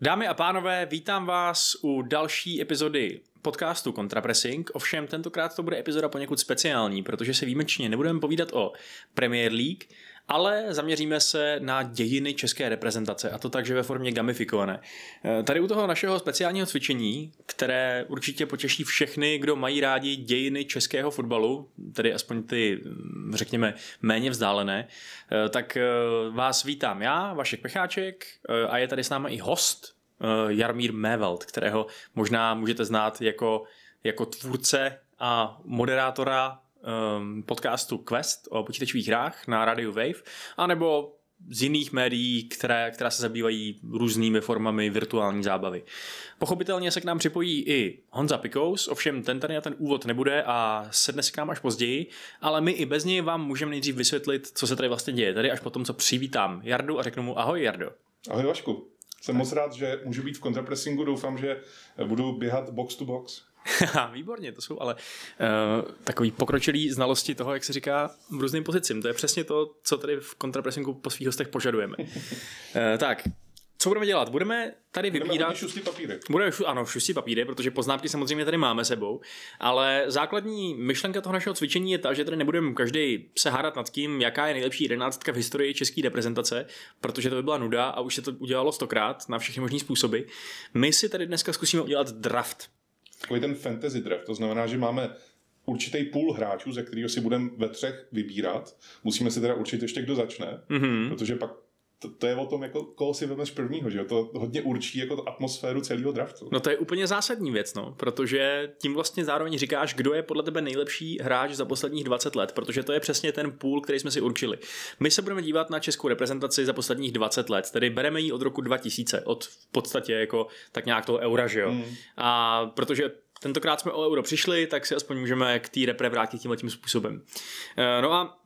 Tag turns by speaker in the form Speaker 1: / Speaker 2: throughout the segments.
Speaker 1: Dámy a pánové, vítám vás u další epizody podcastu Contrapressing, ovšem tentokrát to bude epizoda poněkud speciální, protože se výjimečně nebudeme povídat o Premier League, ale zaměříme se na dějiny české reprezentace a to takže ve formě gamifikované. Eh, tady u toho našeho speciálního cvičení, které určitě potěší všechny, kdo mají rádi dějiny českého fotbalu, tedy aspoň ty, hm, řekněme, méně vzdálené, eh, tak eh, vás vítám já, Vašek Pecháček a je tady s námi i host, Jarmír Méveld, kterého možná můžete znát jako, jako tvůrce a moderátora um, podcastu Quest o počítačových hrách na Radio Wave, anebo z jiných médií, které, která se zabývají různými formami virtuální zábavy. Pochopitelně se k nám připojí i Honza Pikous, ovšem ten tady na ten úvod nebude a sedne se k nám až později, ale my i bez něj vám můžeme nejdřív vysvětlit, co se tady vlastně děje. Tady až potom, co přivítám Jardu a řeknu mu ahoj Jardo.
Speaker 2: Ahoj Vašku. Jsem moc rád, že můžu být v kontrapressingu, doufám, že budu běhat box to box.
Speaker 1: Výborně, to jsou ale uh, takový pokročilý znalosti toho, jak se říká různým pozicím. To je přesně to, co tady v kontrapressingu po svých hostech požadujeme. uh, tak, co budeme dělat? Budeme tady vybírat... Budeme
Speaker 2: šustí papíry.
Speaker 1: Budeme, ano, šustí papíry, protože poznámky samozřejmě tady máme sebou, ale základní myšlenka toho našeho cvičení je ta, že tady nebudeme každý se hádat nad tím, jaká je nejlepší jedenáctka v historii české reprezentace, protože to by byla nuda a už se to udělalo stokrát na všechny možné způsoby. My si tady dneska zkusíme udělat draft
Speaker 2: takový ten fantasy draft. To znamená, že máme určitý půl hráčů, ze kterého si budeme ve třech vybírat. Musíme si teda určit ještě, kdo začne, mm-hmm. protože pak to, to, je o tom, jako, koho si vezmeš prvního, že jo? To hodně určí jako atmosféru celého draftu.
Speaker 1: No to je úplně zásadní věc, no, protože tím vlastně zároveň říkáš, kdo je podle tebe nejlepší hráč za posledních 20 let, protože to je přesně ten půl, který jsme si určili. My se budeme dívat na českou reprezentaci za posledních 20 let, tedy bereme ji od roku 2000, od v podstatě jako tak nějak toho eura, že jo? Mm. A protože tentokrát jsme o euro přišli, tak si aspoň můžeme k té repre vrátit tímhle tím způsobem. Eh, no a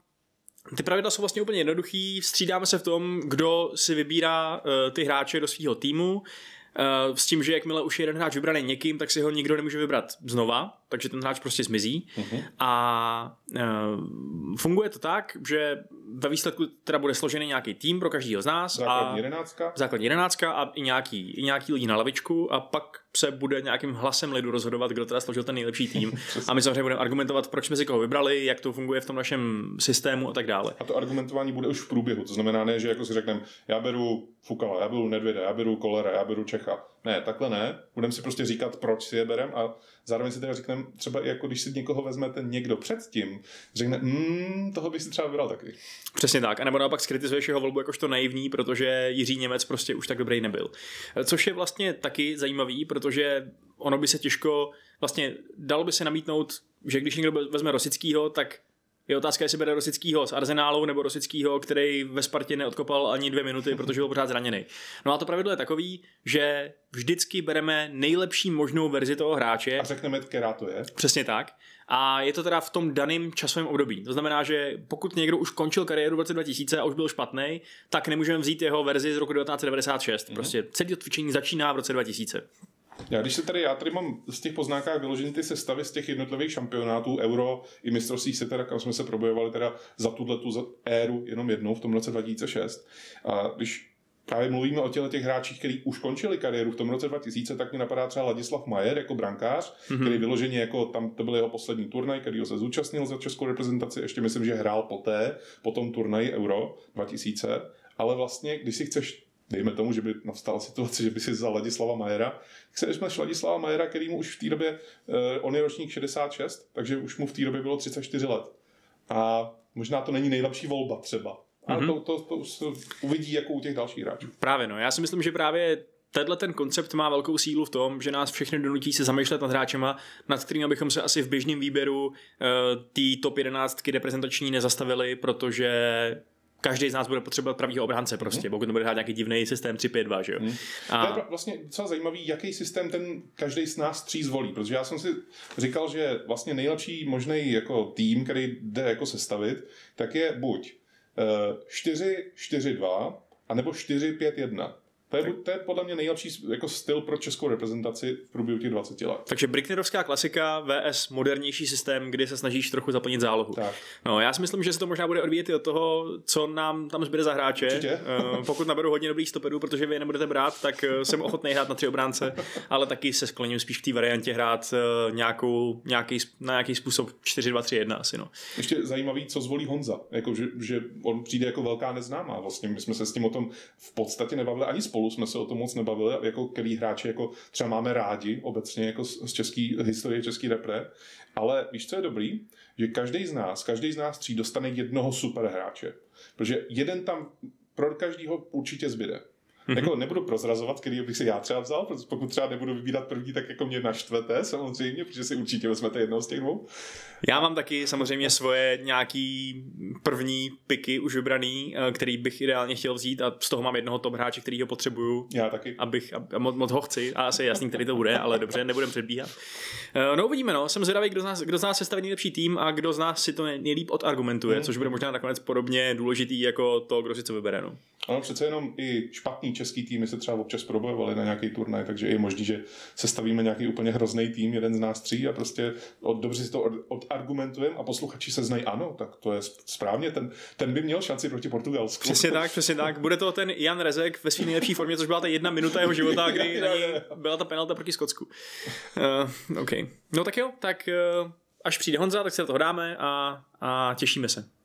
Speaker 1: ty pravidla jsou vlastně úplně jednoduchý, střídáme se v tom, kdo si vybírá uh, ty hráče do svého týmu, uh, s tím, že jakmile už je jeden hráč vybraný někým, tak si ho nikdo nemůže vybrat znova, takže ten hráč prostě zmizí. Uh-huh. A uh, funguje to tak, že ve výsledku teda bude složený nějaký tým pro každého z nás.
Speaker 2: Základní a jedenáctka.
Speaker 1: Základní jedenáctka a i nějaký, i nějaký lidi na lavičku a pak se bude nějakým hlasem lidu rozhodovat, kdo teda složil ten nejlepší tým. a my samozřejmě budeme argumentovat, proč jsme si koho vybrali, jak to funguje v tom našem systému a tak dále.
Speaker 2: A to argumentování bude už v průběhu. To znamená ne, že jako si řekneme, já beru Fukala, já beru Nedvěda, já beru Kolera, já beru Čecha. Ne, takhle ne. Budeme si prostě říkat, proč si je berem a zároveň si teda řekneme, třeba jako když si někoho vezmete někdo předtím, řekne, mm, toho bych si třeba vybral taky.
Speaker 1: Přesně tak. A nebo naopak skritizuješ jeho volbu jakožto naivní, protože Jiří Němec prostě už tak dobrý nebyl. Což je vlastně taky zajímavý, protože ono by se těžko, vlastně dalo by se namítnout, že když někdo vezme Rosickýho, tak je otázka, jestli bere Rosickýho z Arzenálu nebo Rosickýho, který ve Spartě neodkopal ani dvě minuty, protože byl pořád zraněný. No a to pravidlo je takový, že vždycky bereme nejlepší možnou verzi toho hráče.
Speaker 2: A řekneme, která to je.
Speaker 1: Přesně tak. A je to teda v tom daném časovém období. To znamená, že pokud někdo už končil kariéru v roce 2000 a už byl špatný, tak nemůžeme vzít jeho verzi z roku 1996. Mm-hmm. Prostě celý to cvičení začíná v roce 2000.
Speaker 2: Já když se tady, já tady mám z těch poznámkách vyložený ty sestavy z těch jednotlivých šampionátů, Euro i mistrovství se teda, kam jsme se probojovali teda za tuhle tu éru jenom jednou v tom roce 2006. A když právě mluvíme o těle těch hráčích, kteří už končili kariéru v tom roce 2000, tak mi napadá třeba Ladislav Majer jako brankář, mm-hmm. který vyloženě jako tam to byl jeho poslední turnaj, který ho se zúčastnil za českou reprezentaci, ještě myslím, že hrál poté, po tom turnaji Euro 2000, ale vlastně, když si chceš dejme tomu, že by nastala situace, že by si vzal Ladislava Majera, tak se vezmeš Ladislava Majera, který mu už v té době, uh, on je ročník 66, takže už mu v té době bylo 34 let. A možná to není nejlepší volba třeba. A mm-hmm. to, to, to už se uvidí jako u těch dalších hráčů.
Speaker 1: Právě no, já si myslím, že právě tenhle ten koncept má velkou sílu v tom, že nás všechny donutí se zamýšlet nad hráčema, nad kterými bychom se asi v běžném výběru uh, té top 11 reprezentační nezastavili, protože každý z nás bude potřebovat pravýho obránce prostě, mm. pokud to bude hrát nějaký divný systém 3-5-2, že jo. Mm.
Speaker 2: A... To je vlastně docela zajímavý, jaký systém ten každý z nás tří zvolí, protože já jsem si říkal, že vlastně nejlepší možný jako tým, který jde jako sestavit, tak je buď uh, 4-4-2, anebo 4-5-1. To je, to je podle mě nejlepší jako styl pro českou reprezentaci v průběhu těch 20 let.
Speaker 1: Takže Bricknerovská klasika vs modernější systém, kdy se snažíš trochu zaplnit zálohu.
Speaker 2: Tak.
Speaker 1: No, já si myslím, že se to možná bude odvíjet i od toho, co nám tam zbyde za hráče.
Speaker 2: Určitě.
Speaker 1: Eh, Pokud naberu hodně dobrých stoperů, protože vy je nebudete brát, tak eh, jsem ochotný hrát na tři obránce, ale taky se skloním spíš k té variantě hrát eh, nějakou, nějaký, na nějaký způsob 4-2-3-1 asi. No.
Speaker 2: Ještě zajímavý, co zvolí Honza. Jako, že, že on přijde jako velká neznámá. Vlastně my jsme se s tím o tom v podstatě nebavili, ani spolu jsme se o tom moc nebavili, jako který hráči jako třeba máme rádi obecně jako z, český historie český repre. Ale víš, co je dobrý? Že každý z nás, každý z nás tří dostane jednoho super hráče. Protože jeden tam pro každýho určitě zbyde. Mm-hmm. Jako nebudu prozrazovat, který bych si já třeba vzal, protože pokud třeba nebudu vybírat první, tak jako mě naštvete samozřejmě, protože si určitě vezmete jednoho z těch dvou.
Speaker 1: Já mám taky samozřejmě svoje nějaký první piky už vybraný, eh, který bych ideálně chtěl vzít a z toho mám jednoho top hráče, který ho potřebuju,
Speaker 2: Já taky.
Speaker 1: abych, a moc, moc ho chci a asi je jasný, který to bude, ale dobře, nebudem předbíhat. Eh, No uvidíme, no. Jsem zvědavý, kdo z nás, kdo z nás sestaví nejlepší tým a kdo z nás si to nej- nejlíp odargumentuje,
Speaker 2: Hmm.
Speaker 1: což bude možná nakonec podobně důležitý jako to, kdo si co vybere. No.
Speaker 2: Ano, přece jenom i špatný český týmy se třeba občas probojovali na nějaký turnaj, takže je možný, že sestavíme nějaký úplně hrozný tým, jeden z nás tří a prostě od, dobře si to od- odargumentujeme a posluchači se znají, ano, tak to je správně, ten, ten by měl šanci proti Portugalsku.
Speaker 1: Přesně tak, přesně tak. Bude to ten Jan Rezek ve své nejlepší formě, což byla ta jedna minuta jeho života, kdy byla ta penalta proti Skotsku. Uh, OK. No tak jo, tak uh, až přijde Honza, tak se toho dáme a, a těšíme se.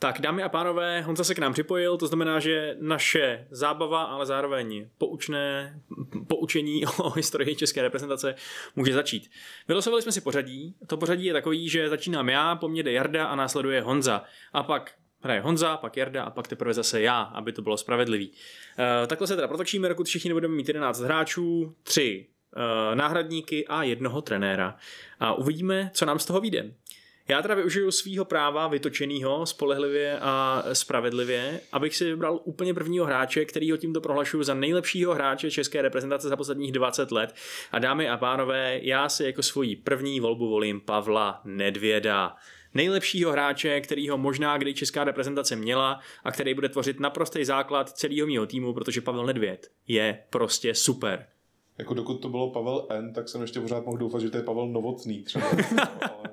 Speaker 1: Tak, dámy a pánové, Honza se k nám připojil, to znamená, že naše zábava, ale zároveň poučné, poučení o historii české reprezentace může začít. Vylosovali jsme si pořadí. To pořadí je takový, že začínám já, po mně jde Jarda a následuje Honza. A pak hraje Honza, pak Jarda a pak teprve zase já, aby to bylo spravedlivý. Uh, takhle se teda protočíme, dokud všichni nebudeme mít 11 hráčů, 3 uh, náhradníky a jednoho trenéra. A uvidíme, co nám z toho vyjde. Já teda využiju svého práva vytočeného spolehlivě a spravedlivě, abych si vybral úplně prvního hráče, kterýho tímto prohlašuju za nejlepšího hráče české reprezentace za posledních 20 let. A dámy a pánové, já si jako svoji první volbu volím Pavla Nedvěda. Nejlepšího hráče, kterýho možná kdy česká reprezentace měla a který bude tvořit naprostý základ celého mého týmu, protože Pavel Nedvěd je prostě super.
Speaker 2: Jako dokud to bylo Pavel N, tak jsem ještě pořád mohl doufat, že to je Pavel Novotný třeba. ale,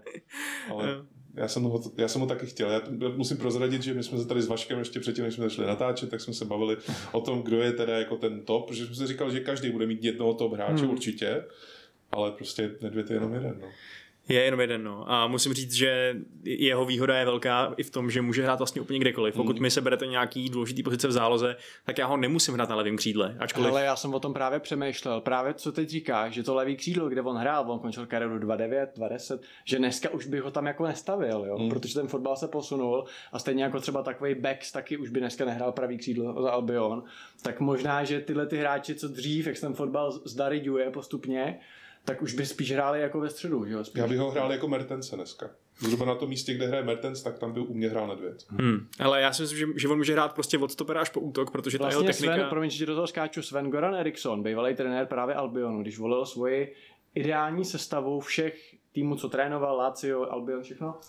Speaker 2: ale já jsem, ho, já jsem ho taky chtěl. Já musím prozradit, že my jsme se tady s Vaškem ještě předtím, než jsme začali natáčet, tak jsme se bavili o tom, kdo je teda jako ten top, protože jsme si říkali, že každý bude mít jednoho top hráče
Speaker 1: Hmm.
Speaker 2: určitě, ale prostě Nedvěd je jenom jeden. No.
Speaker 1: Je jenom jeden, no. A musím říct, že jeho výhoda je velká i v tom, že může hrát vlastně úplně kdekoliv. Pokud mi seberete nějaký důležitý pozice v záloze, tak já ho nemusím hrát na levém křídle. Ačkoliv
Speaker 3: Ale já jsem o tom právě přemýšlel. Právě co teď říkáš, že to levý křídlo, kde on hrál, on končil kariéru 2.9, 2.10, že dneska už bych ho tam jako nestavil, jo?
Speaker 2: Hmm.
Speaker 3: protože ten fotbal se posunul a stejně jako třeba takový Bex taky už by dneska nehrál pravý křídlo za Albion, tak možná, že tyhle ty hráči, co dřív, jak se ten fotbal zdariďuje postupně, tak už by spíš hráli jako ve středu, že jo? Spíš.
Speaker 2: Já bych ho hrál jako Mertense dneska. Zhruba na tom místě, kde hraje Mertens, tak tam by u mě hrál Nedvěd.
Speaker 1: Hmm. Ale já si myslím, že, že on může hrát prostě od stopera až po útok, protože ta
Speaker 3: Vlastně
Speaker 1: jeho technika...
Speaker 3: Sven, promiň, že do toho skáču, Sven Goran Eriksson, bývalý trenér právě Albionu, když volil svoji ideální sestavu všech týmů, co trénoval, Lazio, Albion, všechno,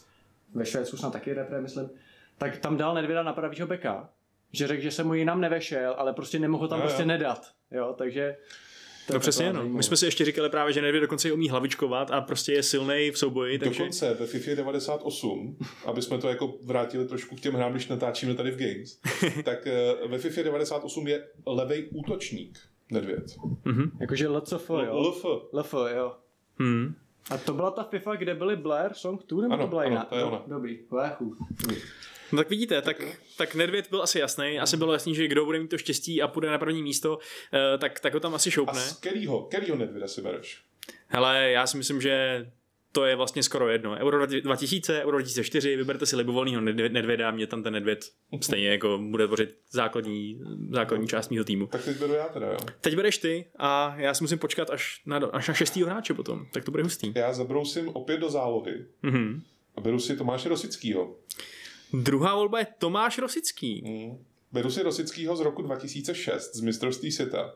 Speaker 3: ve Švédsku snad taky repre, myslím, tak tam dal Nedvěda na pravýho beka, že řekl, že se mu jinam nevešel, ale prostě nemohl ho tam
Speaker 2: Jo, jo.
Speaker 3: prostě nedat, jo, takže to je
Speaker 1: No přesně, no. My jsme si ještě říkali právě, že Nedvěd dokonce i umí hlavičkovat a prostě je silný v souboji, takže...
Speaker 2: Dokonce ve FIFA 98, aby jsme to jako vrátili trošku k těm hrám, když natáčíme tady v Games, tak eh, ve FIFA 98 je levej útočník Nedvěd.
Speaker 1: Mhm.
Speaker 3: Jakože LCF, jo.
Speaker 2: LF.
Speaker 3: LF, jo.
Speaker 1: Hmm.
Speaker 3: A to byla ta FIFA, kde byly Blair Song 2, nebo
Speaker 2: Ano,
Speaker 3: to byla
Speaker 2: ano,
Speaker 3: jiná?
Speaker 2: to je ona.
Speaker 3: Dobrý, Léchu.
Speaker 1: No tak vidíte, tak, tak Nedvěd byl asi jasný, asi bylo jasný, že kdo bude mít to štěstí a půjde na první místo, eh, tak, tak ho tam asi
Speaker 2: A
Speaker 1: šoupne.
Speaker 2: z kterýho, kterýho Nedvěda si bereš?
Speaker 1: Hele, já si myslím, že to je vlastně skoro jedno. Euro 2000, Euro 2004, vyberte si libovolného Nedvěda, mě tam ten Nedvěd stejně jako bude tvořit základní, základní část mého týmu.
Speaker 2: Tak teď beru já teda, jo.
Speaker 1: Teď bereš ty a já si musím počkat až na, až na šestýho hráče potom, tak to bude hustý.
Speaker 2: Já zabrousím opět do zálohy
Speaker 1: Mhm.
Speaker 2: a beru si Tomáše Rosickýho.
Speaker 1: Druhá volba je Tomáš Rosický.
Speaker 2: Mm. Beru si Rosickýho z roku 2006 z mistrovství světa,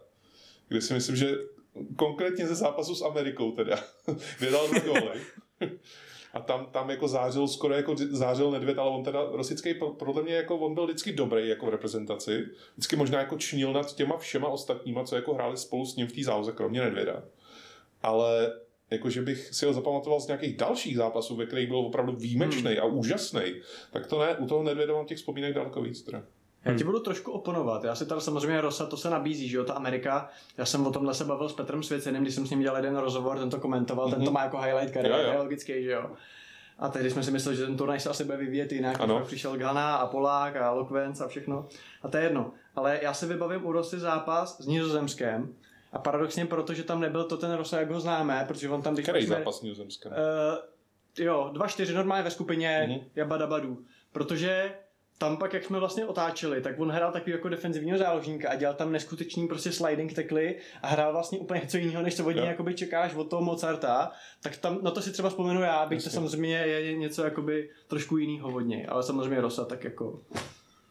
Speaker 2: kde si myslím, že konkrétně ze zápasu s Amerikou teda, kde dal dva góly, a tam, tam jako zářil skoro jako zářil Nedvěd, ale on teda Rosický podle mě jako on byl vždycky dobrý jako v reprezentaci. Vždycky možná jako čnil nad těma všema ostatníma, co jako hráli spolu s ním v té záloze, kromě Nedvěda. Ale jakože bych si ho zapamatoval z nějakých dalších zápasů, ve kterých byl opravdu výjimečný hmm. a úžasný, tak to ne, u toho Nedvěda mám těch vzpomínek daleko víc. Teda.
Speaker 3: Já ti budu trošku oponovat. Já si tady samozřejmě Rosa, to se nabízí, že jo, ta Amerika. Já jsem o tomhle se bavil s Petrem Svěcenem, když jsem s ním dělal jeden rozhovor, ten to komentoval, mm-hmm. ten to má jako highlight kariéry, logický, že jo. A tehdy jsme si mysleli, že ten turnaj se asi bude vyvíjet jinak. Ano. Přišel Ghana a Polák a Lokvenc a všechno. A to je jedno. Ale já si vybavím u Rosy zápas s Nizozemském. A paradoxně proto, že tam nebyl to ten Rosa, jak ho známe, protože on tam...
Speaker 2: Který jsme, zápas s Nizozemském? Uh,
Speaker 3: jo, dva čtyři normálně ve skupině mm-hmm. Jabadabadu. Protože tam pak, jak jsme vlastně otáčeli, tak on hrál takový jako defenzivního záložníka a dělal tam neskutečný prostě sliding tackly a hrál vlastně úplně něco jiného, než co od něj jakoby čekáš od toho Mozarta, tak tam na to si třeba vzpomenu já, byť to samozřejmě je něco jakoby trošku jiného od něj, ale samozřejmě Rosa tak jako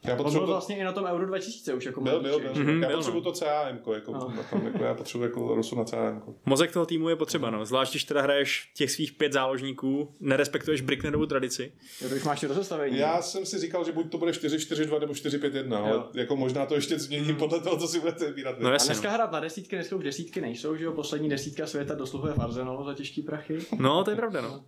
Speaker 3: já potřebuji On byl to... vlastně i na tom Euro 2000 už jako
Speaker 2: Byl, byl, byl. Mm-hmm, já byl, potřebuji no. to CAM, jako, no. tam, jako, já potřebuji jako Rosu na CAM.
Speaker 1: Mozek toho týmu je potřeba, no. Zvlášť, když teda hraješ těch svých pět záložníků, nerespektuješ Bricknerovu tradici.
Speaker 3: Jo, když máš rozestavení.
Speaker 2: Já jsem si říkal, že buď to bude 4-4-2 nebo 4-5-1, ale jako možná to ještě změním podle toho, co si budete vybírat.
Speaker 3: No, jasně, a dneska no. hrát na desítky, dneska už desítky nejsou, že jo, poslední desítka světa dosluhuje v Arsenalu za těžký prachy.
Speaker 1: No, to je pravda, no.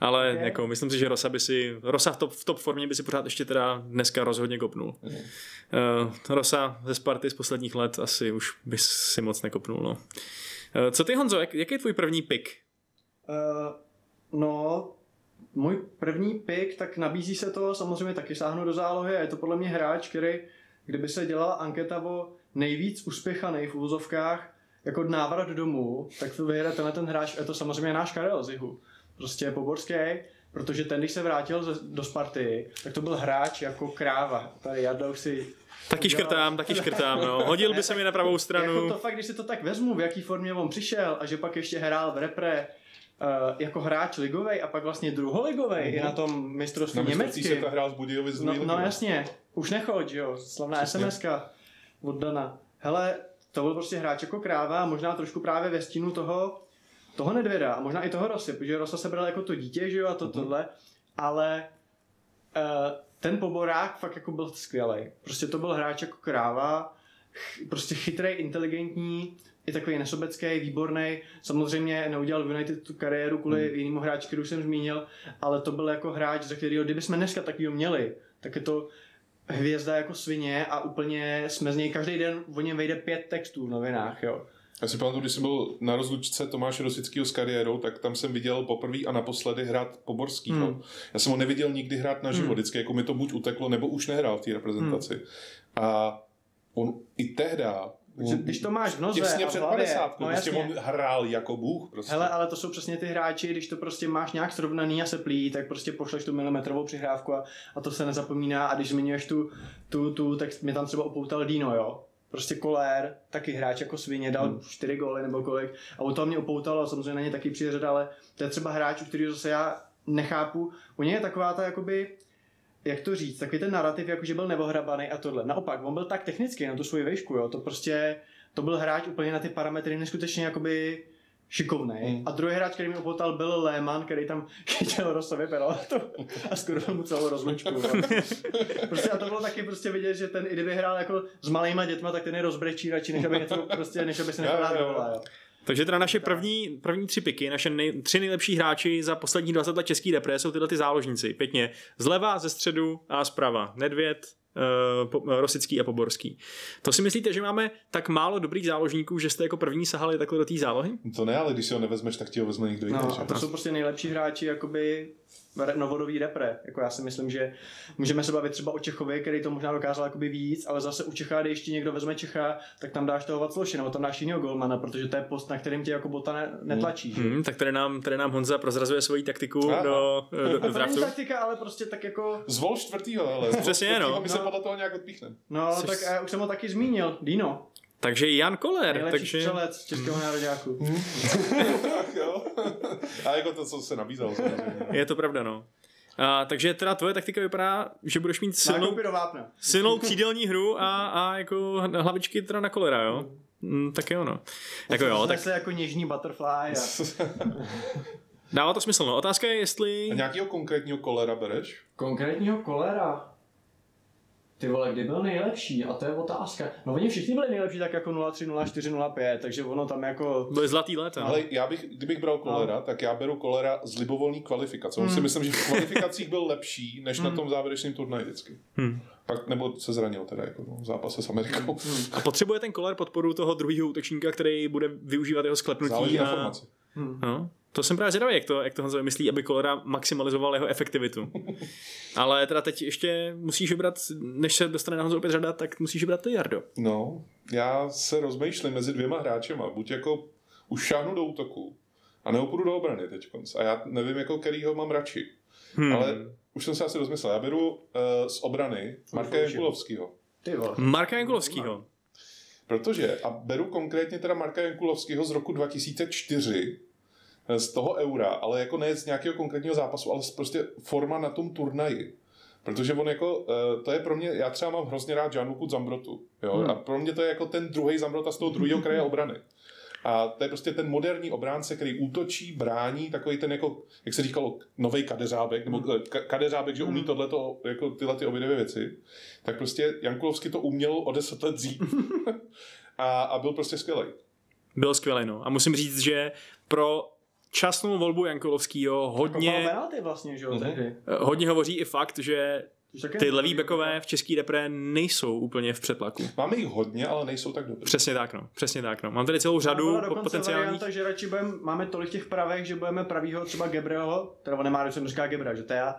Speaker 1: Ale okay. jako, myslím si, že Rosa by si, Rosa v top, v top formě by si pořád ještě teda dneska rozhodně kopnul. Mm. Uh, Rosa ze Sparty z posledních let asi už by si moc nekopnul. No. Uh, co ty Honzo, jak, jaký je tvůj první pick?
Speaker 3: Uh, no, můj první pick, tak nabízí se to samozřejmě taky sáhnu do zálohy a je to podle mě hráč, který, kdyby se dělala anketa o nejvíc uspěchaný v úzovkách jako návrat domů, tak to vyhraje tenhle ten hráč, je to samozřejmě náš Karel Zihu prostě Poborský, protože ten, když se vrátil do Sparty, tak to byl hráč jako kráva. Tady Jarda už si
Speaker 1: Taky udělal... škrtám, taky škrtám, no. Hodil by se mi na pravou stranu.
Speaker 3: Jako to fakt, když si to tak vezmu, v jaký formě on přišel a že pak ještě hrál v repre, Uh, jako hráč ligovej a pak vlastně druholigovej mm-hmm. i na tom mistrovství německý.
Speaker 2: se to hrál z Budějovic
Speaker 3: no, no jasně, už nechoď, jo, slavná SMSka od Dana. Hele, to byl prostě hráč jako kráva, možná trošku právě ve stínu toho, toho Nedvěda a možná i toho Rosy, protože Rosa se bral jako to dítě, že jo, a to uh-huh. tohle, ale uh, ten poborák fakt jako byl skvělý. Prostě to byl hráč jako kráva, ch- prostě chytrý, inteligentní, i takový nesobecký, výborný. Samozřejmě neudělal v United tu kariéru kvůli hmm. jinému hráči, který už jsem zmínil, ale to byl jako hráč, za kterého, kdybychom dneska takového měli, tak je to hvězda jako svině a úplně jsme z něj každý den o něm vejde pět textů v novinách, jo.
Speaker 2: Já si pamatuju, když jsem byl na rozlučce Tomáše Rosického s kariérou, tak tam jsem viděl poprvé a naposledy hrát Poborskýho. Hmm. Já jsem ho neviděl nikdy hrát na živo, hmm. vždycky jako mi to buď uteklo, nebo už nehrál v té reprezentaci. Hmm. A on i tehda
Speaker 3: takže když to máš v noze
Speaker 2: Těsně před 50, no, prostě on hrál jako bůh. Prostě.
Speaker 3: Hele, ale to jsou přesně ty hráči, když to prostě máš nějak srovnaný a se plí, tak prostě pošleš tu milimetrovou přihrávku a, a to se nezapomíná. A když zmiňuješ tu, tu, tu, tak mě tam třeba opoutal Dino, jo prostě Kolér, taky hráč jako svině, dal hmm. čtyři góly nebo kolik a u toho mě upoutalo, samozřejmě na ně taky přijde ale to je třeba hráč, u kterého zase já nechápu, u něj je taková ta jakoby, jak to říct, takový ten narrativ, jako že byl nevohrabaný a tohle. Naopak, on byl tak technický na tu svoji výšku, jo, to prostě, to byl hráč úplně na ty parametry neskutečně jakoby šikovný. Mm. A druhý hráč, který mi opotal, byl Lehmann, který tam chytil Rosovi penaltu a skoro mu celou rozlučku. prostě a to bylo taky prostě vidět, že ten, i kdyby hrál jako s malýma dětma, tak ten je rozbrečí radši, než aby, něco, prostě, než aby se nechal dát jo.
Speaker 1: Takže teda naše první, první tři piky, naše nej, tři nejlepší hráči za poslední 20 let český repre jsou tyhle ty záložníci. Pěkně zleva, ze středu a zprava. Nedvěd, Rosický a Poborský. To si myslíte, že máme tak málo dobrých záložníků, že jste jako první sahali takhle do té zálohy?
Speaker 2: To ne, ale když si ho nevezmeš, tak ti ho vezme někdo jiný.
Speaker 3: No, a to jsou prostě nejlepší hráči jakoby novodový repre. Jako já si myslím, že můžeme se bavit třeba o Čechovi, který to možná dokázal jakoby víc, ale zase u Čecha, když ještě někdo vezme Čecha, tak tam dáš toho Vacloši, nebo tam dáš jiného golmana, protože to je post, na kterým tě jako bota ne, netlačí.
Speaker 1: Hmm. Hmm, tak tady nám, tady nám Honza prozrazuje svoji taktiku Aha. do, do, do draftu.
Speaker 3: taktika, ale prostě tak jako...
Speaker 2: Zvol čtvrtýho, ale.
Speaker 1: Přesně, no.
Speaker 2: My se no. podle toho nějak odpíchneme.
Speaker 3: No, Jsi... tak já už jsem ho taky zmínil, Dino.
Speaker 1: Takže Jan Koller.
Speaker 3: Nejlepší
Speaker 1: takže...
Speaker 3: střelec českého nároďáku.
Speaker 2: jo. A jako to, co se nabízelo.
Speaker 1: Je to pravda, no. A, takže teda tvoje taktika vypadá, že budeš mít silnou, silnou křídelní hru a, a jako hlavičky teda na kolera, jo? Mm, tak jo, no.
Speaker 3: Jako jo, tak... Se jako něžný butterfly. A...
Speaker 1: Dává to smysl, no. Otázka je,
Speaker 2: A
Speaker 1: jestli...
Speaker 2: nějakého konkrétního kolera bereš?
Speaker 3: Konkrétního kolera. Ty vole, kdy byl nejlepší? A to je otázka. No oni všichni byli nejlepší tak jako 03, 04, 05, takže ono tam jako...
Speaker 1: Byly zlatý léta.
Speaker 2: Ale já bych, kdybych bral kolera,
Speaker 3: No.
Speaker 2: tak já beru kolera z libovolný kvalifikace. On
Speaker 3: Hmm.
Speaker 2: si myslím, že v kvalifikacích byl lepší, než na tom závěrečném turnaji vždycky.
Speaker 1: Hmm.
Speaker 2: Pak, nebo se zranil teda jako no, v zápase s Amerikou.
Speaker 3: Hmm.
Speaker 1: A potřebuje ten koler podporu toho druhého útočníka, který bude využívat jeho sklepnutí
Speaker 2: Záleží na
Speaker 1: a...
Speaker 2: formaci.
Speaker 3: Hmm.
Speaker 1: No, to jsem právě zvědavý, jak to, jak to Honzo vymyslí, aby kolera maximalizoval jeho efektivitu. Ale teda teď ještě musíš vybrat, než se dostane na Honzo opět řada, tak musíš vybrat ty Jardo.
Speaker 2: No, já se rozmýšlím mezi dvěma hráčema. Buď jako už šáhnu do útoku, a nebo půjdu do obrany teď. A já nevím, jako kterýho mám radši.
Speaker 1: Hmm.
Speaker 2: Ale už jsem se asi rozmyslel. Já beru uh, z obrany Marka. Jankulovského.
Speaker 1: Marka Jankulovskýho.
Speaker 2: Protože, a beru konkrétně teda Marka Jankulovského z roku 2004, eh, z toho eura, ale jako ne z nějakého konkrétního zápasu, ale z prostě forma na tom turnaji. Protože on jako, eh, to je pro mě, já třeba mám hrozně rád Gianluku Zambrotu, jo,
Speaker 3: Hmm.
Speaker 2: a pro mě to je jako ten druhý Zambrota z toho druhého kraje obrany. A to je prostě ten moderní obránce, který útočí, brání, takový ten jako, jak se říkalo, nový kadeřábek, nebo
Speaker 3: Hmm.
Speaker 2: eh, ka- kadeřábek, že umí tohleto, jako tyhle ty obě dvě věci. Tak prostě Jankulovský to uměl o deset let dřív. a, a byl prostě skvělý.
Speaker 1: Byl skvělý, no. A musím říct, že pro časnou volbu Jankulovskýho
Speaker 3: Kopal
Speaker 1: hodně,
Speaker 3: penalty vlastně, že jo,
Speaker 2: Mhm.
Speaker 3: tehdy.
Speaker 1: hodně hovoří i fakt, že ty levý bekové v český repre nejsou úplně v přetlaku.
Speaker 2: Máme jich hodně, ale nejsou tak dobrý.
Speaker 1: Přesně tak, no. Přesně tak, no. Mám tady celou řadu
Speaker 3: Byla
Speaker 1: po-
Speaker 3: dokonce
Speaker 1: potenciálních...
Speaker 3: varianta, že radši budeme, máme tolik těch pravek, že budeme pravýho třeba Gebreho, teda on nemá, když jsem říká Gebra, že to je já,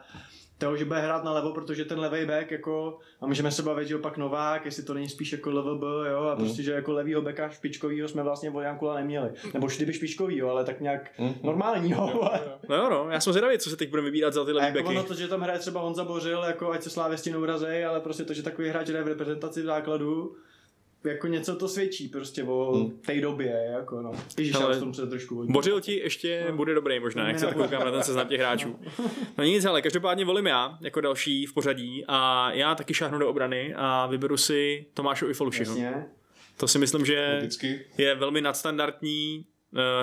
Speaker 3: toho, že bude hrát na levo, protože ten levý back jako, a můžeme se bavit, že opak Novák, jestli to není spíš jako LVB, jo, a prostě, že jako levýho beka špičkovýho jsme vlastně od Jankula neměli. Nebo kdyby špičkovýho, ale tak nějak
Speaker 2: Mhm.
Speaker 3: normálního. ale-
Speaker 1: No jo, no. Já jsem zvědavý, co se teď budeme vybírat za ty
Speaker 3: A
Speaker 1: levý
Speaker 3: jako
Speaker 1: beky.
Speaker 3: ono to, že tam hraje třeba Honza Bořil, jako ať se slávě neurazej, ale prostě to, že takový hráč hraje v reprezentaci v základu, jako něco to svědčí prostě o
Speaker 2: Hmm.
Speaker 3: té době, jako no. Ježíš,
Speaker 1: Ale-
Speaker 3: já tomu se trošku hodím.
Speaker 1: Bořil ti ještě
Speaker 3: No.
Speaker 1: bude dobrý možná, jak se tak
Speaker 3: No.
Speaker 1: koukám na ten seznam těch hráčů. No nic, ale každopádně volím já jako další v pořadí a já taky šáhnu do obrany a vyberu si Tomášu Ifolušiho.
Speaker 3: Jasně.
Speaker 1: To si myslím, že
Speaker 2: Logicky.
Speaker 1: je velmi nadstandardní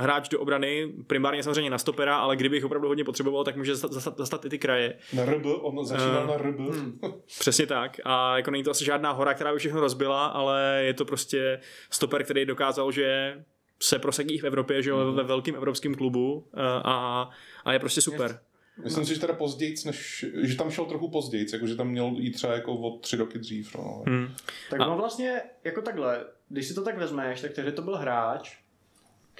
Speaker 1: hráč do obrany, primárně samozřejmě na stopera, ale kdybych opravdu hodně potřeboval, tak může zastat, zastat, i ty kraje.
Speaker 2: Na RB, on začínal
Speaker 1: Eh,
Speaker 2: na RB.
Speaker 3: Hmm.
Speaker 1: Přesně tak. A jako není to asi žádná hora, která by všechno rozbila, ale je to prostě stoper, který dokázal, že se prosadí v Evropě, že jo, ve velkém evropském klubu eh, a, a je prostě super.
Speaker 2: Myslím si, že teda později, než, že tam šel trochu později, jako že tam měl jít třeba jako o tři roky dřív. No.
Speaker 1: Hmm.
Speaker 3: Tak
Speaker 1: A-
Speaker 3: on vlastně, jako takhle, když si to tak vezmeš, tak tehdy to byl hráč,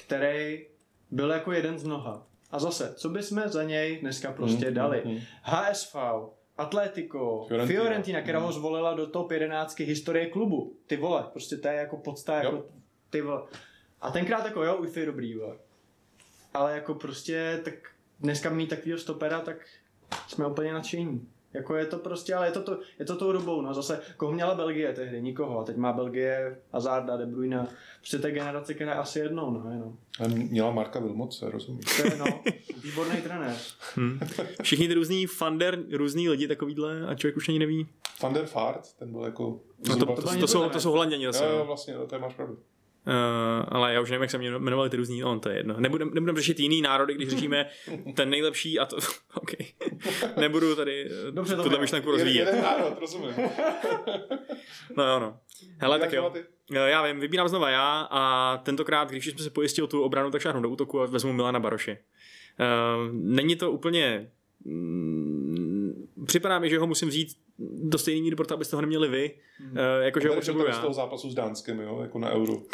Speaker 3: který byl jako jeden z mnoha. A zase, co bychom za něj dneska prostě
Speaker 2: Hmm,
Speaker 3: dali?
Speaker 2: hmm, hmm.
Speaker 3: HSV, Atletico,
Speaker 2: Fiorentina.
Speaker 3: Fiorentina, která ho zvolila do top 11 historie klubu. Ty vole, prostě to je jako podsta, jako ty vole. A tenkrát jako jo, už je dobrý, vole. Ale jako prostě, tak dneska mít takovýho stopera, tak jsme úplně nadšení. Jako je to prostě, ale je to, to, je to tou dobou, no zase, koho měla Belgie tehdy, nikoho, a teď má Belgie Hazarda, De Bruyne, prostě té generace, která je asi jednou, no jenom.
Speaker 2: Ale měla Marka Vilmoce, rozumíš?
Speaker 3: To je, no, výborný trenér.
Speaker 1: Hmm. Všichni ty různý fander, různý lidi takovýhle a člověk už ani neví.
Speaker 2: Van der Vaart, ten byl jako...
Speaker 1: No to, to, to,
Speaker 3: něco
Speaker 1: jsou, to jsou holanděni zase.
Speaker 2: Jo, jo,
Speaker 1: no.
Speaker 2: vlastně, to je máš pravdu.
Speaker 1: Uh, ale já už nevím, jak se jmenovali ty různý, no, to je jedno. Nebudem, nebudem řešit jiný národy, když řešíme ten nejlepší a to, OK. Nebudu tady eh,
Speaker 3: Dobře, to
Speaker 1: tuhle
Speaker 3: vím.
Speaker 1: myšlenku rozvíjet.
Speaker 2: jeden národ, rozumím.
Speaker 1: No jo, no. Hele, tak jo. Jo, Já vím, vybírám znova já a tentokrát, když jsme se pojistil tu obranu, tak šáhnu do útoku a vezmu Milana Baroše. Uh, není to úplně... Mm, připadá mi, že ho musím vzít do stejné míry, proto abyste ho neměli vy, uh, jakože ho potřebuju
Speaker 2: tady z
Speaker 1: já.
Speaker 2: toho zápasu s Dánskem, jo, jako na euro.
Speaker 1: Uh,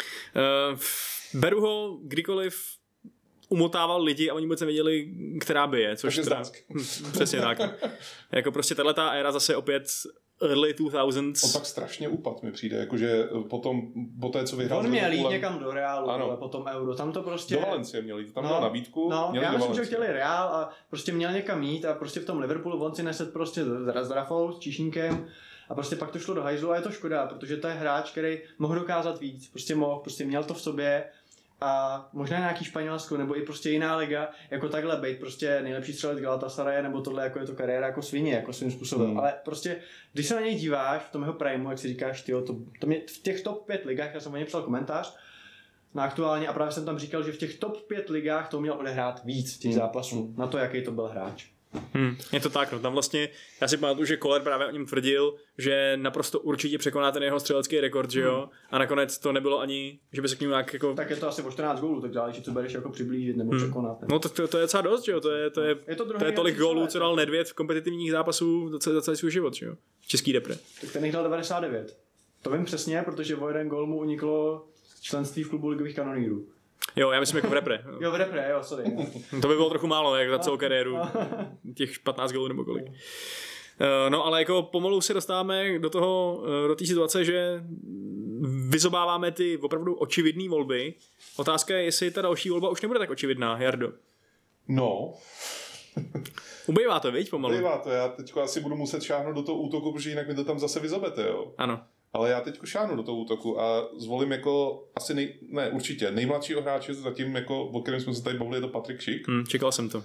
Speaker 1: beru ho kdykoliv umotával lidi a oni vůbec nevěděli, která by je. Což
Speaker 2: Takže
Speaker 1: teda,
Speaker 2: Dánskem.
Speaker 1: přesně tak. jako prostě tato éra zase opět early 2000s.
Speaker 2: On tak strašně upad mi přijde, jakože potom, po té, co vyhrál
Speaker 3: On měl jít někam do Reálu,
Speaker 2: Ano.
Speaker 3: ale potom Euro, tam to prostě...
Speaker 2: Do Valencie měl jít, tam
Speaker 3: No,
Speaker 2: měl nabídku,
Speaker 3: No,
Speaker 2: měl
Speaker 3: já myslím, že chtěli Real a prostě měl někam jít a prostě v tom Liverpoolu on si neset prostě s Rafou, s Číšníkem a prostě pak to šlo do hajzlu a je to škoda, protože to je hráč, který mohl dokázat víc, prostě mohl, prostě měl to v sobě a možná nějaký Španělsko nebo i prostě jiná liga, jako takhle být prostě nejlepší střelec Galatasaray nebo tohle jako je to kariéra jako svině, jako svým způsobem,
Speaker 2: Hmm.
Speaker 3: ale prostě když se na něj díváš v tom jeho primu, jak si říkáš, tyjo, to, to mě, v těch top 5 ligách, já jsem o něj psal komentář, na aktuálně a právě jsem tam říkal, že v těch top 5 ligách to měl odehrát víc těch zápasů, na to, jaký to byl hráč.
Speaker 1: Hmm, je to tak, no tam vlastně, já si pamatuju, že Koller právě o něm tvrdil, že naprosto určitě překoná ten jeho střelecký rekord, že jo, a nakonec to nebylo ani, že by se k němu nějak jako...
Speaker 3: Tak je to asi o 14 gólů, tak záleží, co bereš jako přiblížit nebo překonat. ne?
Speaker 1: No to, to, to, je docela dost, že jo, to je, to je,
Speaker 3: Je to
Speaker 1: to je tolik gólů, co dal Nedvěd v kompetitivních zápasů za celý, za celý svůj život, že jo, český depre.
Speaker 3: Tak ten jich dal 99. To vím přesně, protože o jeden gól mu uniklo členství v klubu ligových kanonýrů.
Speaker 1: Jo, já myslím jako v repre.
Speaker 3: Jo, v repre, jo, sorry.
Speaker 1: To by bylo trochu málo, jak za celou kariéru. Těch 15 gólů nebo kolik. Eh, No ale jako pomalu se dostáváme do toho, eh, do té situace, že vyzobáváme ty opravdu očividné volby. Otázka je, jestli ta další volba už nebude tak očividná, Jardo.
Speaker 2: No,
Speaker 1: Ubejvá to, viď, pomalu?
Speaker 2: bývá to. Já teď asi budu muset šáhnout do toho útoku, protože jinak mi to tam zase vyzobete, jo.
Speaker 1: Ano.
Speaker 2: Ale já teď šáhnu do toho útoku a zvolím jako asi nej, ne, určitě nejmladšího hráče zatím, jako, o kterém jsme se tady bavili, je to Patrik Šik.
Speaker 1: Hm, čekal jsem to.
Speaker 2: Uh,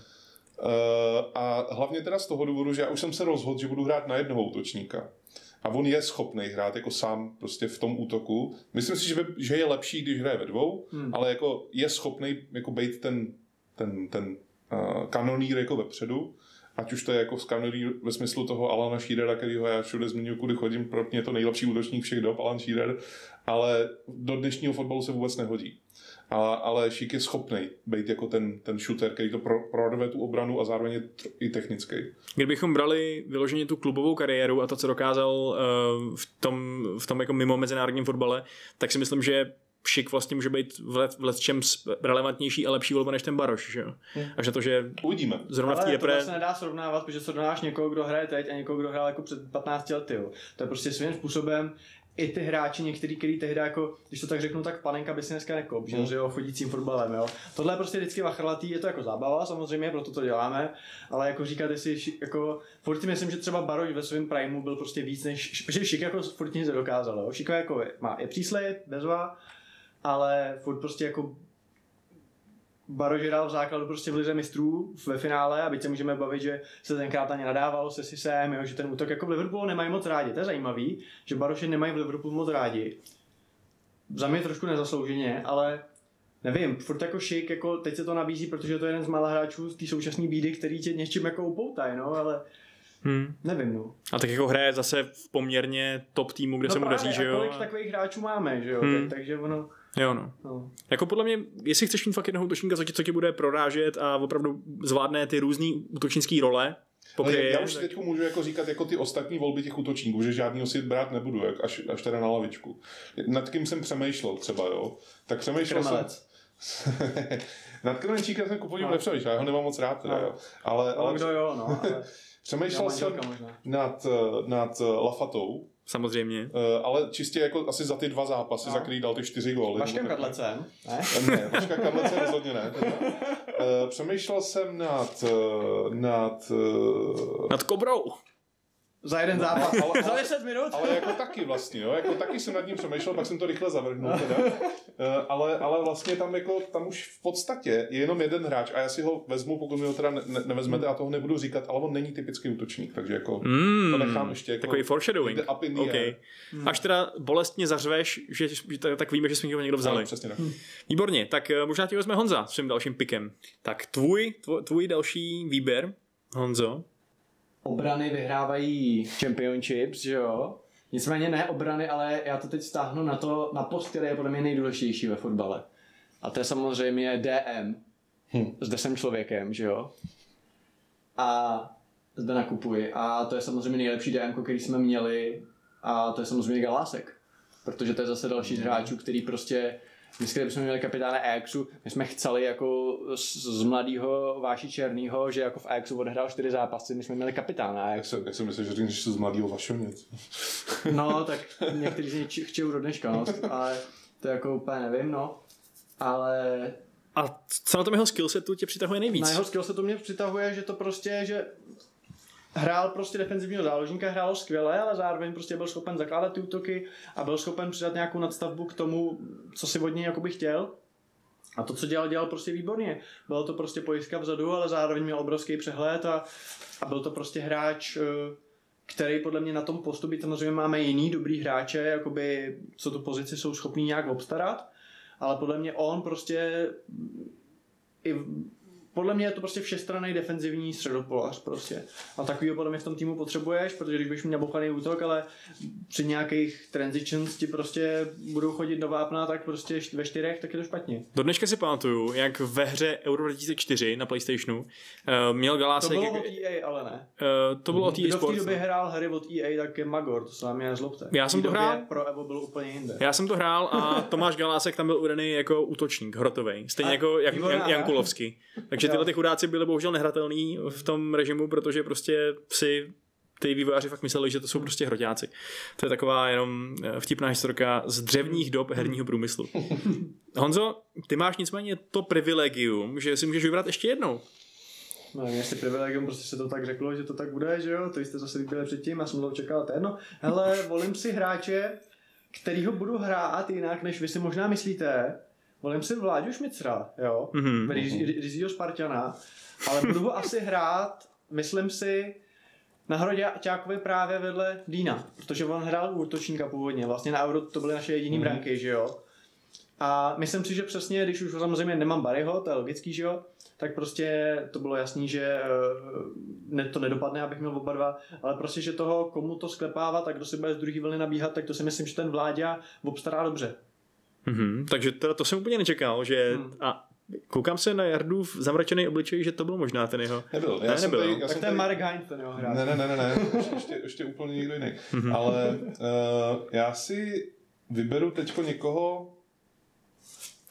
Speaker 2: a hlavně teda z toho důvodu, že já už jsem se rozhodl, že budu hrát na jednoho útočníka. A on je schopný hrát jako sám prostě v tom útoku. Myslím si, že, by, že je lepší, když hraje ve dvou, hmm. ale jako je schopný jako být ten, ten, ten uh, kanonýr jako vepředu. Ať už to je jako z kanonýr ve smyslu toho Alana Shearera, kterýho já všude zmiňuji, kudy chodím, pro mě je to nejlepší útočník všech dob, Alan Shearer, ale do dnešního fotbalu se vůbec nehodí. A, ale Šik je schopný být jako ten, ten shooter, který to pro, tu obranu a zároveň je tr- i technický.
Speaker 1: Kdybychom brali vyloženě tu klubovou kariéru a to, co dokázal uh, v tom, v tom jako mimo mezinárodním fotbale, tak si myslím, že Šik vlastně může být v, let, v letčem relevantnější a lepší volba než ten Baroš, že jo? Až na to, že
Speaker 2: Uvidíme.
Speaker 1: zrovna v té
Speaker 3: Ale
Speaker 1: repre...
Speaker 3: to se nedá srovnávat, protože srovnáváš někoho, kdo hraje teď a někoho, kdo hrál jako před 15 lety. Jo. To je prostě svým způsobem i ty hráči, některý, který tehdy jako, když to tak řeknu, tak panenka by si dneska nekop, že,
Speaker 2: Hmm.
Speaker 3: že jo, chodícím fotbalem, jo. Tohle je prostě vždycky vachrlatý, je to jako zábava samozřejmě, proto to děláme, ale jako říkat, jestli ši- jako, furt si myslím, že třeba Baroš ve svém primu byl prostě víc než, že Šik jako furt nic nedokázal, jo. Šik jako je, má, je příslej, bezva, ale furt prostě jako Baroš hrál v základu prostě v lize mistrů ve finále a byť se můžeme bavit, že se tenkrát ani nadávalo se Sisem, jo, že ten útok jako v Liverpoolu nemají moc rádi. To je zajímavý, že Baroše nemají v Liverpoolu moc rádi. Za mě trošku nezaslouženě, ale nevím, furt jako šik, jako teď se to nabízí, protože to je jeden z mála hráčů z té současné bídy, který tě něčím jako upoutají, no, ale
Speaker 1: Hmm.
Speaker 3: nevím, no.
Speaker 1: A tak jako hraje zase v poměrně top týmu, kde
Speaker 3: no
Speaker 1: se mu daří, že jo?
Speaker 3: kolik takových hráčů máme, že jo,
Speaker 1: hmm.
Speaker 3: tak, takže ono,
Speaker 1: Jo, no.
Speaker 3: no.
Speaker 1: Jako podle mě, jestli chceš mít fakt jednoho útočníka, co tě, co tě bude prorážet a opravdu zvládne ty různý útočnické role,
Speaker 2: Ale
Speaker 1: pokryje,
Speaker 2: já už
Speaker 1: tak-
Speaker 2: teď můžu jako říkat jako ty ostatní volby těch útočníků, že žádný si brát nebudu, jak až, až teda na lavičku. Nad kým jsem přemýšlel třeba, jo? Tak přemýšlel
Speaker 3: Kremelec.
Speaker 2: jsem... Nad Kremenčíkem jsem ku podivu
Speaker 3: No.
Speaker 2: nepřemýšlel, já ho nemám moc rád, teda,
Speaker 3: No.
Speaker 2: jo. Ale,
Speaker 3: Ale
Speaker 2: ale
Speaker 3: kdo jo, no, ale
Speaker 2: přemýšlel
Speaker 3: já
Speaker 2: jsem nad, eh, nad eh, Lafatou,
Speaker 1: samozřejmě.
Speaker 2: eh, ale čistě jako asi za ty dva zápasy,
Speaker 3: No.
Speaker 2: za který dal ty čtyři góly.
Speaker 3: Vaškem Kadlecem, ne?
Speaker 2: Ne, Vaška Kadlece rozhodně ne. Teda. Eh, Přemýšlel jsem nad, eh, nad
Speaker 1: Nad Kobrou.
Speaker 3: Za jeden zápas.
Speaker 2: ale- ale-
Speaker 3: Za 10 minut?
Speaker 2: Ale jako taky vlastně, jo, jako taky jsem nad ním přemýšlel, pak jsem to rychle zavrhnul teda. Eh, ale, ale vlastně tam jako, tam už v podstatě je jenom jeden hráč a já si ho vezmu, pokud mi ho teda ne, ne, nevezmete a toho nebudu říkat, ale on není typický útočník, takže jako
Speaker 1: Mm,
Speaker 2: to nechám ještě jako
Speaker 1: Takový foreshadowing.
Speaker 2: up in the
Speaker 1: okay.
Speaker 2: air.
Speaker 1: Až teda bolestně zařveš, že, že tak- tak víme, že jsme ho někdo vzali.
Speaker 2: Ano, přesně tak.
Speaker 1: Výborně, tak eh, možná ti vezme Honza svým dalším pikem. Tak tvůj, tvůj, tvůj další výběr, Honzo.
Speaker 3: Obrany vyhrávají championships, že jo? Nicméně ne obrany, ale já to teď stáhnu na to, na post, který je podle mě nejdůležitější ve fotbale. A to je samozřejmě DM.
Speaker 2: Hm.
Speaker 3: Zde jsem člověkem, že jo? A zde nakupuji. A to je samozřejmě nejlepší DM, který jsme měli. A to je samozřejmě Galásek. Protože to je zase další z hráčů, který prostě Dneska, kdybychom měli kapitána Ajaxu, my jsme chceli jako z, z mladého Váši Černýho, že jako v Ajaxu odehrál čtyři zápasy, my jsme měli kapitána
Speaker 2: Jak
Speaker 3: Ajaxu.
Speaker 2: jsem, jak jsem myslel, že řekneš, že jsi z mladého Vašovnic.
Speaker 3: No, tak někteří z nich chtějí do dneška, no, ale to jako úplně nevím, no. Ale
Speaker 1: A co na tom jeho skillsetu tě přitahuje nejvíc?
Speaker 3: na jeho skill se to mě přitahuje, že to prostě, že hrál prostě defenzivního záložníka, hrál skvěle, ale zároveň prostě byl schopen zakládat ty útoky a byl schopen přidat nějakou nadstavbu k tomu, co si od něj jakoby chtěl. A to, co dělal, dělal prostě výborně. Bylo to prostě pojistka vzadu, ale zároveň měl obrovský přehled a, a byl to prostě hráč, eh, který podle mě na tom postu, byť samozřejmě máme jiný dobrý hráče, jakoby, co tu pozici jsou schopní nějak obstarat, ale podle mě on prostě i podle mě je to prostě všestranný defenzivní středopolař prostě. A takovýho podle mě v tom týmu potřebuješ, protože když budeš mít nabochaný útok, ale při nějakých transitions ti prostě budou chodit do vápna, tak prostě ve čtyřech, tak je to špatně.
Speaker 1: Do dneška si pamatuju, jak ve hře Euro 2004 na Playstationu uh, měl Galásek...
Speaker 3: To bylo od EA, ale ne.
Speaker 1: Uh, to bylo od EA
Speaker 3: Kdo v té době hrál hry od EA, tak je Magor, to se vám mě nezlobte.
Speaker 1: Já jsem to hrál.
Speaker 3: Pro Evo byl úplně jinde.
Speaker 1: Já jsem to hrál a Tomáš Galásek tam byl udaný jako útočník, hrotový. Stejně
Speaker 3: A
Speaker 1: jako jak. Jankulovský. Takže tyhle ty chudáci byli bohužel nehratelný v tom režimu, protože prostě si ty vývojáři fakt mysleli, že to jsou prostě hroťáci. To je taková jenom eh, vtipná historka z dřevních dob herního průmyslu. Honzo, ty máš nicméně to privilegium, že si můžeš vybrat ještě jednou.
Speaker 3: No, nevím, jestli privilegium, prostě se to tak řeklo, že to tak bude, že jo, to jste zase vybili předtím, já jsem to čekal, to je jedno. Hele, volím si hráče, kterýho budu hrát jinak, než vy si možná myslíte. Volím si Vláďu Šmicra, jo,
Speaker 1: Mhm.
Speaker 3: mm-hmm. Rizího Spartana, ale budu ho asi hrát, myslím si, na Hroďákovi právě vedle Dýna, protože on hrál u útočníka původně, vlastně na Euro to byly naše jediný
Speaker 2: Mhm.
Speaker 3: mm-hmm. branky, že jo. A myslím si, že přesně, když už samozřejmě nemám Barryho, to je logický, že jo, tak prostě to bylo jasný, že eh, ne, to nedopadne, abych měl oba dva, ale prostě, že toho, komu to sklepávat a kdo si bude z druhé vlny nabíhat, tak to si myslím, že ten Vláďa obstará dobře.
Speaker 1: Mhm, takže to, to jsem úplně nečekal, že...
Speaker 3: Hmm.
Speaker 1: A koukám se na Jardův zamračený obličej, že to byl možná ten jeho.
Speaker 2: Nebyl.
Speaker 1: Ne,
Speaker 2: jsem
Speaker 1: nebyl.
Speaker 2: Tady, já
Speaker 3: tak
Speaker 2: jsem
Speaker 3: to je
Speaker 2: tady,
Speaker 3: Marek Heinz, ten jeho hráč.
Speaker 2: Ne, ne, ne, ne, ne. Ještě, ještě, ještě úplně někdo jiný. Ale uh, já si vyberu teďko někoho,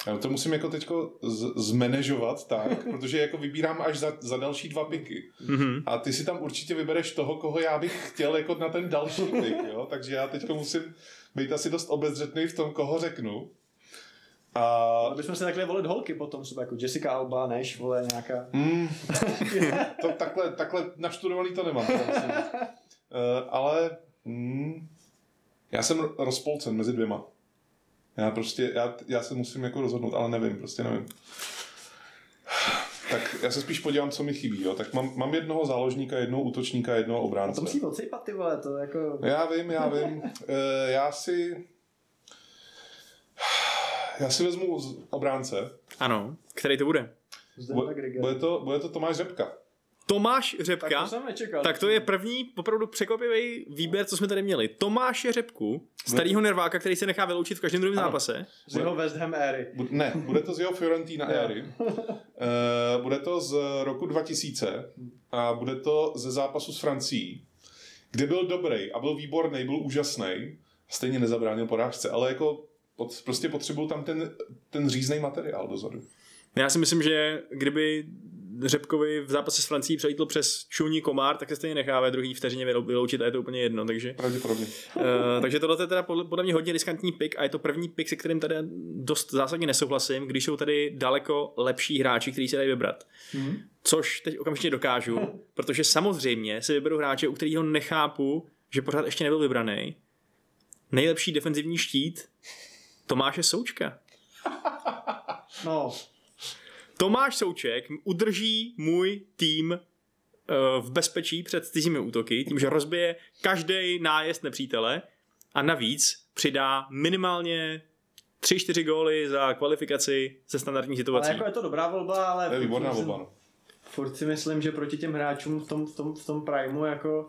Speaker 2: já to musím jako teďko z- zmanežovat tak, protože jako vybírám až za, za další dva piky.
Speaker 1: Mhm.
Speaker 2: A ty si tam určitě vybereš toho, koho já bych chtěl jako na ten další pik, jo? Takže já teďko musím být asi dost obezřetný v tom, koho řeknu. A
Speaker 3: Ale bychom se takhle volit holky potom, třeba jako Jessica Alba, než vole nějaká.
Speaker 2: Mm, to takhle, takhle naštudovaný to nemám. Uh, ale mm, já jsem ro- rozpolcen mezi dvěma. Já prostě, já, já se musím jako rozhodnout, ale nevím, prostě nevím. Tak já se spíš podívám, co mi chybí. Jo. Tak mám, mám jednoho záložníka, jednoho útočníka, jednoho
Speaker 3: A to
Speaker 2: obránce.
Speaker 3: musí odsejpat ty vole, to jako...
Speaker 2: Já vím, já vím. Uh, já si... Já si vezmu z obránce.
Speaker 1: Ano, který to bude?
Speaker 2: Bude, bude, to, bude to Tomáš Řepka.
Speaker 1: Tomáš
Speaker 3: Tak
Speaker 1: Řepka.
Speaker 3: to jsem nečekal.
Speaker 1: Tak to je první opravdu překvapivý výběr, co jsme tady měli. Tomáše Řepku, starýho nerváka, který se nechá vyloučit v každém druhém
Speaker 2: Ano.
Speaker 1: zápase.
Speaker 3: Z jeho West Ham éry.
Speaker 2: Ne, bude to z jeho Fiorentina éry. Eh, bude to z roku 2000 a bude to ze zápasu s Francií, kde byl dobrý a byl výborný, byl úžasný. Stejně nezabránil porážce, ale jako pot, prostě potřebuju tam ten, ten řízný materiál dozadu.
Speaker 1: Já si myslím, že kdyby Řepkovi v zápase s Francií přejítl přes čuní komár, tak se stejně nechá ve druhý vteřině vylou- vyloučit a je to úplně jedno. Takže,
Speaker 2: Pravděpodobně.
Speaker 1: uh, takže tohle je teda podle, podle mě hodně riskantní pick a je to první pick, se kterým tady dost zásadně nesouhlasím, když jsou tady daleko lepší hráči, kteří se dají vybrat.
Speaker 3: Mhm.
Speaker 1: Což teď okamžitě dokážu, protože samozřejmě si vyberu hráče, u kterého nechápu, že pořád ještě nebyl vybraný. Nejlepší defenzivní štít Tomáše Součka.
Speaker 3: No,
Speaker 1: Tomáš Souček udrží můj tým eh, v bezpečí před cizími útoky, tím, že rozbije každý nájezd nepřítele a navíc přidá minimálně 3-4 góly za kvalifikaci ze standardních
Speaker 3: ale
Speaker 1: situací.
Speaker 3: jako je to dobrá volba, ale...
Speaker 2: To je výborná
Speaker 3: furt si-
Speaker 2: volba. no.
Speaker 3: Furt si myslím, že proti těm hráčům v tom, v tom, v tom primu jako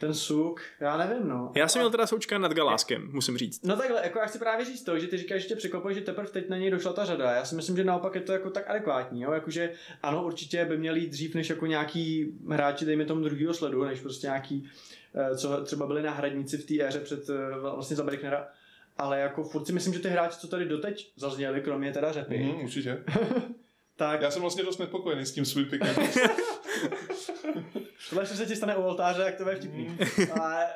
Speaker 3: ten suk, já nevím, no.
Speaker 1: Já jsem měl teda Součka nad Galáskem, musím říct.
Speaker 3: No takhle, jako já chci právě říct to, že ty říkáš, že tě překvapuje, že teprve teď na něj došla ta řada. Já si myslím, že naopak je to jako tak adekvátní, jo? Jakože ano, určitě by měl jít dřív než jako nějaký hráči, dejme tomu druhého sledu, než prostě nějaký, eh, co třeba byli náhradníci v té éře před eh, vlastně za Bricknera. Ale jako furt si myslím, že ty hráči, co tady doteď zazněli, kromě teda řepy,
Speaker 2: Mhm, určitě.
Speaker 3: tak
Speaker 2: Já jsem vlastně dost nespokojený s tím svým pikem.
Speaker 3: tohle se ti stane u oltáře, jak to bude vtipný. A, eh,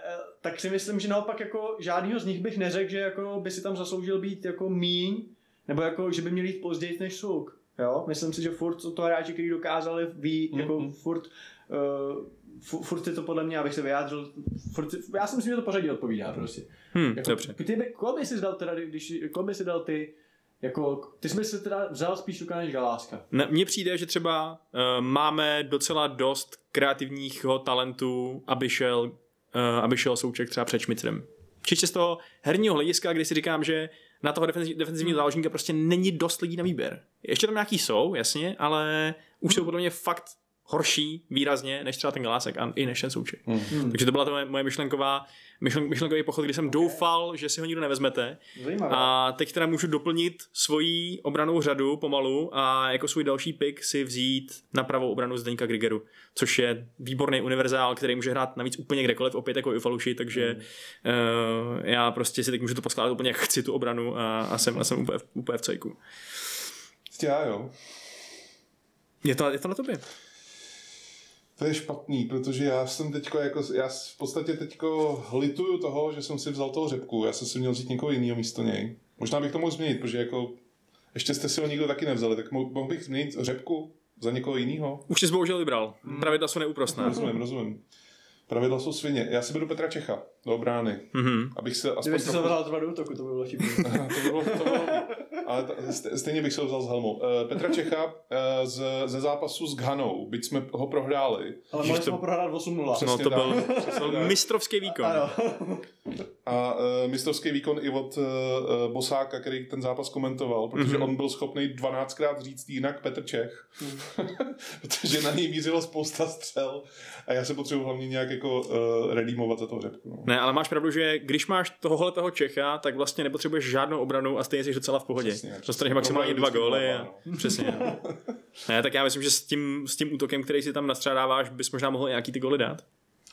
Speaker 3: tak si myslím, že naopak jako žádnýho z nich bych neřekl, že jako by si tam zasloužil být jako míň, nebo jako, že by měl jít později než Suk. Jo? Myslím si, že furt to hráči, kteří dokázali ví,
Speaker 2: Mhm.
Speaker 3: jako furt, uh, fu- furt je to podle mě, abych se vyjádřil, furt, já si myslím, že to pořadí odpovídá prostě.
Speaker 1: Hm,
Speaker 3: Jako,
Speaker 1: dobře.
Speaker 3: Ty by, koho by si dal teda, když, koho by si dal ty, jako, ty by si teda vzal spíš Suka než Galáska.
Speaker 1: Mně přijde, že třeba uh, máme docela dost kreativního talentu, aby šel, uh, aby šel Souček třeba před Šmicrem. Čistě z toho herního hlediska, kdy si říkám, že na toho defenzivního defenzivního záložníka prostě není dost lidí na výběr. Ještě tam nějaký jsou, jasně, ale už jsou podle mě fakt horší výrazně, než třeba ten Galásek a i než ten Souček.
Speaker 3: Hmm.
Speaker 1: Takže to byla to moje, moje myšlenková, myšlen, myšlenkový pochod, kdy jsem doufal, že si ho nikdo nevezmete.
Speaker 3: Zajímavé.
Speaker 1: A teď teda můžu doplnit svoji obranou řadu pomalu a jako svůj další pick si vzít na pravou obranu Zdeňka Grigeru, což je výborný univerzál, který může hrát navíc úplně kdekoliv, opět jako i Faluši, takže
Speaker 3: Hmm.
Speaker 1: uh, já prostě si teď můžu to poskládat úplně jak chci tu obranu a, a jsem, a jsem úplně, v- úplně v cejku.
Speaker 2: Já jo.
Speaker 1: Je to, je to na tobě.
Speaker 2: To je špatný, protože já jsem teďko jako, já v podstatě teďko lituju toho, že jsem si vzal toho řepku, já jsem si měl vzít někoho jiného místo něj. Možná bych to mohl změnit, protože jako ještě jste si ho nikdo taky nevzali, tak mo- mohl bych změnit řepku za někoho jiného.
Speaker 1: Už jsi bohužel vybral. Pravidla jsou neúprostná.
Speaker 2: Rozumím, rozumím. Pravidla jsou svině. Já si beru Petra Čecha do obrany,
Speaker 1: Mhm.
Speaker 2: abych se aspoň
Speaker 3: Kdyby si se
Speaker 2: trochu...
Speaker 3: třeba do útoku, to by bylo vtipné.
Speaker 2: to by bylo, to by bylo ale ta, stejně bych se vzal s Helmou. Uh, Petra Čecha uh, z, ze zápasu s Ghanou, byť jsme ho prohráli.
Speaker 3: Ale mohli
Speaker 1: to-
Speaker 3: jsme ho prohrát 8-0.
Speaker 1: No to
Speaker 2: tak,
Speaker 1: byl,
Speaker 2: přesně
Speaker 1: byl
Speaker 2: tak.
Speaker 1: mistrovský výkon.
Speaker 3: Ano.
Speaker 2: A uh, mistrovský výkon i od uh, Bosáka, který ten zápas komentoval, protože
Speaker 1: Mhm.
Speaker 2: mm-hmm. on byl schopný 12krát říct jinak Petr Čech, protože na něj mířilo spousta střel a já se potřebuji hlavně nějak jako uh, redeemovat za to řepku. No.
Speaker 1: Ne, ale máš pravdu, že když máš tohohle toho Čecha, tak vlastně nepotřebuješ žádnou obranu a stejně jsi docela v pohodě.
Speaker 2: Přesně, přesně.
Speaker 1: Dostaneš maximálně dva góly. A... Přesně. No. Ne, tak já myslím, že s tím, s tím útokem, který si tam nastřádáváš, bys možná mohl nějaký ty góly dát.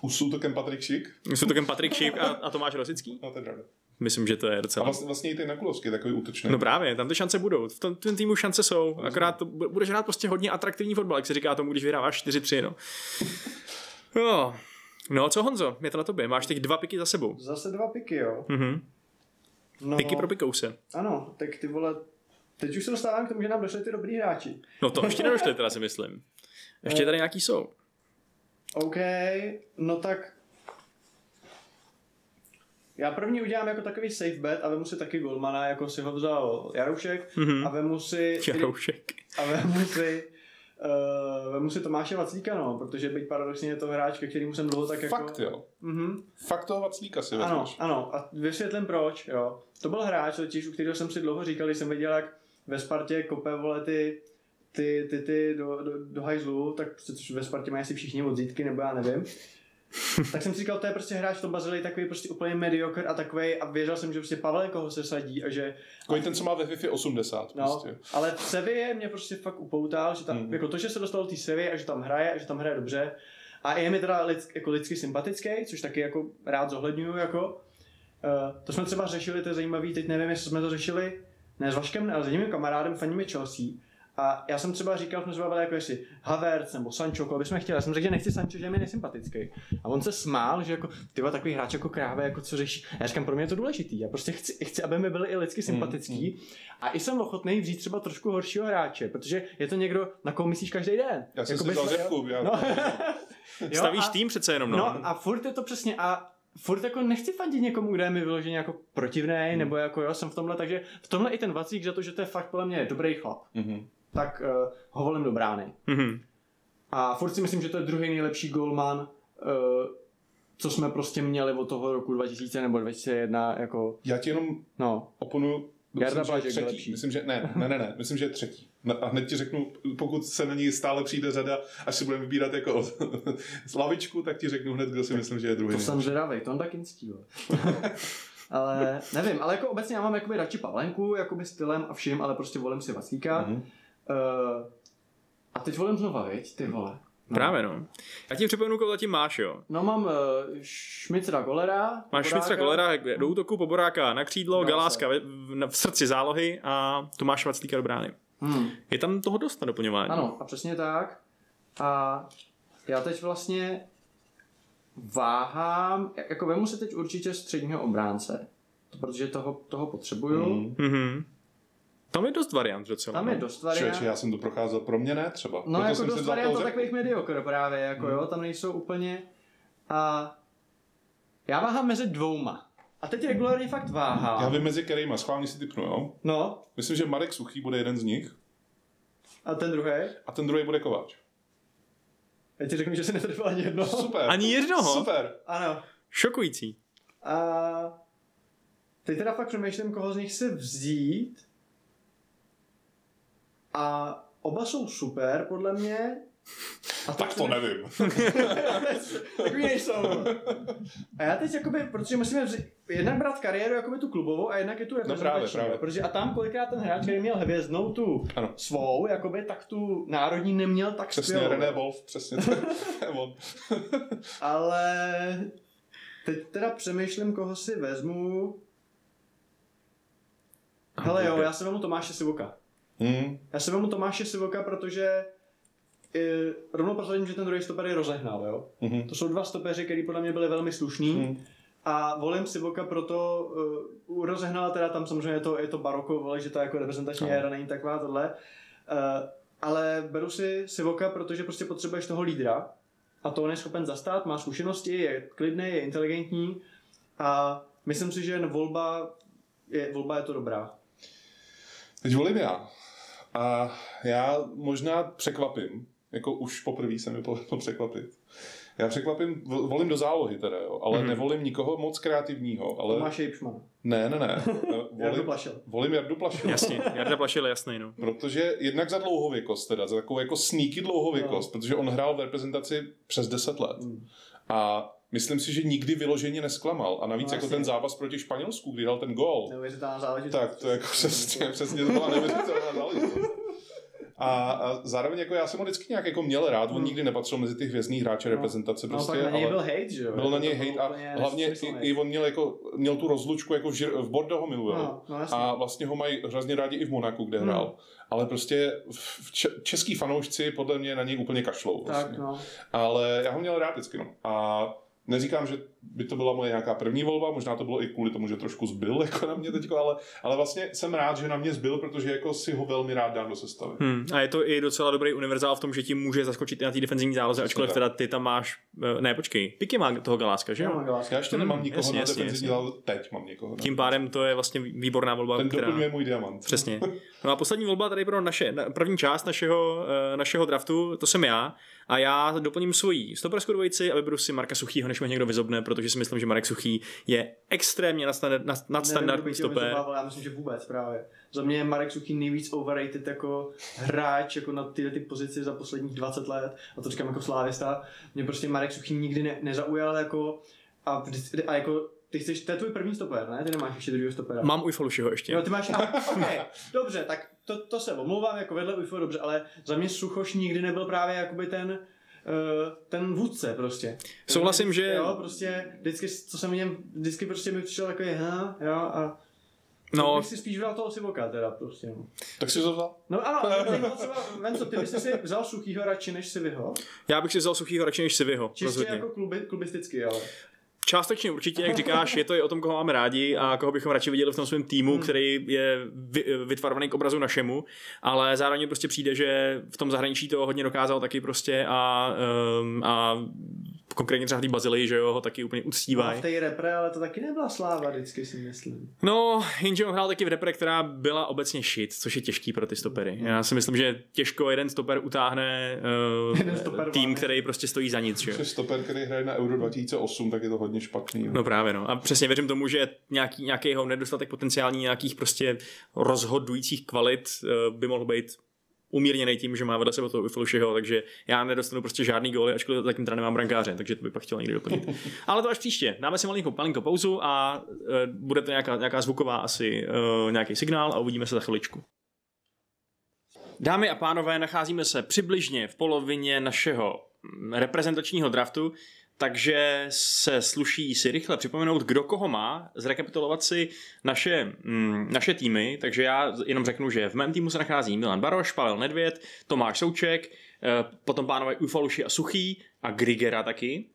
Speaker 2: Už s útokem Patrik Šik?
Speaker 1: S útokem Patrik Šíp a, a Tomáš Rosický?
Speaker 2: No to je pravda.
Speaker 1: Myslím, že to je
Speaker 2: A
Speaker 1: docela.
Speaker 2: vlastně, vlastně i ten Nakulovský, takový útočný.
Speaker 1: No právě, tam ty šance budou. V tom, tom týmu šance jsou. Akorát to, bu- budeš hrát prostě hodně atraktivní fotbal, jak se říká tomu, když vyhráváš 4-3. No. No. No, co Honzo, je to na tobě. Máš teď dva piky za sebou.
Speaker 3: Zase dva piky, jo.
Speaker 1: Mhm.
Speaker 3: No,
Speaker 1: Piky pro Pikouse.
Speaker 3: Ano, tak ty vole, teď už se dostávám k tomu, že nám došli ty dobrý hráči.
Speaker 1: No to ještě nedošli, teda si myslím. Ještě tady nějaký jsou.
Speaker 3: OK, no tak já první udělám jako takový safe bet a vemu si taky golmana, jako si ho vzal Jaroušek
Speaker 1: Mhm.
Speaker 3: a vemu si,
Speaker 1: Jaroušek.
Speaker 3: a vemu si, uh, vemu si Tomáše Vaclíka, no, protože byť paradoxně je to hráč, ke kterému jsem dlouho tak jako...
Speaker 2: Fakt jo.
Speaker 3: Mhm.
Speaker 2: Fakt toho Vaclíka si
Speaker 3: Ano,
Speaker 2: vezmeš.
Speaker 3: ano, a vysvětlím proč, jo. To byl hráč, totiž, u kterého jsem si dlouho říkal, když jsem viděl, jak ve Spartě kope, vole, ty, ty, ty, ty do, do, do hajzlu, tak prostě, ve Spartě mají asi všichni odzítky, nebo já nevím. tak jsem si říkal, to je prostě hráč v tom Bazilii takový prostě úplně mediocre a takový a věřil jsem, že prostě Pavelenko ho se sadí a že
Speaker 2: Takový ten, co má ve FIFA 80
Speaker 3: No,
Speaker 2: prostě.
Speaker 3: ale v Sevě mě prostě fakt upoutal, že tam,
Speaker 2: Mhm.
Speaker 3: jako to, že se dostal do té Sevě a že tam hraje a že tam hraje dobře. A je mi teda lid, jako lidsky sympatický, což taky jako rád zohledňuju, jako. Uh, to jsme třeba řešili, to je zajímavý, teď nevím, jestli jsme to řešili, ne s Vaškem, ale s jedním kamarádem, faníme Chelsea. A já jsem třeba říkal, jsme se bavili jako jestli Havertz nebo Sancho, koho bychom chtěli. Já jsem řekl, že nechci Sancho, že je mi nesympatický. A on se smál, že jako ty takový hráč jako kráve, jako co řeší. A já říkám, pro mě je to důležitý. Já prostě chci, chci aby mi byli i lidsky sympatický. A i jsem ochotný vzít třeba trošku horšího hráče, protože je to někdo, na koho myslíš každý den.
Speaker 2: Já jsem
Speaker 3: Jako
Speaker 2: si vzal
Speaker 3: bys-
Speaker 2: řepku. Já...
Speaker 3: No. Jo,
Speaker 1: Stavíš
Speaker 3: a-
Speaker 1: tým přece jenom, no.
Speaker 3: No a furt je to přesně a furt jako nechci fandit někomu, kde je mi vyloženě jako protivný, hmm. nebo jako jo, jsem v tomhle, takže v tomhle i ten Vacík za to, že to je fakt podle mě dobrý chlap,
Speaker 2: Mhm.
Speaker 3: Tak uh, ho volím do brány.
Speaker 1: Mhm.
Speaker 3: A furt si myslím, že to je druhý nejlepší golman, uh, co jsme prostě měli od toho roku 2000 nebo 2001, jako,
Speaker 2: Já ti jenom
Speaker 3: no.
Speaker 2: oponuju.
Speaker 3: Jarda
Speaker 2: Myslím, že
Speaker 3: Blažek
Speaker 2: třetí.
Speaker 3: lepší.
Speaker 2: Myslím, že ne, ne, ne, ne, myslím, že je třetí. A hned ti řeknu, pokud se na ní stále přijde řada, až si budeme vybírat jako z lavičku, tak ti řeknu hned, kdo si myslím, že je druhý.
Speaker 3: To jsem zvědavý, to on tak instí, vole. ale nevím, ale jako obecně já mám jakoby radši Pavlenku, jakoby stylem a vším, ale prostě volím si Vacíka.
Speaker 2: Mhm.
Speaker 3: Uh, a teď volím znova, viď, ty vole. No.
Speaker 1: Právě, no. Já ti připomenu, koho zatím máš, jo.
Speaker 3: No mám uh, Šmicera Kolera.
Speaker 1: Máš
Speaker 3: Poboráka.
Speaker 1: Šmicera Kolera do útoku, Poboráka na křídlo,
Speaker 3: se.
Speaker 1: Galáska v, v, v srdci zálohy a Tomáš Vaclíka do brány.
Speaker 3: Hmm.
Speaker 1: Je tam toho dost na doplňování.
Speaker 3: Ano, a přesně tak. A já teď vlastně váhám, jako vemu si teď určitě středního obránce, protože toho, toho potřebuju.
Speaker 2: Mhm.
Speaker 1: Mhm. Tam je dost variant docela.
Speaker 3: Tam je no. dost variant.
Speaker 2: Člověče, já jsem to procházel, pro mě ne třeba.
Speaker 3: No
Speaker 2: Proto
Speaker 3: jako
Speaker 2: jsem
Speaker 3: dost variant to takových mediokr právě, jako hmm. jo, tam nejsou úplně. A já váhám mezi dvouma. A teď regulárně fakt váha.
Speaker 2: Já vím mezi kterýma, schválně si typnu, jo?
Speaker 3: No.
Speaker 2: Myslím, že Marek Suchý bude jeden z nich.
Speaker 3: A ten druhý?
Speaker 2: A ten druhý bude Kováč.
Speaker 3: Já ti řeknu, že si netrval ani jedno.
Speaker 2: Super.
Speaker 1: Ani jednoho?
Speaker 2: Super.
Speaker 3: Ano.
Speaker 1: Šokující.
Speaker 3: A teď teda fakt přemýšlím, koho z nich se vzít. A oba jsou super, podle mě. A
Speaker 2: Tak to nevím.
Speaker 3: Takový nejsou. A já teď jakoby, protože musíme vzít, jednak brát kariéru jakoby tu klubovou a jednak je tu reprezentační.
Speaker 2: právě.
Speaker 3: jo, Protože a tam kolikrát ten hráč, který měl hvězdnou tu
Speaker 2: Ano.
Speaker 3: svou, jakoby, tak tu národní neměl tak
Speaker 2: Přesně,
Speaker 3: skvělou.
Speaker 2: René Wolf, přesně to je on.
Speaker 3: Ale teď teda přemýšlím, koho si vezmu. Hele jo, já si vezmu Tomáše Sivoka.
Speaker 2: Hmm.
Speaker 3: Já si vezmu Tomáše Sivoka, protože i, rovnou prosadím, že ten druhý stoper je rozehnal, jo.
Speaker 2: Mhm.
Speaker 3: To jsou dva stopeři, který podle mě byli velmi slušní.
Speaker 2: Hmm.
Speaker 3: A volím Sivoka proto, uh, rozehnala teda tam samozřejmě je to, je to baroko, vole, že to jako reprezentační
Speaker 2: No.
Speaker 3: éra není taková tohle. Uh, ale beru si Sivoka, protože prostě potřebuješ toho lídra a to on je schopen zastát, má zkušenosti, je klidný, je inteligentní a myslím si, že volba je, volba je to dobrá.
Speaker 2: Teď volím já. A já možná překvapím, jako už poprvé se mi povedlo překvapit. Já překvapím, vo- volím do zálohy teda, jo, ale
Speaker 1: Mhm.
Speaker 2: mm-hmm. nevolím nikoho moc kreativního, ale...
Speaker 3: Tomáš Jejpšman.
Speaker 2: Ne, ne, ne. Eh,
Speaker 3: Jardu
Speaker 2: Volím,
Speaker 3: Plašel.
Speaker 2: volím Jardu Plašila.
Speaker 1: Jasně, Jarda Plašil je jasný, no.
Speaker 2: Protože jednak za dlouhověkost teda, za takovou jako sneaky dlouhověkost, no. protože on hrál v reprezentaci přes 10 let.
Speaker 3: Mm.
Speaker 2: A myslím si, že nikdy vyloženě nesklamal. A navíc
Speaker 3: No,
Speaker 2: jako
Speaker 3: jasně.
Speaker 2: ten zápas proti Španělsku, kdy dal ten gól,
Speaker 3: Neuvěřitelná záležitost.
Speaker 2: tak to jako přesně, přesně to byla neuvěřitelná záležitost. A, a zároveň jako já jsem ho vždycky nějak jako měl rád, on
Speaker 3: Hmm.
Speaker 2: nikdy nepatřil mezi ty hvězdní hráče
Speaker 3: No.
Speaker 2: reprezentace
Speaker 3: No,
Speaker 2: prostě,
Speaker 3: pak na něj byl hate, že jo?
Speaker 2: byl na něj hate a hlavně i, i, on měl jako, měl tu rozlučku jako v, v Bordeaux ho milujou.
Speaker 3: No, no.
Speaker 2: A vlastně ho mají hrozně rádi i v Monaku, kde
Speaker 3: Hmm.
Speaker 2: hrál. Ale prostě v če- český fanoušci podle mě na něj úplně kašlou. Vlastně.
Speaker 3: tak, no.
Speaker 2: Ale já ho měl rád vždycky. No. A neříkám, že by to byla moje nějaká první volba, možná to bylo i kvůli tomu, že trošku zbyl jako na mě teďko, ale, ale vlastně jsem rád, že na mě zbyl, protože jako si ho velmi rád dám do sestavy.
Speaker 1: Hmm. A je to i docela dobrý univerzál v tom, že ti může zaskočit i na té defenzivní záloze, ačkoliv
Speaker 2: tak.
Speaker 1: teda ty tam máš, eh, ne počkej, Piky má toho Galáska, že
Speaker 3: Já
Speaker 1: jo?
Speaker 3: mám Galáska.
Speaker 2: Já ještě nemám nikoho
Speaker 1: jasně,
Speaker 2: na
Speaker 1: jasně,
Speaker 2: defenzivní
Speaker 1: jasně.
Speaker 2: záloze, teď mám někoho. No.
Speaker 1: Tím pádem to je vlastně výborná volba,
Speaker 2: Ten
Speaker 1: která...
Speaker 2: doplňuje můj diamant.
Speaker 1: Přesně. No a poslední volba tady pro naše, na- první část našeho, eh, našeho draftu, to jsem já. A já doplním svoji stoperskou dvojici a vyberu si Marka Suchýho, než mě někdo vyzobne, protože si myslím, že Marek Suchý je extrémně nadstandard- nad- nadstandardní stoper.
Speaker 3: Já myslím, že vůbec právě. Za mě je Marek Suchý nejvíc overrated jako hráč jako na tyhle ty pozici za posledních 20 let. A to říkám jako slávista. Mě prostě Marek Suchý nikdy ne, nezaujal jako a, a jako ty chceš, to je tvůj první stoper, ne? Ty nemáš ještě druhého stopera.
Speaker 1: Mám u Falušiho ještě.
Speaker 3: Jo, ty máš, a, okay, dobře, tak to, to se omlouvám jako vedle UFO, dobře, ale za mě Suchoš nikdy nebyl právě jakoby ten, uh, ten vůdce prostě.
Speaker 1: Souhlasím, že-
Speaker 3: Jo, prostě vždycky, co jsem viděl, vždycky prostě mi přišel takový, ha, jo, a
Speaker 1: No,
Speaker 3: bych si spíš vzal toho Sivoka teda prostě, no.
Speaker 2: Tak si to vzal?
Speaker 3: No ano, třeba, Venco, ty bys si vzal Suchýho radši než Sivyho?
Speaker 1: já bych si vzal Suchýho radši než Sivyho.
Speaker 3: Čistě
Speaker 1: Rozhodně.
Speaker 3: jako klubi, klubisticky, ale.
Speaker 1: Částečně určitě, jak říkáš, je to i o tom, koho máme rádi a koho bychom radši viděli v tom svém týmu,
Speaker 3: Hmm.
Speaker 1: který je vy, vytvarovaný k obrazu našemu, ale zároveň prostě přijde, že v tom zahraničí to hodně dokázal taky prostě a, um, a konkrétně třeba Bazilii, že jo, ho taky úplně
Speaker 3: No,
Speaker 1: uctívají.
Speaker 3: v té repre, ale to taky nebyla sláva vždycky si myslím.
Speaker 1: No, jenže on hrál taky v repre, která byla obecně shit, což je těžký pro ty stopery. Já si myslím, že těžko jeden stoper utáhne
Speaker 3: Jeden
Speaker 1: uh,
Speaker 3: stoper
Speaker 1: tým,
Speaker 3: má.
Speaker 1: který prostě stojí za nic, že jo.
Speaker 2: Že stoper, který hraje na Euro 2008, tak je to hodně špatný. No.
Speaker 1: No právě, no. A přesně věřím tomu, že nějaký, nějaký jeho nedostatek potenciální nějakých prostě rozhodujících kvalit eh, by mohl být umírněný tím, že má vedle sebe toho Filušiho, takže já nedostanu prostě žádný góly, ačkoliv zatím teda nemám brankáře, takže to bych pak chtěl někdy doplnit. Ale to až příště. Dáme si malinkou, malinkou pauzu a uh, bude to nějaká, nějaká zvuková asi uh, nějaký signál a uvidíme se za chviličku. Dámy a pánové, nacházíme se přibližně v polovině našeho mm, reprezentačního draftu, takže se sluší si rychle připomenout, kdo koho má, zrekapitulovat si naše, mm, naše týmy, takže já jenom řeknu, že v mém týmu se nachází Milan Baroš, Pavel Nedvěd, Tomáš Souček, eh, potom pánové Ufaluši a Suchý a Grigera taky.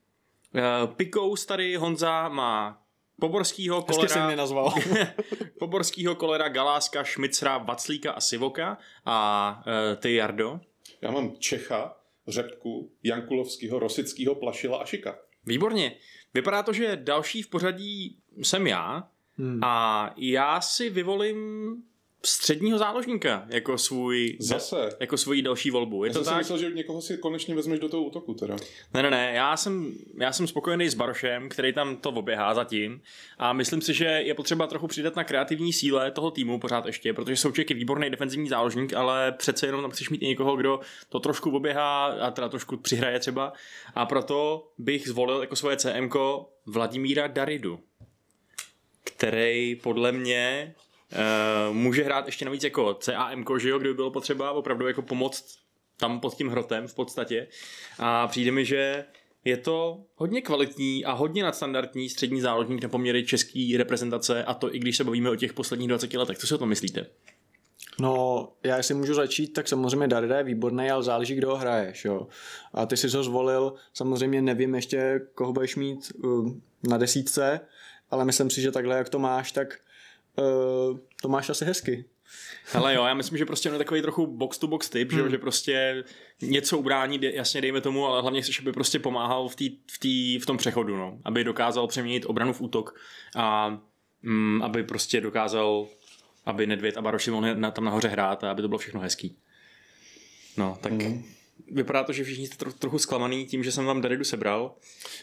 Speaker 1: Eh, Pikous tady Honza má Poborskýho,
Speaker 3: Hezky jsi mě
Speaker 1: kolera,
Speaker 3: nazval.
Speaker 1: Poborskýho, kolera, Galáska, Šmicra, Vaclíka a Sivoka a eh, ty Jardo.
Speaker 2: Já mám Čecha, Řepku, Jankulovského, Rosického, Plašila a Šika.
Speaker 1: Výborně. Vypadá to, že další v pořadí jsem já
Speaker 3: Hmm.
Speaker 1: a já si vyvolím středního záložníka jako svůj
Speaker 2: Zase.
Speaker 1: jako svoji další volbu. Je
Speaker 2: Já
Speaker 1: to
Speaker 2: jsem si
Speaker 1: tak?
Speaker 2: myslel, že někoho si konečně vezmeš do toho útoku teda.
Speaker 1: Ne, ne, ne, já jsem, já jsem spokojený s Barošem, který tam to oběhá zatím a myslím si, že je potřeba trochu přidat na kreativní síle toho týmu pořád ještě, protože Souček je výborný defenzivní záložník, ale přece jenom tam chceš mít i někoho, kdo to trošku oběhá a teda trošku přihraje třeba a proto bych zvolil jako svoje CMK Vladimíra Daridu, který podle mě uh, může hrát ještě navíc jako CAM, že jo, kdyby bylo potřeba opravdu jako pomoct tam pod tím hrotem v podstatě. A přijde mi, že je to hodně kvalitní a hodně nadstandardní střední záložník na poměry české reprezentace a to i když se bavíme o těch posledních 20 letech. Co si o tom myslíte?
Speaker 3: No, já jestli můžu začít, tak samozřejmě Darida je výborný, ale záleží, kdo ho hraješ, jo. A ty jsi ho zvolil, samozřejmě nevím ještě, koho budeš mít uh, na desítce, ale myslím si, že takhle, jak to máš, tak uh, to máš asi hezky.
Speaker 1: Ale jo, já myslím, že prostě on je takový trochu box to box typ, hmm. že, že prostě něco ubrání, jasně dejme tomu, ale hlavně chceš, aby prostě pomáhal v, tý, v, tý, v tom přechodu, no. aby dokázal přeměnit obranu v útok a mm, aby prostě dokázal, aby Nedvěd a Baroši mohli na, tam nahoře hrát a aby to bylo všechno hezký. No, tak hmm. Vypadá to, že všichni jste tro, trochu zklamaný tím, že jsem vám Daridu sebral.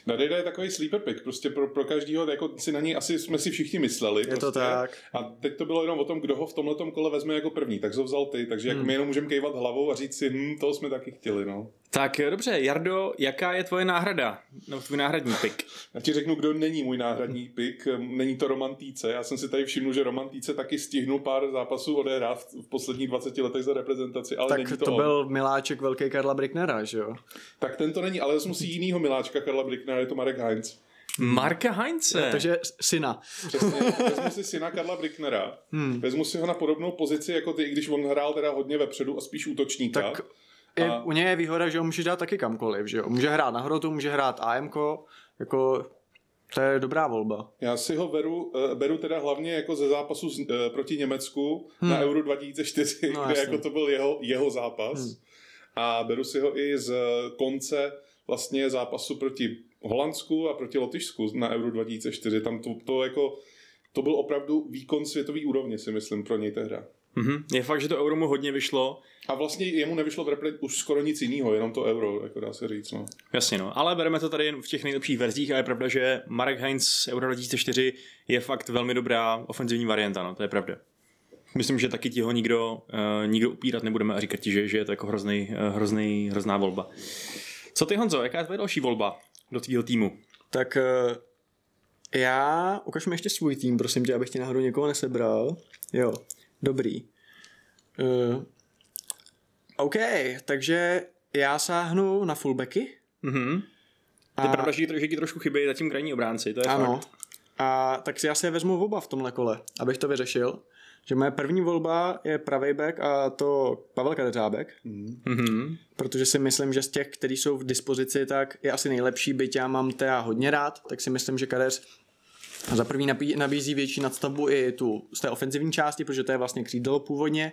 Speaker 2: Nadejda je takový sleeper pick, prostě pro, pro každýho, jako si na něj asi jsme si všichni mysleli.
Speaker 3: Je
Speaker 2: prostě.
Speaker 3: to tak.
Speaker 2: A teď to bylo jenom o tom, kdo ho v tomhle kole vezme jako první, tak ho vzal ty, takže hmm. jak my jenom můžeme kejvat hlavou a říct si, hm, toho jsme taky chtěli, no.
Speaker 1: Tak dobře, Jardo, jaká je tvoje náhrada? No, tvůj náhradní pick.
Speaker 2: Já ti řeknu, kdo není můj náhradní pick. Není to Romantíce. Já jsem si tady všiml, že Romantíce taky stihnul pár zápasů odehrát v posledních 20 letech za reprezentaci, ale
Speaker 3: Tak
Speaker 2: není to,
Speaker 3: to
Speaker 2: on.
Speaker 3: byl miláček velký Karla Bricknera, že jo?
Speaker 2: Tak ten to není, ale vezmu si jinýho miláčka Karla Bricknera, je to Marek Heinz.
Speaker 1: Marka Heinze.
Speaker 3: Takže syna.
Speaker 2: Přesně, vezmu si syna Karla Bricknera, hmm. vezmu si ho na podobnou pozici jako ty, i když on hrál teda hodně vepředu a spíš útočníka.
Speaker 3: Tak
Speaker 2: A-
Speaker 3: u něj je výhoda, že ho můžeš dát taky kamkoliv, že jo? Může hrát na hrotu, může hrát AMK, jako to je dobrá volba.
Speaker 2: Já si ho beru, eh, beru teda hlavně jako ze zápasu z, eh, proti Německu hmm. na Euro 2004,
Speaker 3: No,
Speaker 2: kde
Speaker 3: jasně.
Speaker 2: jako to byl jeho, jeho zápas. Hmm. A beru si ho i z konce vlastně zápasu proti Holandsku a proti Lotyšsku na Euro 2004. Tam to, to jako to byl opravdu výkon světový úrovně, si myslím, pro něj tehda.
Speaker 1: Mhm. Je fakt, že to euro mu hodně vyšlo.
Speaker 2: A vlastně jemu nevyšlo v repre už skoro nic jiného, jenom to euro, jako dá se říct. No.
Speaker 1: Jasně no, ale bereme to tady jen v těch nejlepších verzích a je pravda, že Marek Heinz z Euro 2004 je fakt velmi dobrá ofenzivní varianta, no, to je pravda. Myslím, že taky ti ho nikdo, uh, nikdo upírat nebudeme a říkat ti, že, že je to jako hrozný, uh, hrozný, hrozná volba. Co ty Honzo, jaká je tvoje další volba do tvýho týmu?
Speaker 3: Tak eh, já, ukaž mi ještě svůj tým, prosím tě, abych ti náhodou někoho nesebral. Jo, dobrý. Uh, OK, takže já sáhnu na fullbacky.
Speaker 1: Mhm. To je pravda, že, ti trošku chybí zatím krajní obránci, to je
Speaker 3: Ano.
Speaker 1: fakt.
Speaker 3: A tak si já si je vezmu oba v tomhle kole, abych to vyřešil. Že moje první volba je pravý back a to Pavel Kadeřábek,
Speaker 1: Mhm.
Speaker 3: protože si myslím, že z těch, kteří jsou v dispozici, tak je asi nejlepší, byť já mám Tea hodně rád, tak si myslím, že Kadeř za první nabí, nabízí větší nadstavbu i tu z té ofenzivní části, protože to je vlastně křídlo původně.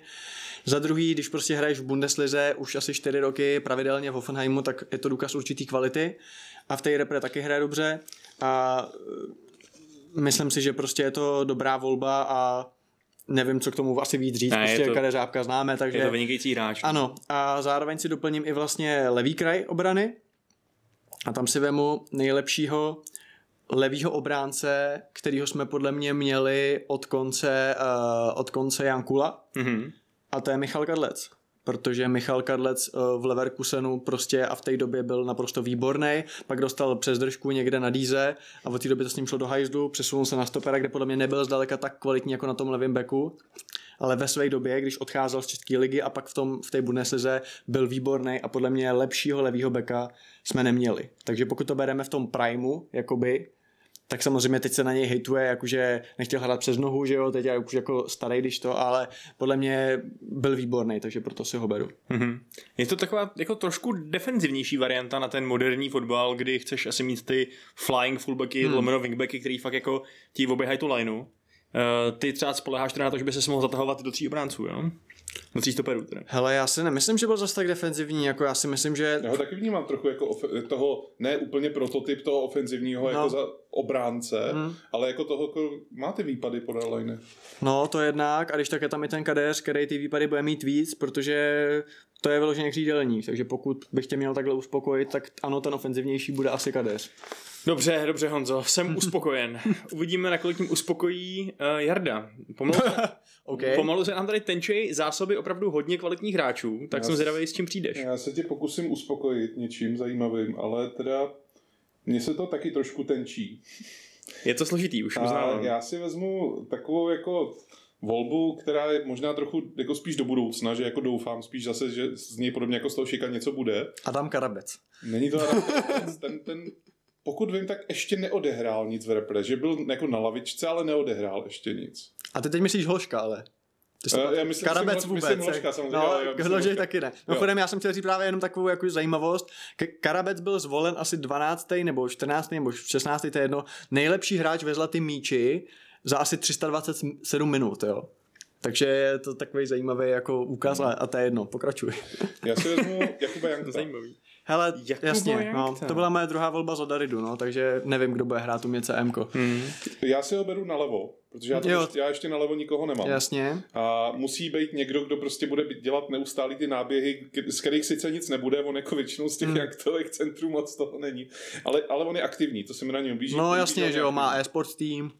Speaker 3: Za druhý, když prostě hraješ v Bundeslize už asi 4 roky pravidelně v Hoffenheimu, tak je to důkaz určitý kvality a v té repre taky hraje dobře a e, myslím si, že prostě je to dobrá volba a nevím, co k tomu asi víc říct,
Speaker 1: Ne,
Speaker 3: prostě
Speaker 1: to-
Speaker 3: Kadeřábka známe, takže...
Speaker 1: Je to vynikající hráč.
Speaker 3: Ano, a zároveň si doplním i vlastně levý kraj obrany a tam si vemu nejlepšího levýho obránce, kterýho jsme podle mě měli od konce, uh, od konce Jankula
Speaker 1: Mhm.
Speaker 3: a to je Michal Kadlec. Protože Michal Kadlec uh, v Leverkusenu prostě a v té době byl naprosto výborný, pak dostal přes držku někde na Díze a od té doby to s ním šlo do hajzlu, přesunul se na stopera, kde podle mě nebyl zdaleka tak kvalitní jako na tom levém beku ale ve své době, když odcházel z České ligy a pak v, tom, v té Bundeslize byl výborný a podle mě lepšího levýho beka jsme neměli. Takže pokud to bereme v tom primu, jakoby, tak samozřejmě teď se na něj hejtuje, jakože nechtěl hrát přes nohu, že jo, teď je už jako starý, když to, ale podle mě byl výborný, takže proto si ho beru.
Speaker 1: Mhm. Je to taková jako trošku defenzivnější varianta na ten moderní fotbal, kdy chceš asi mít ty flying fullbacky, hmm. lomeno wingbacky, který fakt jako ti oběhají tu lineu. Uh, ty třeba spoleháš teda na to, že by se mohl zatahovat do tří obránců, jo? No tří stoperů teda.
Speaker 3: Hele, já si nemyslím, že byl zase tak defenzivní, jako já si myslím, že...
Speaker 2: Já ho taky vnímám trochu jako ofe- toho, ne úplně prototyp toho ofenzivního no. jako za obránce, hmm. ale jako toho, jako má ty výpady podle line.
Speaker 3: No, to jednak, a když tak je tam i ten kadeř, který ty výpady bude mít víc, protože to je vyloženě křídelník, takže pokud bych tě měl takhle uspokojit, tak ano, ten ofenzivnější bude asi kadeř.
Speaker 1: Dobře, dobře Honzo, jsem uspokojen. Uvidíme, nakolik tím uspokojí uh, Jarda. Pomalu,
Speaker 3: okay.
Speaker 1: pomalu se nám tady tenčej zásoby opravdu hodně kvalitních hráčů, tak já jsem zvědavý, s čím přijdeš.
Speaker 2: Já se tě pokusím uspokojit něčím zajímavým, ale teda mně se to taky trošku tenčí.
Speaker 1: Je to složitý, už uznávám.
Speaker 2: Já si vezmu takovou jako volbu, která je možná trochu jako spíš do budoucna, že jako doufám spíš zase, že z něj podobně jako z toho šika něco bude.
Speaker 3: Adam Karabec.
Speaker 2: Není to Adam Karabec, ten, ten pokud vím, tak ještě neodehrál nic v repre, že byl jako na lavičce, ale neodehrál ještě nic.
Speaker 3: A ty teď myslíš Hoška, ale?
Speaker 2: Uh, já myslím,
Speaker 3: Karabec
Speaker 2: myslím,
Speaker 3: vůbec.
Speaker 2: Myslím hoška, samozřejmě.
Speaker 3: No,
Speaker 2: jo, jo,
Speaker 3: Hložek taky ne. No chodem, já jsem chtěl říct právě jenom takovou jako zajímavost. Karabec byl zvolen asi 12. nebo 14. nebo 16. to je jedno. Nejlepší hráč ve zlatým míči za asi 327 minut, jo. Takže je to takový zajímavý jako úkaz a, a to je jedno, pokračuj.
Speaker 2: Já si vezmu Jakuba Jankta.
Speaker 1: Zajímavý.
Speaker 3: Hele, Jakubo jasně, no, to byla moje druhá volba za Daridu, no, takže nevím, kdo bude hrát u mě CM. Hmm.
Speaker 2: Já si ho beru nalevo, protože já, to ještě, já ještě nalevo nikoho nemám.
Speaker 3: Jasně.
Speaker 2: A musí být někdo, kdo prostě bude dělat neustálý ty náběhy, z kterých sice nic nebude, on jako většinou z těch hmm. jaktových centrů moc toho není. Ale, ale on je aktivní, to se mi na něm blíží.
Speaker 3: No jasně, že jo, má e-sports tým.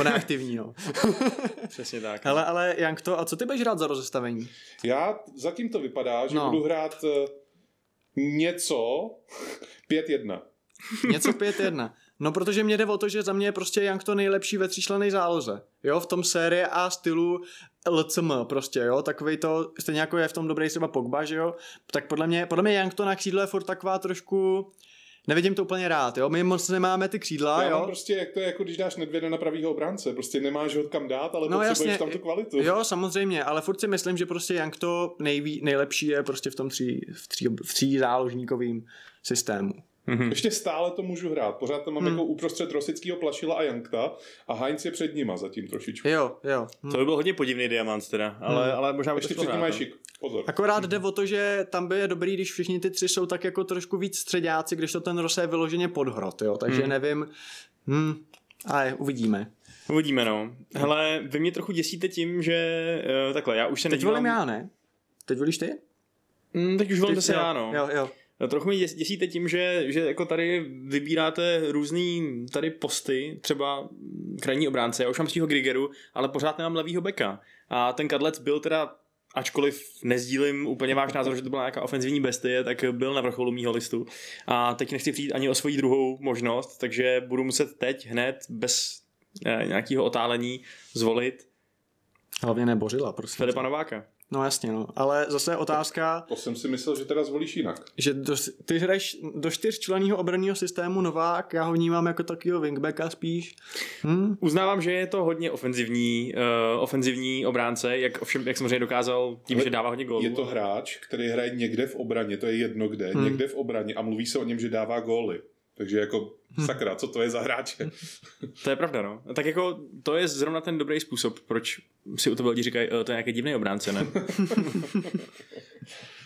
Speaker 3: On je aktivní, no.
Speaker 1: Přesně tak.
Speaker 3: Ale, ale Jankto, a co ty budeš hrát za rozestavení?
Speaker 2: Já zatím to vypadá, že no. budu hrát eh, něco 5-1.
Speaker 3: Něco 5-1. No, protože mě jde o to, že za mě je prostě Young to nejlepší ve tříčlenej záloze. Jo, v tom série A stylu LCM prostě, jo, takový to, stejně jako je v tom dobrý třeba Pogba, že jo, tak podle mě, podle mě Young to na křídle je furt taková trošku, nevidím to úplně rád, jo, my moc nemáme ty křídla,
Speaker 2: Já
Speaker 3: jo.
Speaker 2: prostě, jak to je, jako když dáš nedvěda na pravýho obránce, prostě nemáš ho kam dát, ale no, potřebuješ jasně, tam tu kvalitu.
Speaker 3: Jo, samozřejmě, ale furt si myslím, že prostě Young to nejví, nejlepší je prostě v tom tří, v tří, v tří záložníkovým systému.
Speaker 2: Mm-hmm. Ještě stále to můžu hrát. Pořád tam mám mm. jako uprostřed Rosického Plašila a Jankta a Heinz je před nima zatím trošičku.
Speaker 3: Jo, jo.
Speaker 1: Mm. To by byl hodně podivný diamant teda, ale, mm. ale možná by
Speaker 2: Ještě před nima je šik. Pozor.
Speaker 3: Akorát jde o to, že tam by je dobrý, když všichni ty tři jsou tak jako trošku víc středáci, když to ten Rose je vyloženě podhrot, jo. Takže mm. nevím, hm, ale uvidíme.
Speaker 1: Uvidíme, no. Hele, vy mě trochu děsíte tím, že uh, takhle, já už se
Speaker 3: Teď nedívám... volím já, ne? Teď volíš ty?
Speaker 1: Mm, teď už volím se já, no.
Speaker 3: Jo, jo.
Speaker 1: No, trochu mi děsíte tím, že, že jako tady vybíráte různý tady posty, třeba krajní obránce, já už mám svého Grigeru, ale pořád nemám levýho beka. A ten Kadlec byl teda ačkoliv nezdílím úplně váš názor, že to byla nějaká ofenzivní bestie, tak byl na vrcholu mýho listu. A teď nechci přijít ani o svoji druhou možnost, takže budu muset teď hned bez eh, nějakého otálení zvolit
Speaker 3: Hlavně nebořila, prostě.
Speaker 1: Filipa Nováka.
Speaker 3: No jasně, no. Ale zase otázka...
Speaker 2: To jsem si myslel, že teda zvolíš jinak.
Speaker 3: Že do, ty hraješ do čtyřčlenného obranného systému Novák, já ho vnímám jako takového wingbacka spíš.
Speaker 1: Hm? Uznávám, že je to hodně ofenzivní, uh, ofenzivní obránce, jak, ovšem, jak samozřejmě dokázal tím, Ale že dává hodně gólů.
Speaker 2: Je to hráč, který hraje někde v obraně, to je jedno kde, hm. někde v obraně a mluví se o něm, že dává góly. Takže jako. sakra, co to je za hráče?
Speaker 1: to je pravda, no. Tak jako to je zrovna ten dobrý způsob, proč si u tebe lidi říkají, e, to je nějaký divný obránce, ne?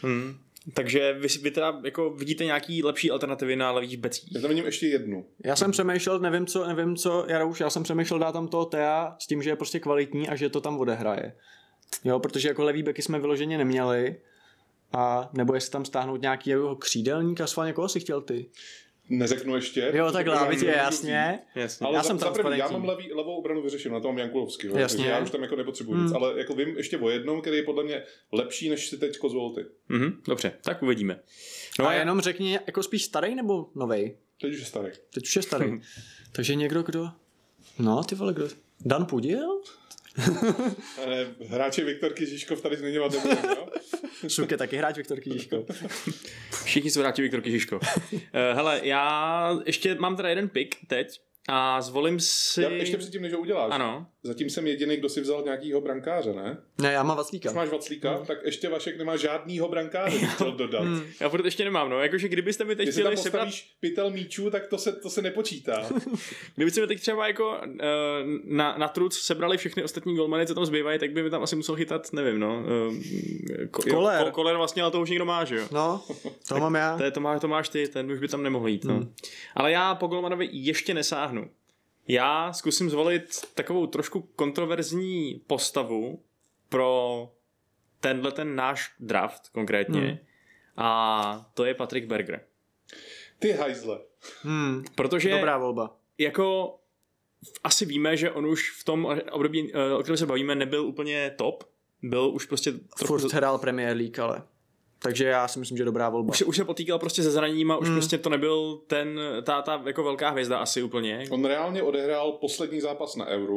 Speaker 1: hmm. Takže vy, vy teda jako vidíte nějaký lepší alternativy na levých becích?
Speaker 2: Já tam vidím ještě jednu.
Speaker 3: Já jsem přemýšlel, nevím co, nevím co, já už, já jsem přemýšlel dát tam toho Tea s tím, že je prostě kvalitní a že to tam odehraje. Jo, protože jako levý beky jsme vyloženě neměli a nebo jestli tam stáhnout nějaký jeho křídelník a sválně koho si chtěl ty?
Speaker 2: Neřeknu ještě.
Speaker 3: Jo, tak je jasně.
Speaker 1: jasně.
Speaker 2: Ale já, za, jsem za první, já mám levý, levou obranu vyřešenou, na tom mám Jankulovský,
Speaker 3: jasně.
Speaker 2: takže já už tam jako nepotřebuji hmm. nic, ale jako vím ještě o jednom, který je podle mě lepší, než si teď zvolil ty.
Speaker 1: Mm-hmm, dobře, tak uvidíme.
Speaker 3: No a, a jenom řekni, jako spíš starý nebo novej?
Speaker 2: Teď už je starý.
Speaker 3: Teď už je starý. takže někdo, kdo... No, ty vole, kdo... Dan Pudil?
Speaker 2: ne, hráči Viktor Kižiškov tady zmiňovat nebudem, jo?
Speaker 3: Šuk je taky hráč Viktor Kižiškov.
Speaker 1: Všichni jsou hráči Viktor Kižiškov. Uh, hele, já ještě mám teda jeden pick teď, a zvolím si...
Speaker 2: Já ještě předtím, než ho uděláš.
Speaker 1: Ano.
Speaker 2: Zatím jsem jediný, kdo si vzal nějakýho brankáře, ne?
Speaker 3: Ne, já mám Vaclíka.
Speaker 2: Už máš Vaclíka,
Speaker 1: Hmm.
Speaker 2: mm. tak ještě Vašek nemá žádnýho brankáře, bych chtěl dodat.
Speaker 3: Hmm.
Speaker 2: mm.
Speaker 1: Já furt ještě nemám, no. Jakože kdybyste mi teď
Speaker 2: tam
Speaker 1: chtěli sebrat,
Speaker 2: postavíš pytel míčů, tak to se, to se nepočítá.
Speaker 1: kdybyste mi teď třeba jako uh, na, na truc sebrali všechny ostatní golmany, co tam zbývají, tak by mi tam asi musel chytat, nevím, no. Uh, ko,
Speaker 3: Koller.
Speaker 1: Jo, ko, koler vlastně, ale to už někdo má, že jo.
Speaker 3: No, to mám já.
Speaker 1: To, je, to, má, to máš ty, ten už by tam nemohl jít. No. Hmm. Ale já po Golmanovi ještě nesáhnu. Já zkusím zvolit takovou trošku kontroverzní postavu pro tenhle ten náš draft konkrétně. Hmm. A to je Patrick Berger.
Speaker 2: Ty hajzle.
Speaker 3: Hmm,
Speaker 1: Protože
Speaker 3: dobrá volba.
Speaker 1: jako asi víme, že on už v tom období, eh, o kterém se bavíme, nebyl úplně top. Byl už prostě trochu...
Speaker 3: Furt hrál Premier League, ale. Takže já si myslím, že dobrá volba.
Speaker 1: Už se, už se potýkal prostě se zraněním už
Speaker 3: Hmm.
Speaker 1: prostě to nebyl ten, ta, ta jako velká hvězda asi úplně.
Speaker 2: On reálně odehrál poslední zápas na Euro,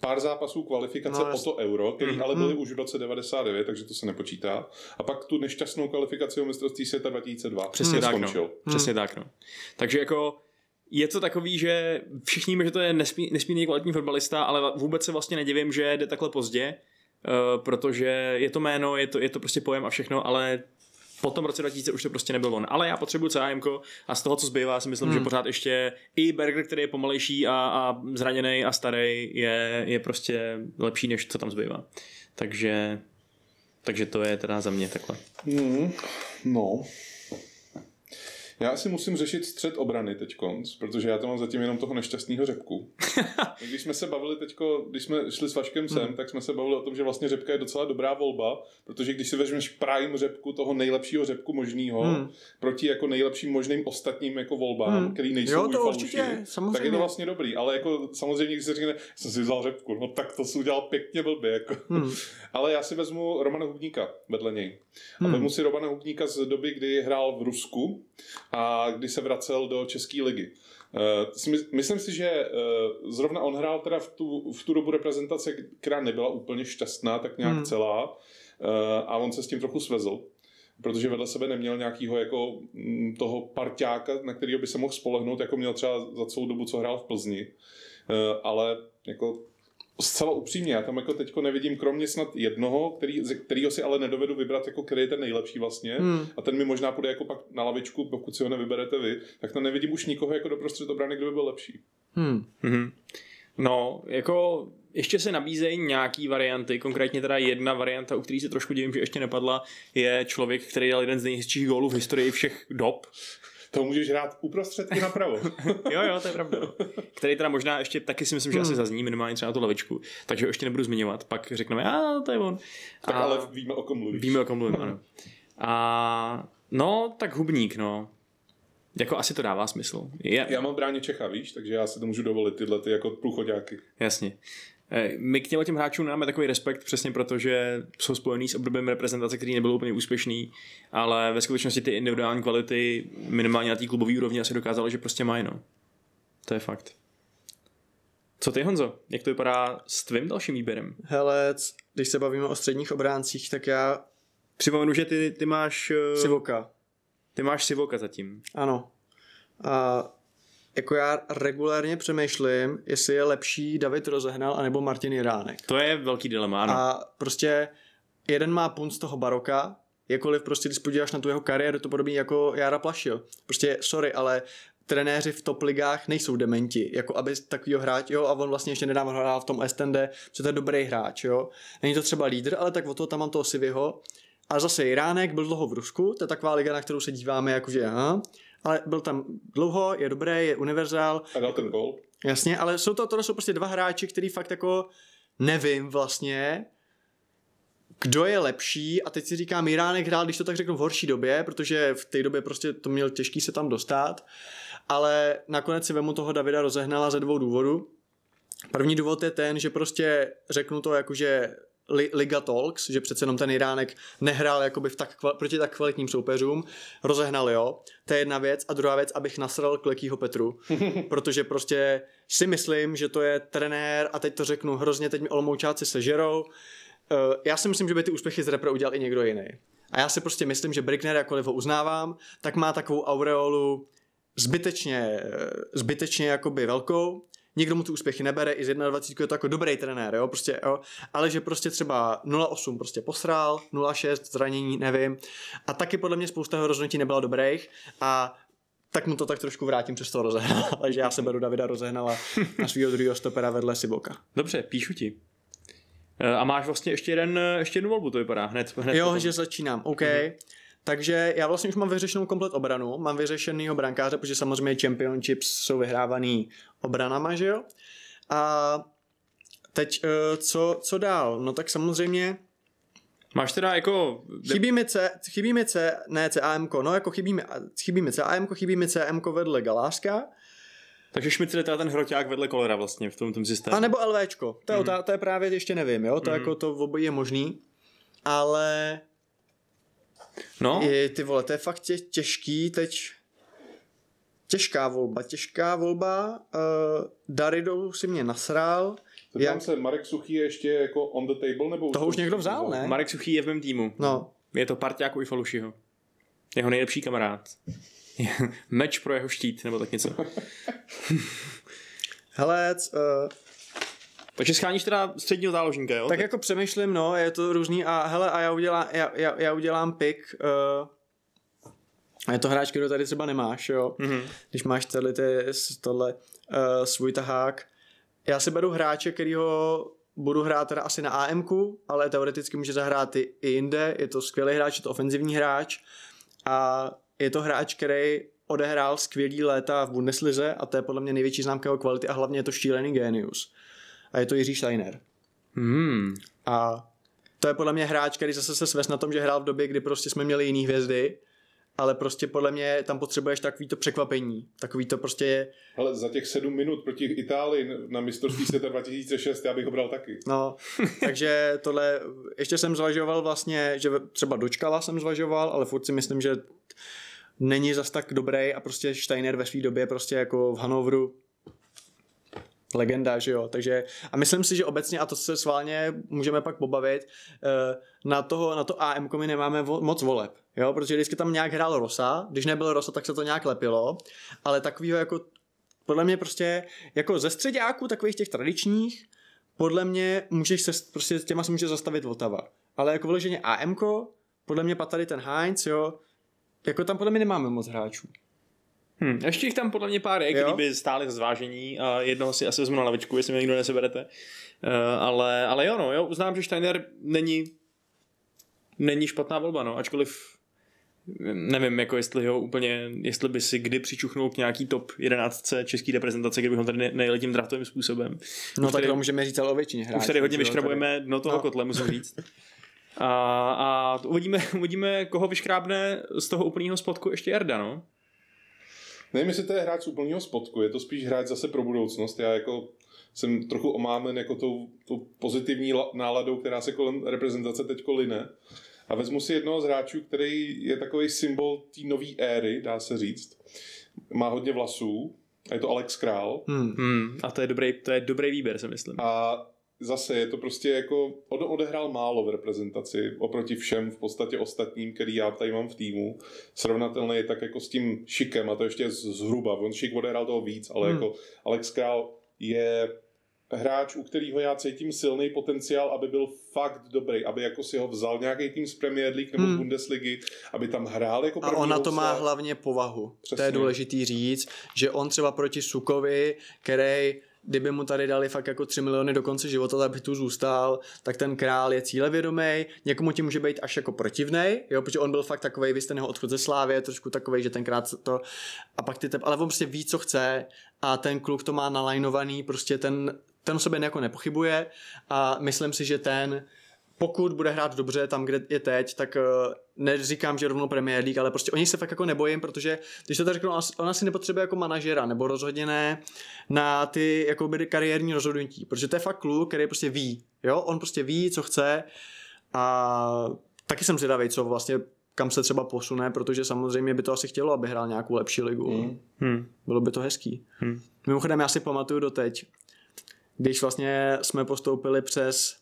Speaker 2: pár zápasů kvalifikace
Speaker 3: No,
Speaker 2: o to Euro, který
Speaker 1: Mhm.
Speaker 2: ale byly už v roce 99, takže to se nepočítá. A pak tu nešťastnou kvalifikaci o mistrovství světa 2002.
Speaker 1: Přesně
Speaker 2: Hmm.
Speaker 1: tak,
Speaker 2: skončil.
Speaker 1: no. Přesně tak, no. Takže jako je to takový, že všichni víme, že to je nesmí, nesmírně kvalitní fotbalista, ale vůbec se vlastně nedivím, že jde takhle pozdě, uh, protože je to jméno, je to, je to prostě pojem a všechno, ale po tom roce 2000 už to prostě nebyl on. Ale já potřebuji CAM a z toho, co zbývá, si myslím, hmm. že pořád ještě i Berger, který je pomalejší a, a zraněný a starý, je, je prostě lepší, než co tam zbývá. Takže, takže to je teda za mě takhle.
Speaker 2: Hmm. No. Já si musím řešit střed obrany teď protože já tam mám zatím jenom toho nešťastného řepku. když jsme se bavili teďko, když jsme šli s Vaškem sem, hmm. tak jsme se bavili o tom, že vlastně řepka je docela dobrá volba, protože když si vezmeš prime řepku toho nejlepšího řepku možného
Speaker 3: Hmm.
Speaker 2: proti jako nejlepším možným ostatním jako volbám,
Speaker 3: Hmm.
Speaker 2: který nejsou
Speaker 3: Jo, to
Speaker 2: ujfalši,
Speaker 3: určitě,
Speaker 2: tak je
Speaker 3: samozřejmě.
Speaker 2: to vlastně dobrý, ale jako samozřejmě, když se řekne, jsem si vzal řepku, no tak to si udělal pěkně blbě, jako.
Speaker 3: Hmm.
Speaker 2: Ale já si vezmu Romana Hubníka vedle něj. A
Speaker 3: Hmm.
Speaker 2: vezmu si Romana Hubníka z doby, kdy hrál v Rusku a kdy se vracel do České ligy. My- myslím si, že uh, zrovna on hrál teda v tu, v tu dobu reprezentace, která nebyla úplně šťastná, tak nějak
Speaker 3: Hmm.
Speaker 2: celá. Uh, a on se s tím trochu svezl protože vedle sebe neměl nějakýho jako mm, toho parťáka, na kterého by se mohl spolehnout, jako měl třeba za celou dobu, co hrál v Plzni. Ale jako zcela upřímně, já tam jako teďko nevidím kromě snad jednoho, který, ze kterýho si ale nedovedu vybrat, jako který je ten nejlepší vlastně.
Speaker 3: Hmm.
Speaker 2: A ten mi možná půjde jako pak na lavičku, pokud si ho nevyberete vy, tak tam nevidím už nikoho jako do prostřed obrany, kdo by byl lepší.
Speaker 3: Hmm.
Speaker 1: Mhm. No, jako ještě se nabízejí nějaký varianty, konkrétně teda jedna varianta, u který se trošku divím, že ještě nepadla, je člověk, který dal jeden z nejhezčích gólů v historii všech dob.
Speaker 2: To můžeš hrát uprostřed i napravo.
Speaker 1: Jo, jo, to je pravda. no. Který teda možná ještě taky si myslím, že asi zazní minimálně třeba na tu levičku, takže ho ještě nebudu zmiňovat. Pak řekneme, a to je on.
Speaker 2: tak
Speaker 1: a
Speaker 2: ale víme, o kom mluvíš.
Speaker 1: víme, o kom mluvím, ano. A no, tak hubník, no. Jako asi to dává smysl. Je,
Speaker 2: Já mám bráně Čecha, víš, takže já si to můžu dovolit tyhle ty jako průchodáky.
Speaker 1: Jasně. Eh, My k těm těm hráčům máme takový respekt přesně proto, že jsou spojený s obdobím reprezentace, který nebyl úplně úspěšný, ale ve skutečnosti ty individuální kvality minimálně na té klubové úrovni asi dokázali, že prostě mají, no. To je fakt. Co ty, Honzo? Jak to vypadá s tvým dalším výběrem?
Speaker 3: Hele, když se bavíme o středních obráncích, tak já
Speaker 1: Připomenu, že ty, ty máš eh,
Speaker 3: Sivoka.
Speaker 1: ty máš Sivoka zatím.
Speaker 3: Ano. A jako já regulárně přemýšlím, jestli je lepší David Rozehnal anebo Martin Jiránek.
Speaker 1: To je velký dilema, ano.
Speaker 3: A prostě jeden má punt z toho baroka, jakkoliv prostě, když podíváš na tu jeho kariéru, to podobný jako Jara Plašil. Prostě, sorry, ale trenéři v top ligách nejsou dementi, jako aby takovýho hráč, jo, a on vlastně ještě nedávno hrál v tom Estende, že to je dobrý hráč, jo. Není to třeba lídr, ale tak o to tam mám toho Sivyho. A zase Iránek byl dlouho v Rusku, to je taková liga, na kterou se díváme, jakože aha, ale byl tam dlouho, je dobrý, je univerzál,
Speaker 2: A dal ten gol.
Speaker 3: Jasně, ale jsou to, tohle jsou prostě dva hráči, který fakt jako nevím vlastně, kdo je lepší a teď si říkám, Iránek hrál, když to tak řeknu, v horší době, protože v té době prostě to měl těžký se tam dostat, ale nakonec si vemu toho Davida rozehnala ze dvou důvodů. První důvod je ten, že prostě řeknu to jako, že Li- Liga Talks, že přece jenom ten Iránek nehrál jakoby v tak, proti tak kvalitním soupeřům, rozehnal jo, to je jedna věc. A druhá věc, abych nasral Klekýho Petru, protože prostě si myslím, že to je trenér a teď to řeknu hrozně, teď mi Olomoučáci sežerou, Uh, já si myslím, že by ty úspěchy z repre udělal i někdo jiný. A já si prostě myslím, že Brickner, jakkoliv ho uznávám, tak má takovou aureolu zbytečně, zbytečně jakoby velkou, někdo mu tu úspěchy nebere, i z 21 je to jako dobrý trenér, jo, prostě, jo, ale že prostě třeba 0,8 prostě posrál, 0,6 zranění, nevím, a taky podle mě spousta jeho rozhodnutí nebyla dobrých a tak mu to tak trošku vrátím přes toho rozehnala, takže já se beru Davida rozehnala na svého druhého stopera vedle Siboka.
Speaker 1: Dobře, píšu ti. Eh, a máš vlastně ještě, jeden, ještě jednu volbu, to vypadá hned. hned
Speaker 3: jo,
Speaker 1: potom.
Speaker 3: že začínám, OK. Mm-hmm. Takže já vlastně už mám vyřešenou komplet obranu, mám vyřešenýho brankáře, protože samozřejmě championships jsou vyhrávaný obranama, že jo? A teď eh, co, co dál? No tak samozřejmě
Speaker 1: Máš teda jako...
Speaker 3: Chybí mi C, chybí mi C, ne CAM, no jako chybí mi, chybí mi CAM, chybí mi CM vedle Galáska.
Speaker 1: Takže Schmidt je teda ten hroťák vedle kolera vlastně v tom, tom systému.
Speaker 3: A nebo LVčko, to, mm. to, to je právě ještě nevím, jo, to mm. jako to obojí je možný, ale
Speaker 1: no.
Speaker 3: je, ty vole, to je fakt tě, těžký teď, těžká volba, těžká volba, uh, Daridou si mě nasrál,
Speaker 2: Zeptám Jak... se, Marek Suchý je ještě jako on the table? Nebo
Speaker 3: Toho už někdo vzal, ne?
Speaker 1: Marek Suchý je v mém týmu.
Speaker 3: No.
Speaker 1: Je to parťák u Falušiho. Jeho nejlepší kamarád. Meč pro jeho štít, nebo tak něco.
Speaker 3: Hele, uh...
Speaker 1: Takže scháníš teda středního záložníka, jo?
Speaker 3: Tak, tak jako přemýšlím, no, je to různý a hele, a já udělám, já, já, já udělám pick, uh, a je to hráč, který tady třeba nemáš, jo. Mm-hmm. Když máš tady ty, tohle uh, svůj tahák, já si beru hráče, kterýho budu hrát teda asi na am ale teoreticky může zahrát i, i jinde. Je to skvělý hráč, je to ofenzivní hráč a je to hráč, který odehrál skvělý léta v Bundeslize a to je podle mě největší známka jeho kvality a hlavně je to šílený genius. A je to Jiří Steiner.
Speaker 1: Hmm.
Speaker 3: A to je podle mě hráč, který zase se sves na tom, že hrál v době, kdy prostě jsme měli jiný hvězdy ale prostě podle mě tam potřebuješ takový to překvapení, takový to prostě je...
Speaker 2: Ale za těch sedm minut proti Itálii na mistrovství světa 2006 já bych ho bral taky.
Speaker 3: No, takže tohle, ještě jsem zvažoval vlastně, že třeba dočkala jsem zvažoval, ale furt si myslím, že není zas tak dobrý a prostě Steiner ve své době prostě jako v Hanovru legenda, že jo, takže a myslím si, že obecně, a to se sválně můžeme pak pobavit, eh, na, toho, na to AM my nemáme moc voleb, jo, protože vždycky tam nějak hrál Rosa, když nebyl Rosa, tak se to nějak lepilo, ale takovýho jako, podle mě prostě, jako ze středáků takových těch tradičních, podle mě můžeš se, prostě těma se může zastavit Votava, ale jako vyloženě AM, podle mě patří ten Heinz, jo, jako tam podle mě nemáme moc hráčů.
Speaker 1: Hmm, ještě jich tam podle mě pár je, který by stály za zvážení a jednoho si asi vezmu na lavičku, jestli mě nikdo neseberete. Uh, ale, ale jo, no, jo, uznám, že Steiner není není špatná volba, no, ačkoliv nevím, jako jestli ho úplně, jestli by si kdy přičuchnul k nějaký top 11 české reprezentace, kdybychom tady nejeli tím draftovým způsobem.
Speaker 3: No už tak tady, to můžeme říct ale o většině
Speaker 1: hráčů. Už tady hodně vyškrabujeme dno toho no. kotle, musím říct. A, a uvidíme, uvidíme, koho vyškrábne z toho úplného spodku ještě Jarda, no.
Speaker 2: Nevím, jestli to je hráč úplného spodku, je to spíš hráč zase pro budoucnost. Já jako jsem trochu omámen jako tou, tou pozitivní náladou, která se kolem reprezentace teď line. A vezmu si jednoho z hráčů, který je takový symbol té nové éry, dá se říct. Má hodně vlasů, a je to Alex Král.
Speaker 1: Hmm. Hmm. A to je, dobrý, to je dobrý výběr, si myslím.
Speaker 2: A zase je to prostě jako, on odehrál málo v reprezentaci oproti všem v podstatě ostatním, který já tady mám v týmu. Srovnatelný je tak jako s tím Šikem a to ještě zhruba. On Šik odehrál toho víc, ale hmm. jako Alex Král je hráč, u kterého já cítím silný potenciál, aby byl fakt dobrý, aby jako si ho vzal nějaký tým z Premier League nebo hmm. z Bundesligy, aby tam hrál jako
Speaker 3: A ona to má hlavně povahu. Přesně. To je důležitý říct, že on třeba proti Sukovi, který kdyby mu tady dali fakt jako 3 miliony do konce života, aby tu zůstal, tak ten král je cílevědomý, někomu ti může být až jako protivnej, jo, protože on byl fakt takový, vy jste odchod ze Slávě, trošku takový, že tenkrát to, a pak ty tep, ale on prostě ví, co chce a ten kluk to má nalajnovaný, prostě ten, ten o sobě jako nepochybuje a myslím si, že ten pokud bude hrát dobře tam, kde je teď, tak uh, neříkám, že rovnou Premier League, ale prostě oni se fakt jako nebojím, protože když to tak řeknu, ona si nepotřebuje jako manažera, nebo rozhodně ne na ty jako by kariérní rozhodnutí, protože to je fakt kluk, který prostě ví, jo, on prostě ví, co chce a taky jsem zvědavý, co vlastně kam se třeba posune, protože samozřejmě by to asi chtělo, aby hrál nějakou lepší ligu. Hmm. Hmm. Bylo by to hezký. Hmm. Mimochodem já si pamatuju doteď, když vlastně jsme postoupili přes,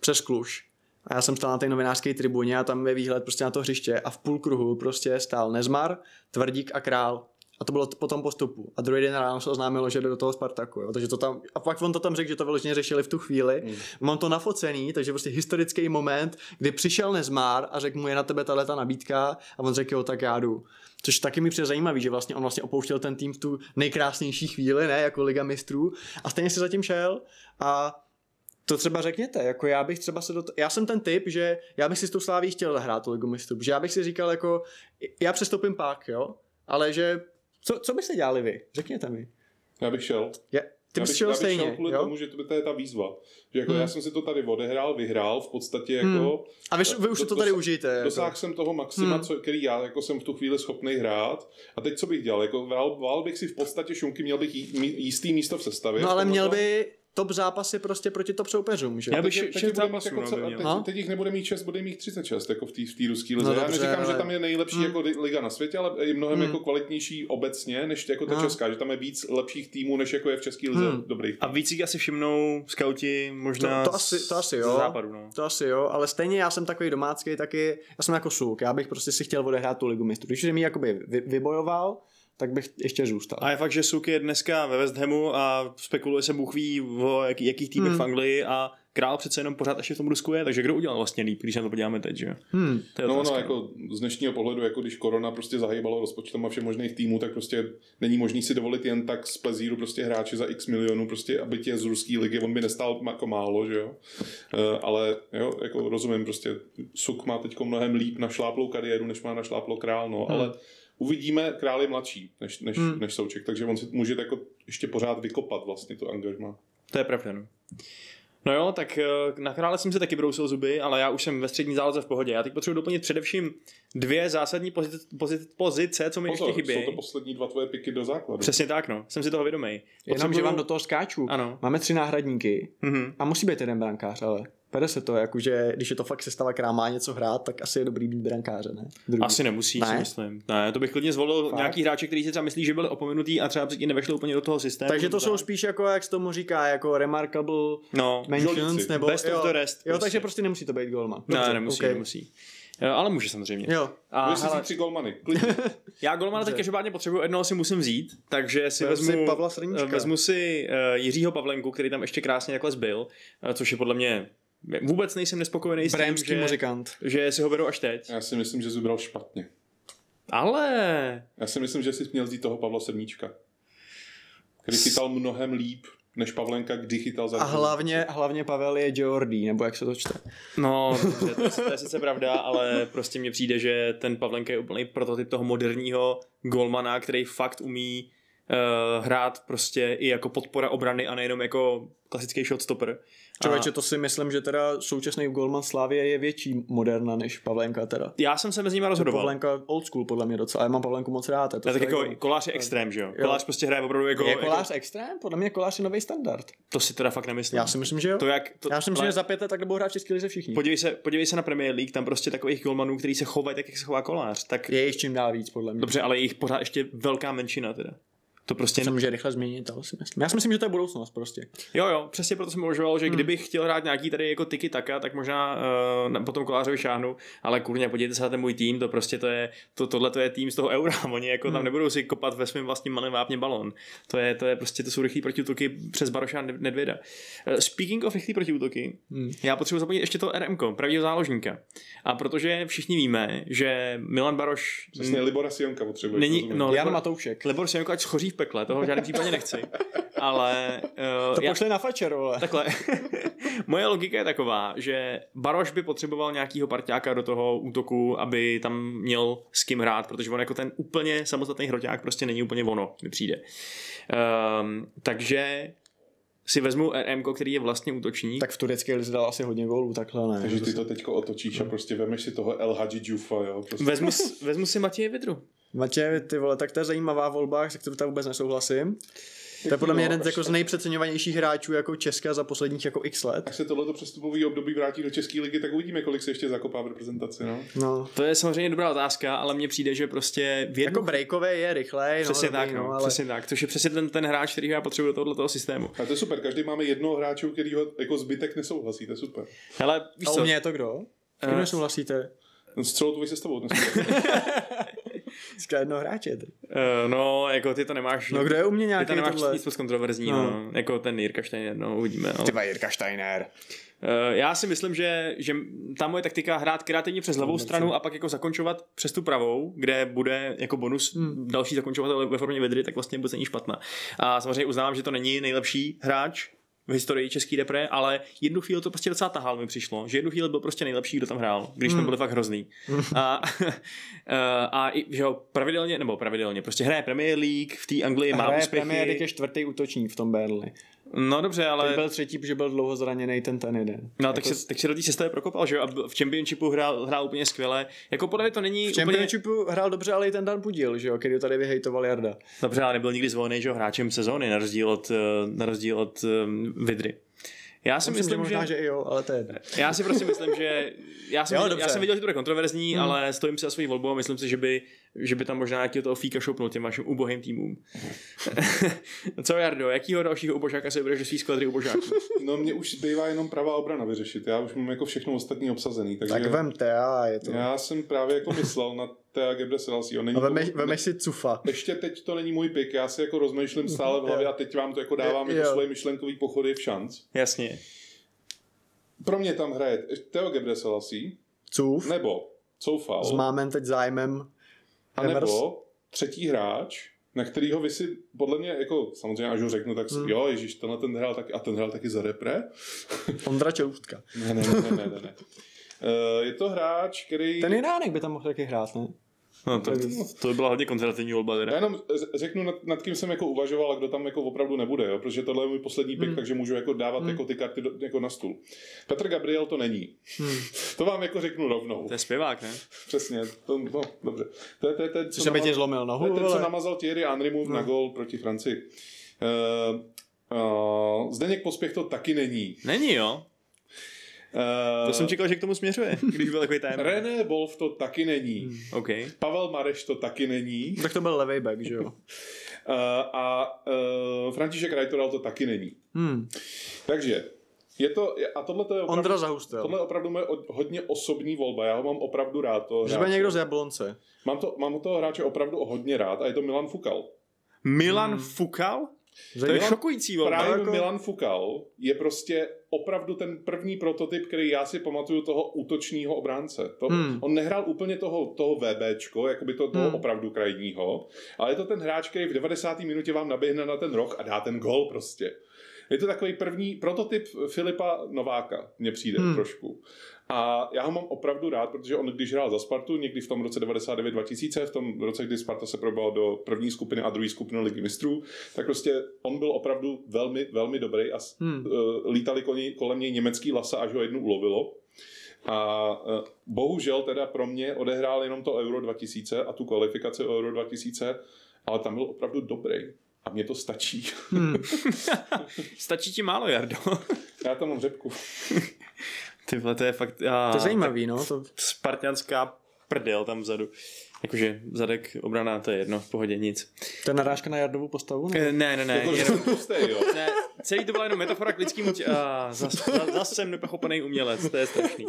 Speaker 3: přes Kluž, a já jsem stál na té novinářské tribuně a tam je výhled prostě na to hřiště a v půl kruhu prostě stál Nezmar, Tvrdík a Král. A to bylo po tom postupu. A druhý den ráno se oznámilo, že jde do toho Spartaku. Jo. Takže to tam, a pak on to tam řekl, že to vyloženě řešili v tu chvíli. Mm. Mám to nafocený, takže prostě historický moment, kdy přišel Nezmár a řekl mu, je na tebe ta nabídka a on řekl, jo, tak já jdu. Což taky mi přijde zajímavý, že vlastně on vlastně opouštěl ten tým v tu nejkrásnější chvíli, ne, jako Liga mistrů a stejně si zatím šel a to třeba řekněte, jako já bych třeba se do t- já jsem ten typ, že já bych si s tou Sláví chtěl zahrát tu ligu mistrů, že já bych si říkal jako, já přestoupím pak, jo, ale že, co, co byste dělali vy, řekněte mi.
Speaker 2: Já bych šel.
Speaker 3: Ty
Speaker 2: já
Speaker 3: bys
Speaker 2: bych,
Speaker 3: šel
Speaker 2: já bych
Speaker 3: stejně,
Speaker 2: šel kvůli
Speaker 3: jo?
Speaker 2: tomu, že to, to je ta výzva. Že jako
Speaker 3: Hmm.
Speaker 2: já jsem si to tady odehrál, vyhrál, v podstatě jako...
Speaker 3: Hmm. A vy, vy už to tady
Speaker 2: dosa-
Speaker 3: užijte. Jako.
Speaker 2: Dosáhl jsem toho maxima,
Speaker 3: Hmm.
Speaker 2: co, který já jako jsem v tu chvíli schopný hrát. A teď co bych dělal? Jako vál, vál bych si v podstatě šunky, měl bych jí, mí- jistý místo v sestavě.
Speaker 3: No ale měl by top zápasy prostě proti top soupeřům, že?
Speaker 1: Já bych
Speaker 2: Teď,
Speaker 1: šest
Speaker 2: teď, jich bude mít
Speaker 1: zápasů,
Speaker 2: jako,
Speaker 1: no,
Speaker 2: co- teď,
Speaker 3: No.
Speaker 2: teď jich nebude mít 6, bude mít 36 jako v té v ruské lize.
Speaker 3: No
Speaker 2: já
Speaker 3: dobře,
Speaker 2: neříkám,
Speaker 3: ale-
Speaker 2: že tam je nejlepší
Speaker 3: Hmm.
Speaker 2: jako li- liga na světě, ale je mnohem
Speaker 3: Hmm.
Speaker 2: jako kvalitnější obecně, než jako ta
Speaker 3: No.
Speaker 2: česká, že tam je víc lepších týmů, než jako je v české lize
Speaker 3: Hmm.
Speaker 2: dobrých.
Speaker 1: A víc jich asi všimnou skauti možná
Speaker 3: To- to asi- to asi jo.
Speaker 1: z západu, no.
Speaker 3: To asi jo, ale stejně já jsem takový domácký taky, já jsem jako suk, já bych prostě si chtěl odehrát tu ligu mistrů. Když jsem ji jakoby vy, vybojoval, tak bych ještě zůstal.
Speaker 1: A je fakt, že Suk je dneska ve West Hamu a spekuluje se Bůh ví o jak, jakých týmech
Speaker 3: Hmm.
Speaker 1: v Anglii a král přece jenom pořád ještě v tom Rusku je, takže kdo udělal vlastně líp, když se na to podíváme teď, že?
Speaker 3: Hmm.
Speaker 1: To je
Speaker 2: No,
Speaker 1: otázka.
Speaker 2: no, jako z dnešního pohledu, jako když korona prostě zahýbalo rozpočtem a všem možných týmů, tak prostě není možný si dovolit jen tak z plezíru prostě hráče za x milionů, prostě aby tě z ruské ligy, on by nestál jako málo, že jo. Uh, ale jo, jako rozumím, prostě Suk má teď mnohem líp našláplou kariéru, než má našláplo král, no,
Speaker 3: Hmm.
Speaker 2: ale uvidíme, král je mladší než, než,
Speaker 3: Hmm.
Speaker 2: než Souček, takže on si může jako ještě pořád vykopat vlastně to angažma.
Speaker 1: To je pravda, no. No jo, tak eh, na krále jsem si taky brousil zuby, ale já už jsem ve střední záloze v pohodě. Já teď potřebuji doplnit především dvě zásadní pozice, pozice, pozice co mi
Speaker 2: Pozor,
Speaker 1: ještě chybí.
Speaker 2: jsou to poslední dva tvoje piky do základu.
Speaker 1: Přesně tak, no. Jsem si toho vědomý.
Speaker 3: Jenom, že vám do toho skáču.
Speaker 1: Ano.
Speaker 3: Máme tři náhradníky
Speaker 1: Mhm.
Speaker 3: a musí být jeden brankář, ale pere se to, jakože když je to fakt sestava, která má něco hrát, tak asi je dobrý být brankáře, ne? Druhý.
Speaker 1: Asi nemusí,
Speaker 3: Ne?
Speaker 1: si myslím. Ne, to bych klidně zvolil
Speaker 3: Fakt?
Speaker 1: nějaký hráče, kteří si třeba myslí, že byli opomenutý a třeba předtím nevešli úplně do toho systému.
Speaker 3: Takže to
Speaker 1: nebo
Speaker 3: jsou
Speaker 1: tak.
Speaker 3: spíš jako, jak se tomu říká, jako remarkable
Speaker 1: No,
Speaker 3: mentions,
Speaker 2: Žolíci.
Speaker 3: nebo
Speaker 1: Best of
Speaker 3: jo,
Speaker 1: the rest,
Speaker 3: Jo,
Speaker 1: prostě.
Speaker 3: takže prostě nemusí to být golman.
Speaker 1: ne, nemusí,
Speaker 3: okay.
Speaker 1: nemusí. Jo, ale může samozřejmě.
Speaker 3: Jo,
Speaker 1: A
Speaker 2: si
Speaker 1: hele,
Speaker 2: vzít tři golmany, klidně.
Speaker 1: já golmana teď
Speaker 3: Dobře.
Speaker 1: každopádně potřebuji, jednoho si musím vzít, takže si
Speaker 3: Vem si
Speaker 1: vezmu,
Speaker 3: Pavla Srníčka.
Speaker 1: vezmu si uh, Jiřího Pavlenku, který tam ještě krásně takhle zbyl, uh, což je podle mě vůbec nejsem nespokojený s tím,
Speaker 3: Brémský
Speaker 1: že,
Speaker 3: muzikant.
Speaker 1: že si ho beru až teď.
Speaker 2: Já si myslím, že jsi vybral špatně.
Speaker 1: Ale
Speaker 2: Já si myslím, že jsi měl vzít toho Pavla Sedmíčka. Který chytal mnohem líp než Pavlenka, kdy chytal za
Speaker 3: A hlavně, hlavně Pavel je Jordi, nebo jak se to čte.
Speaker 1: No, dobře, to, je, to je sice pravda, ale prostě mně přijde, že ten Pavlenka je úplný prototyp toho moderního golmana, který fakt umí uh, hrát prostě i jako podpora obrany a nejenom jako klasický shotstopper.
Speaker 3: Člověče, to si myslím, že teda současný golman Slavie je větší moderna než Pavlenka teda.
Speaker 1: já jsem se mezi nimi rozhodoval.
Speaker 3: Pavlenka old school podle mě docela, já mám Pavlenku moc rád. To
Speaker 1: tak jako kolář je extrém, že jo?
Speaker 3: Jo.
Speaker 1: Kolář prostě hraje opravdu jako,
Speaker 3: je
Speaker 1: jako
Speaker 3: kolář extrém? Podle mě kolář je nový standard.
Speaker 1: to si teda fakt nemyslím.
Speaker 3: Já si myslím, že jo.
Speaker 1: to jak, to,
Speaker 3: Já si myslím,
Speaker 1: ale
Speaker 3: že za pět let tak budou hrát v České lize všichni.
Speaker 1: podívej, se, podívej se na Premier League, tam prostě takových golmanů, který se chovají tak, jak se chová kolář. Tak
Speaker 3: Je jich čím dál víc, podle mě.
Speaker 1: dobře, ale je jich pořád ještě velká menšina teda. To prostě
Speaker 3: se může rychle změnit, ale si myslím. Já si myslím, že to je budoucnost prostě.
Speaker 1: Jo, jo, přesně proto jsem uvažoval, že
Speaker 3: Hmm.
Speaker 1: kdybych chtěl hrát nějaký tady jako tiki taka, tak možná uh, na- potom kolářovi šáhnu, ale kurně, podívejte se na ten můj tým, to prostě to je, to, tohle to je tým z toho eura, oni jako
Speaker 3: Hmm.
Speaker 1: tam nebudou si kopat ve svém vlastním malém vápně balon. To je, to je prostě, to jsou rychlý protiútoky přes Baroša Nedvěda. Uh, speaking of rychlý protiútoky,
Speaker 3: Hmm.
Speaker 1: já potřebuji zaplnit ještě to RM, pravýho záložníka. A protože všichni víme, že Milan Baroš
Speaker 2: Přesně Libora Sionka potřebuje.
Speaker 1: není, no,
Speaker 3: Jan
Speaker 1: Libor,
Speaker 3: Matoušek.
Speaker 1: Libor Sienko, ať schoří v pekle, toho v žádném případě nechci. Ale uh,
Speaker 3: To pošli na fačer, vole.
Speaker 1: Takhle. Moje logika je taková, že Baroš by potřeboval nějakýho parťáka do toho útoku, aby tam měl s kým hrát, protože on jako ten úplně samostatný hroťák prostě není úplně ono, mi přijde. Um, takže si vezmu RM, který je vlastně útočník.
Speaker 3: Tak v turecké lize dal asi hodně gólů, takhle ne.
Speaker 2: Takže ty to teďko otočíš a prostě vemeš si toho El Hadji Jufa, jo. Prostě.
Speaker 1: Vezmu, vezmu si Matěje Vidru.
Speaker 3: Matěj, ty vole, tak to je zajímavá volba, se kterou tam vůbec nesouhlasím. To je podle mě
Speaker 2: No,
Speaker 3: jeden z, jako z
Speaker 2: tak-
Speaker 3: nejpřeceňovanějších hráčů jako Česka za posledních jako x let.
Speaker 2: Až se tohleto přestupový období vrátí do České ligy, tak uvidíme, kolik se ještě zakopá v reprezentaci, no.
Speaker 3: No.
Speaker 1: To je samozřejmě dobrá otázka, ale mně přijde, že prostě v jednu...
Speaker 3: Jako breakové je rychlej,
Speaker 1: Přesně
Speaker 3: no,
Speaker 1: tak, no,
Speaker 3: ale...
Speaker 1: přesně tak. Což je přesně ten, ten hráč, který já potřebuji do tohoto systému.
Speaker 2: A to je super, každý máme jednoho hráče, který ho jako zbytek nesouhlasí, to je super.
Speaker 1: Hele, víš
Speaker 3: A
Speaker 1: co?
Speaker 3: u mě je to kdo?
Speaker 1: Eh,
Speaker 3: kým nesouhlasíte?
Speaker 2: S celou tvojí sestavou dneska.
Speaker 3: Říká jednoho hráče.
Speaker 1: Uh, no, jako ty to nemáš.
Speaker 3: No kdo je u mě
Speaker 1: ty
Speaker 3: nějaký
Speaker 1: to nemáš
Speaker 3: tohle?
Speaker 1: nic moc kontroverzní, no.
Speaker 3: No.
Speaker 1: Jako ten Jirka Steiner, no, uvidíme. No.
Speaker 3: Ty Jirka Steiner.
Speaker 1: Uh, já si myslím, že, že ta moje taktika hrát kreativně přes levou stranu a pak jako zakončovat přes tu pravou, kde bude jako bonus
Speaker 3: Hmm.
Speaker 1: další zakončovatel ve formě vedry, tak vlastně vůbec není špatná. A samozřejmě uznávám, že to není nejlepší hráč v historii český repre, ale jednu chvíli to prostě docela tahal mi přišlo, že jednu chvíli byl prostě nejlepší, kdo tam hrál, když jsme
Speaker 3: Hmm.
Speaker 1: byli fakt hrozný. A, a i, že jo, pravidelně, nebo pravidelně, prostě hraje Premier League, v té Anglii má
Speaker 3: Hraje
Speaker 1: úspěchy.
Speaker 3: Premier League je čtvrtý útočník v tom Burnley.
Speaker 1: No dobře, ale...
Speaker 3: Ale... byl třetí, protože byl dlouho zraněný ten ten jeden.
Speaker 1: No, tak,
Speaker 3: Jako
Speaker 1: se, tak se do té sestavy prokopal, že jo? A v Championshipu hrál, hrál úplně skvěle. Jako podle mě to není
Speaker 3: v
Speaker 1: úplně...
Speaker 3: Championshipu hrál dobře, ale i ten Dan Budil, že jo, který tady vyhejtoval Jarda.
Speaker 1: Dobře, ale nebyl nikdy zvolený, že jo, hráčem sezóny, na rozdíl od, eh, na rozdíl od um, Vidry. Já si
Speaker 3: Myslím,
Speaker 1: myslím,
Speaker 3: že možná,
Speaker 1: že...
Speaker 3: že i jo, ale to je.
Speaker 1: Já si prostě myslím, že já jsem,
Speaker 3: Jo,
Speaker 1: viděl, já jsem viděl, že to bude kontroverzní,
Speaker 3: Hmm.
Speaker 1: hmm. ale stojím si za svojí volbou a myslím si, že by, že by tam možná nějakého toho fíka šoupnul těm vašim ubohým týmům. Co Jardo, jakýho dalšího ubožáka se budeš do svých skladry ubožáků?
Speaker 2: No mě už zbývá jenom pravá obrana vyřešit. Já už mám jako všechno ostatní obsazený. Takže
Speaker 3: Tak vem Tea, je to.
Speaker 2: já jsem právě jako myslel na Thea Gebre Selassie.
Speaker 3: A vemeš, vemeš si Cufa.
Speaker 2: Ještě teď to není můj pick, já si jako rozmýšlím stále v hlavě a teď vám to jako dávám jako
Speaker 3: Jo.
Speaker 2: svoje myšlenkový pochody v šanc.
Speaker 1: Jasně.
Speaker 2: Pro mě tam hraje Theo Gebre Selassie,
Speaker 3: Cuf.
Speaker 2: nebo Soufal,
Speaker 3: S mámem teď zájmem.
Speaker 2: A nebo třetí hráč, na kterýho vy si, podle mě, jako samozřejmě až ho řeknu, tak
Speaker 3: Hmm.
Speaker 2: hmm. jo, ježíš, tenhle ten hrál taky, a ten hrál taky za repre?
Speaker 3: Ondra Čelustka.
Speaker 2: Ne, ne, ne, ne, ne, ne. Uh, je to hráč, který...
Speaker 3: Ten Jiránek by tam mohl taky hrát, ne?
Speaker 1: No, to, to by byla hodně konzervativní volba.
Speaker 2: Já
Speaker 1: Teda.
Speaker 2: jenom z- řeknu, nad, nad kým jsem jako uvažoval a kdo tam jako opravdu nebude, jo? protože tohle je můj poslední pick,
Speaker 3: Hmm.
Speaker 2: takže můžu jako dávat
Speaker 3: Hmm.
Speaker 2: jako ty karty do, jako na stůl. Petr Gabriel to není.
Speaker 3: Hmm.
Speaker 2: To vám jako řeknu rovnou.
Speaker 1: To je zpěvák, ne?
Speaker 2: Přesně, to, no, dobře. To je, to je, to je,
Speaker 3: Co ti zlomil
Speaker 2: to
Speaker 3: nohu,
Speaker 2: je ten, co namazal Thierry Henrymu
Speaker 3: No.
Speaker 2: na gol proti Francii. Uh, uh, Zdeněk Pospěch to taky není.
Speaker 1: Není, jo?
Speaker 2: Uh,
Speaker 1: To jsem čekal, že k tomu směřuje, když byl takový téma.
Speaker 2: René Wolf to taky není.
Speaker 3: Hmm.
Speaker 1: OK.
Speaker 2: Pavel Mareš to taky není.
Speaker 3: Tak to byl levej back, že jo?
Speaker 2: Uh, a uh, František Rajtoral to taky není.
Speaker 3: Hmm.
Speaker 2: Takže je to, a tohle to je opravdu,
Speaker 3: Ondra Zahustel.
Speaker 2: tohle je opravdu moje hodně osobní volba. Já ho mám opravdu rád. Toho
Speaker 3: Že někdo z Jablonce.
Speaker 2: mám, to, mám toho hráče opravdu hodně rád a je to Milan Fukal.
Speaker 1: Milan
Speaker 3: Hmm.
Speaker 1: Fukal? To je šokující.
Speaker 2: Právě
Speaker 3: jako-.
Speaker 2: Milan Fukal je prostě opravdu ten první prototyp, který já si pamatuju toho útočního obránce. To,
Speaker 3: Hmm.
Speaker 2: On nehrál úplně toho, toho VBčko, jakoby to, toho
Speaker 3: Hmm.
Speaker 2: opravdu krajního, ale je to ten hráč, který v 90. minutě vám naběhne na ten roh a dá ten gol prostě. Je to takový první prototyp Filipa Nováka, mně přijde
Speaker 3: Hmm.
Speaker 2: trošku. A já ho mám opravdu rád, protože on, když hrál za Spartu, někdy v tom roce 99-2000, v tom roce, kdy Sparta se probal do první skupiny a druhé skupiny ligy mistrů, tak prostě on byl opravdu velmi, velmi dobrý a
Speaker 3: Hmm.
Speaker 2: uh, lítali koni, kolem něj německý lasa, až ho jednu ulovilo. A uh, bohužel teda pro mě odehrál jenom to Euro 2000 a tu kvalifikaci Euro 2000, ale tam byl opravdu dobrý. A mně to stačí.
Speaker 3: Hmm.
Speaker 1: Stačí ti málo, Jardo.
Speaker 2: Já tam mám řepku.
Speaker 1: Ty vole, to je fakt... A,
Speaker 3: To je zajímavý, no. To...
Speaker 1: Spartianská prdel tam vzadu. Jakože zadek, obrana, to je jedno, v pohodě, nic.
Speaker 3: To je narážka na Jardovu postavu? Ne?
Speaker 1: Ne, ne, ne,
Speaker 2: že
Speaker 1: jenom,
Speaker 2: jo.
Speaker 1: ne, celý to byla jenom metafora k lidskému tě... A, zas, zas jsem nepochopený umělec, to je strašný.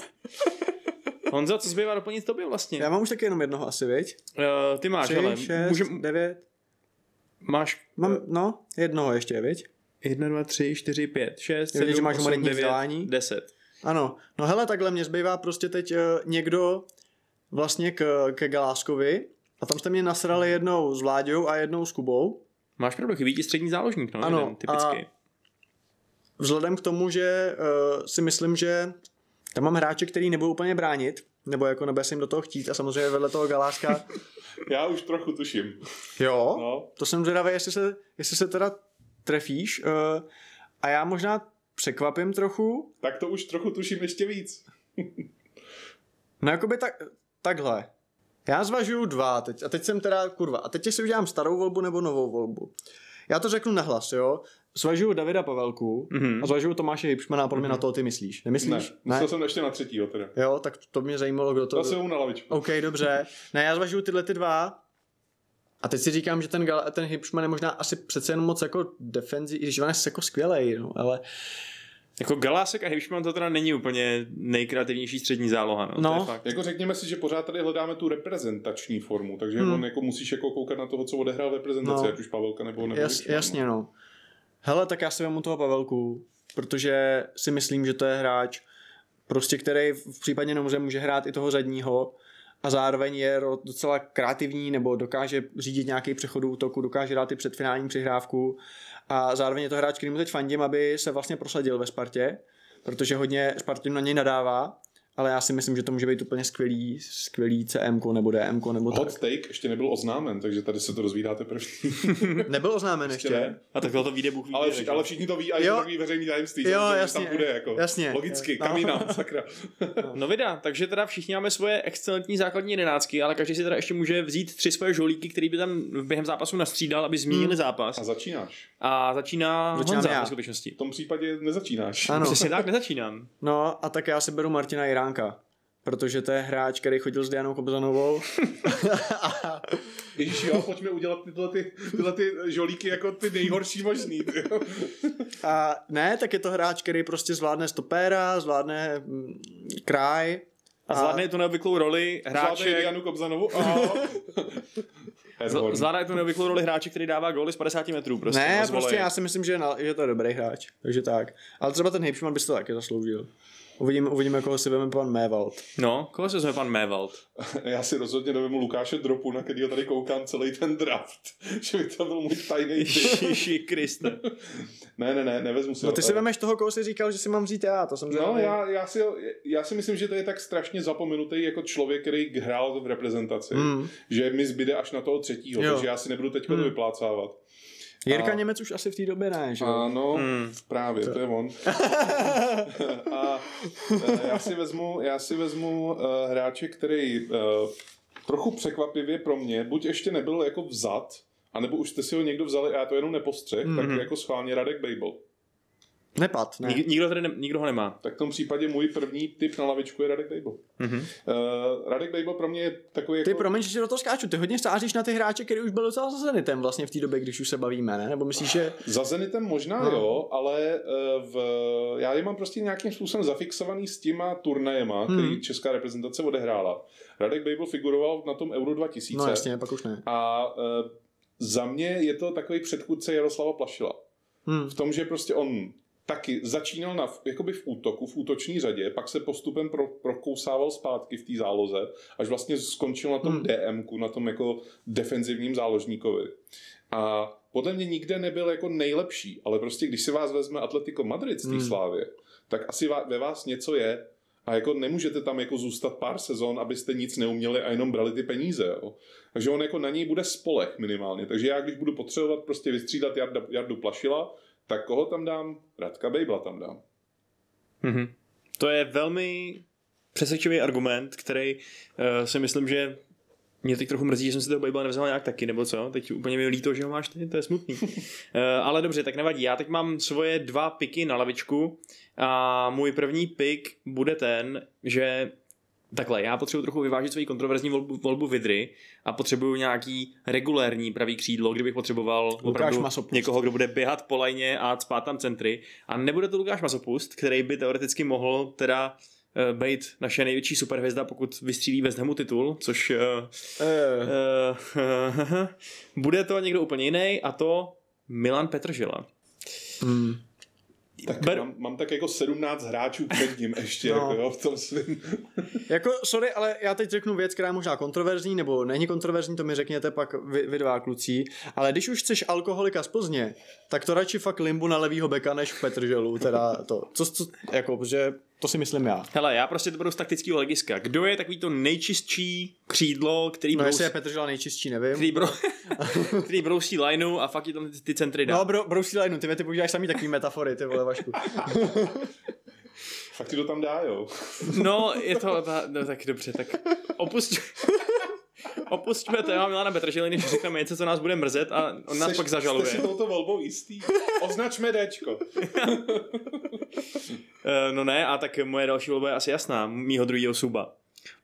Speaker 1: Honzo, co zbývá doplnit tobě vlastně?
Speaker 3: Já mám už taky jenom jednoho asi, viď?
Speaker 1: Uh, ty máš,
Speaker 3: Tři,
Speaker 1: ale
Speaker 3: šest,
Speaker 1: můžem,
Speaker 3: devět.
Speaker 1: Máš
Speaker 3: Mám, no, jednoho ještě, viď?
Speaker 1: 1, 2, 3, 4, 5, 6,
Speaker 3: Já vidím,
Speaker 1: 7,
Speaker 3: že máš
Speaker 1: 8,
Speaker 3: humanitní
Speaker 1: 9,
Speaker 3: vzdělání.
Speaker 1: 10.
Speaker 3: Ano. No hele, takhle mě zbývá prostě teď uh, někdo vlastně k, ke Galáskovi a tam jste mě nasrali jednou s Vláďou a jednou s Kubou.
Speaker 1: Máš pravdu, chybí ti střední záložník, no,
Speaker 3: Ano,
Speaker 1: jeden, typicky.
Speaker 3: a- Vzhledem k tomu, že uh, si myslím, že tam mám hráče, který nebudou úplně bránit, nebo jako nebude se jim do toho chtít a samozřejmě vedle toho Galáska.
Speaker 2: Já už trochu tuším.
Speaker 3: jo,
Speaker 2: No.
Speaker 3: to jsem zvědavý, jestli se, jestli se teda trefíš. Uh, a já možná překvapím trochu,
Speaker 2: Tak to už trochu tuším ještě víc.
Speaker 3: No jakoby tak, takhle. Já zvažuju dva teď. A teď jsem teda, kurva, a teď si udělám starou volbu nebo novou volbu. Já to řeknu nahlas, jo. Zvažuju Davida Pavelku
Speaker 1: Mhm.
Speaker 3: a zvažuju Tomáše Hipšmana a podle mě na to ty myslíš.
Speaker 2: Ne,
Speaker 3: Nemyslíš?
Speaker 2: myslel jsem ještě na třetího teda.
Speaker 3: Jo, tak to mě zajímalo, kdo to...
Speaker 2: To jsem na lavičku.
Speaker 3: OK, dobře. Ne, já zvažuju tyhle ty dva. A teď si říkám, že ten, Gal- ten Hipšman je možná asi přece jen moc jako defenzi, i když on je jako skvělej, no, ale
Speaker 1: Jako Galásek a Hejšman to teda není úplně nejkreativnější střední záloha. No,
Speaker 3: No.
Speaker 1: To je fakt.
Speaker 2: Jako řekněme si, že pořád tady hledáme tu reprezentační formu, takže hmm. on jako musíš jako koukat na toho, co odehrál v reprezentaci,
Speaker 3: No.
Speaker 2: ať už Pavelka nebo nebo
Speaker 3: Jas,
Speaker 2: Wichmann,
Speaker 3: jasně, no. Hele, tak já si vemu toho Pavelku, protože si myslím, že to je hráč, prostě který v případě nouze může hrát i toho zadního a zároveň je docela kreativní nebo dokáže řídit nějaký přechod útoku, dokáže dát i předfinální přihrávku a zároveň je to hráč, který mu teď fandím, aby se vlastně prosadil ve Spartě, protože hodně Spartin na něj nadává, ale já si myslím, že to může být úplně skvělý, skvělý CM nebo DM nebo
Speaker 2: Hot
Speaker 3: tak.
Speaker 2: take ještě nebyl oznámen, takže tady se to dozvídáte první.
Speaker 3: Nebyl oznámen
Speaker 2: Ještě
Speaker 3: ještě.
Speaker 2: ne?
Speaker 1: A tak to vyjde Bůh ví,
Speaker 2: Ale, vši,
Speaker 1: že?
Speaker 2: ale všichni to ví a je to takový veřejný tajemství,
Speaker 3: Jo,
Speaker 2: že
Speaker 3: jasně,
Speaker 2: tam bude jako.
Speaker 3: jasně.
Speaker 2: Logicky,
Speaker 3: No.
Speaker 2: kam jinam, sakra.
Speaker 1: No vida, takže teda všichni máme svoje excelentní základní jedenáctky, ale každý si teda ještě může vzít tři svoje žolíky, který by tam během zápasu nastřídal, aby zmínili
Speaker 3: Hmm.
Speaker 1: zápas.
Speaker 2: A začínáš.
Speaker 1: A začíná
Speaker 3: Začínám
Speaker 1: Honza
Speaker 3: já.
Speaker 1: ve skutečnosti.
Speaker 2: V tom případě nezačínáš.
Speaker 3: Ano.
Speaker 1: Přesně tak, nezačínám.
Speaker 3: No a tak já si beru Martina Jiránka, protože to je hráč, který chodil s Dianou Kobzanovou.
Speaker 2: Ježíš, jo, pojďme udělat tyhle, ty, tyhle ty žolíky jako ty nejhorší možný. ty.
Speaker 3: A ne, tak je to hráč, který prostě zvládne stopéra, zvládne mm, kraj.
Speaker 1: A zvládne tu neobvyklou roli
Speaker 2: Zvládne
Speaker 1: hráče,
Speaker 2: Janu Kobzanovu. A...
Speaker 1: zvládne tu neobvyklou roli hráče, který dává góly z 50 metrů. Prostě,
Speaker 3: ne, prostě já si myslím, že, na, že to je dobrý hráč. Takže tak. Ale třeba ten Hejpšman by si to taky zasloužil. Uvidíme, uvidíme, koho si veme pan Mévald.
Speaker 1: No, koho se vezme pan Mévald?
Speaker 2: Já si rozhodně nevím Lukáše Dropu, na kterýho tady koukám celý ten draft. že by to byl můj tajný typ.
Speaker 1: Ježiši Kriste.
Speaker 2: Ne, ne, ne, nevezmu si
Speaker 3: No
Speaker 2: ho.
Speaker 3: ty si vemeš toho, koho jsi říkal, že si mám vzít já, to jsem
Speaker 2: No, já, já, si, já si myslím, že to je tak strašně zapomenutý jako člověk, který hrál v reprezentaci,
Speaker 3: Hmm.
Speaker 2: že mi zbyde až na toho třetího,
Speaker 3: Jo.
Speaker 2: takže já si nebudu teď to
Speaker 3: Hmm.
Speaker 2: vyplácávat.
Speaker 3: Jirka
Speaker 2: A-
Speaker 3: Němec už asi v té době ne, že?
Speaker 2: Ano,
Speaker 1: Hmm.
Speaker 2: právě, to je on. a e, já si vezmu, já si vezmu uh, hráče, který uh, trochu překvapivě pro mě, buď ještě nebyl jako vzat, anebo už jste si ho někdo vzali a já to jenom nepostřeh, mm-hmm. tak
Speaker 3: Mhm.
Speaker 2: jako schválně Radek Babel.
Speaker 3: Nepad, ne.
Speaker 1: Nik, nikdo, tady ne, nikdo ho nemá.
Speaker 2: Tak v tom případě můj první tip na lavičku je Radek Babel.
Speaker 1: Mhm.
Speaker 2: Uh, Radek Babel pro mě je takový
Speaker 3: Ty
Speaker 2: jako...
Speaker 3: promiň, že do toho skáču, ty hodně sáříš na ty hráče, který už byl docela za Zenitem vlastně v té době, když už se bavíme, ne? Nebo myslíš, že...
Speaker 2: Za Zenitem možná
Speaker 3: No.
Speaker 2: jo, ale uh, v, já je mám prostě nějakým způsobem zafixovaný s těma turnajema,
Speaker 3: Hmm.
Speaker 2: který česká reprezentace odehrála. Radek Babel figuroval na tom Euro 2000
Speaker 3: No jasně, pak už ne.
Speaker 2: a uh, za mě je to takový předchůdce Jaroslava Plašila.
Speaker 3: Hmm.
Speaker 2: V tom, že prostě on taky začínal na, jakoby v útoku, v útoční řadě, pak se postupem pro, prokousával zpátky v té záloze, až vlastně skončil na tom
Speaker 3: Hmm.
Speaker 2: DMku, na tom jako defenzivním záložníkovi. A podle mě nikde nebyl jako nejlepší, ale prostě když si vás vezme Atletico Madrid z té
Speaker 3: Hmm.
Speaker 2: slávy, tak asi ve vás něco je a jako nemůžete tam jako zůstat pár sezon, abyste nic neuměli a jenom brali ty peníze. Jo. Takže on jako na něj bude spolech minimálně. Takže já, když budu potřebovat prostě vystřídat Jarda, Jardu Plašila, tak koho tam dám? Radka Bejbla tam dám.
Speaker 1: Mhm. To je velmi přesvědčivý argument, který uh, si myslím, že mě teď trochu mrzí, že jsem si toho Bible nevzal nějak taky, nebo co? Teď úplně mi líto, že ho máš ty, to je smutný. uh, ale dobře, tak nevadí. Já teď mám svoje dva piky na lavičku a můj první pik bude ten, že Takhle, já potřebuji trochu vyvážit svoji kontroverzní volbu, volbu Vidry a potřebuju nějaký regulérní pravý křídlo, kdybych potřeboval opravdu
Speaker 3: Masopust.
Speaker 1: někoho, kdo bude běhat po lajně a spát tam centry. A nebude to Lukáš Masopust, který by teoreticky mohl teda uh, být naše největší superhvězda, pokud vystřílí West Hamu titul, což uh,
Speaker 3: Eh,
Speaker 1: uh, bude to někdo úplně jiný a to Milan Petržela.
Speaker 3: hmm.
Speaker 2: Tak
Speaker 1: Ber-
Speaker 2: mám, mám, tak jako 17 hráčů před ním ještě,
Speaker 3: No.
Speaker 2: jako jo, v tom svým.
Speaker 3: Jako, sorry, ale já teď řeknu věc, která je možná kontroverzní, nebo není kontroverzní, to mi řekněte pak vy, vy dva kluci, ale když už chceš alkoholika z Plzně, tak to radši fakt limbu na levýho beka než k Petrželu, teda to, co, co, jako, protože to si myslím já.
Speaker 1: Hele, já prostě to beru z taktického hlediska. Kdo je takový to nejčistší křídlo, který,
Speaker 3: No
Speaker 1: brous,
Speaker 3: jestli je Petržela nejčistší, nevím.
Speaker 1: který, bro, který brousí lineu a fakt je tam ty, ty centry dá.
Speaker 3: No, bro, brousí lineu, ty, ty používáš samý takový metafory, ty vole, Vašku.
Speaker 2: Fakt ti to tam dá, jo.
Speaker 1: No, je to, ta, no, tak dobře, tak opust, opustíme téma Milana Petržely, než řekneme něco, co nás bude mrzet a on nás
Speaker 2: Seš-
Speaker 1: pak zažaluje.
Speaker 2: Jste si touto volbou jistý? Označme Dčko.
Speaker 1: Eh, no ne, a tak moje další volba je asi jasná, mýho druhého suba.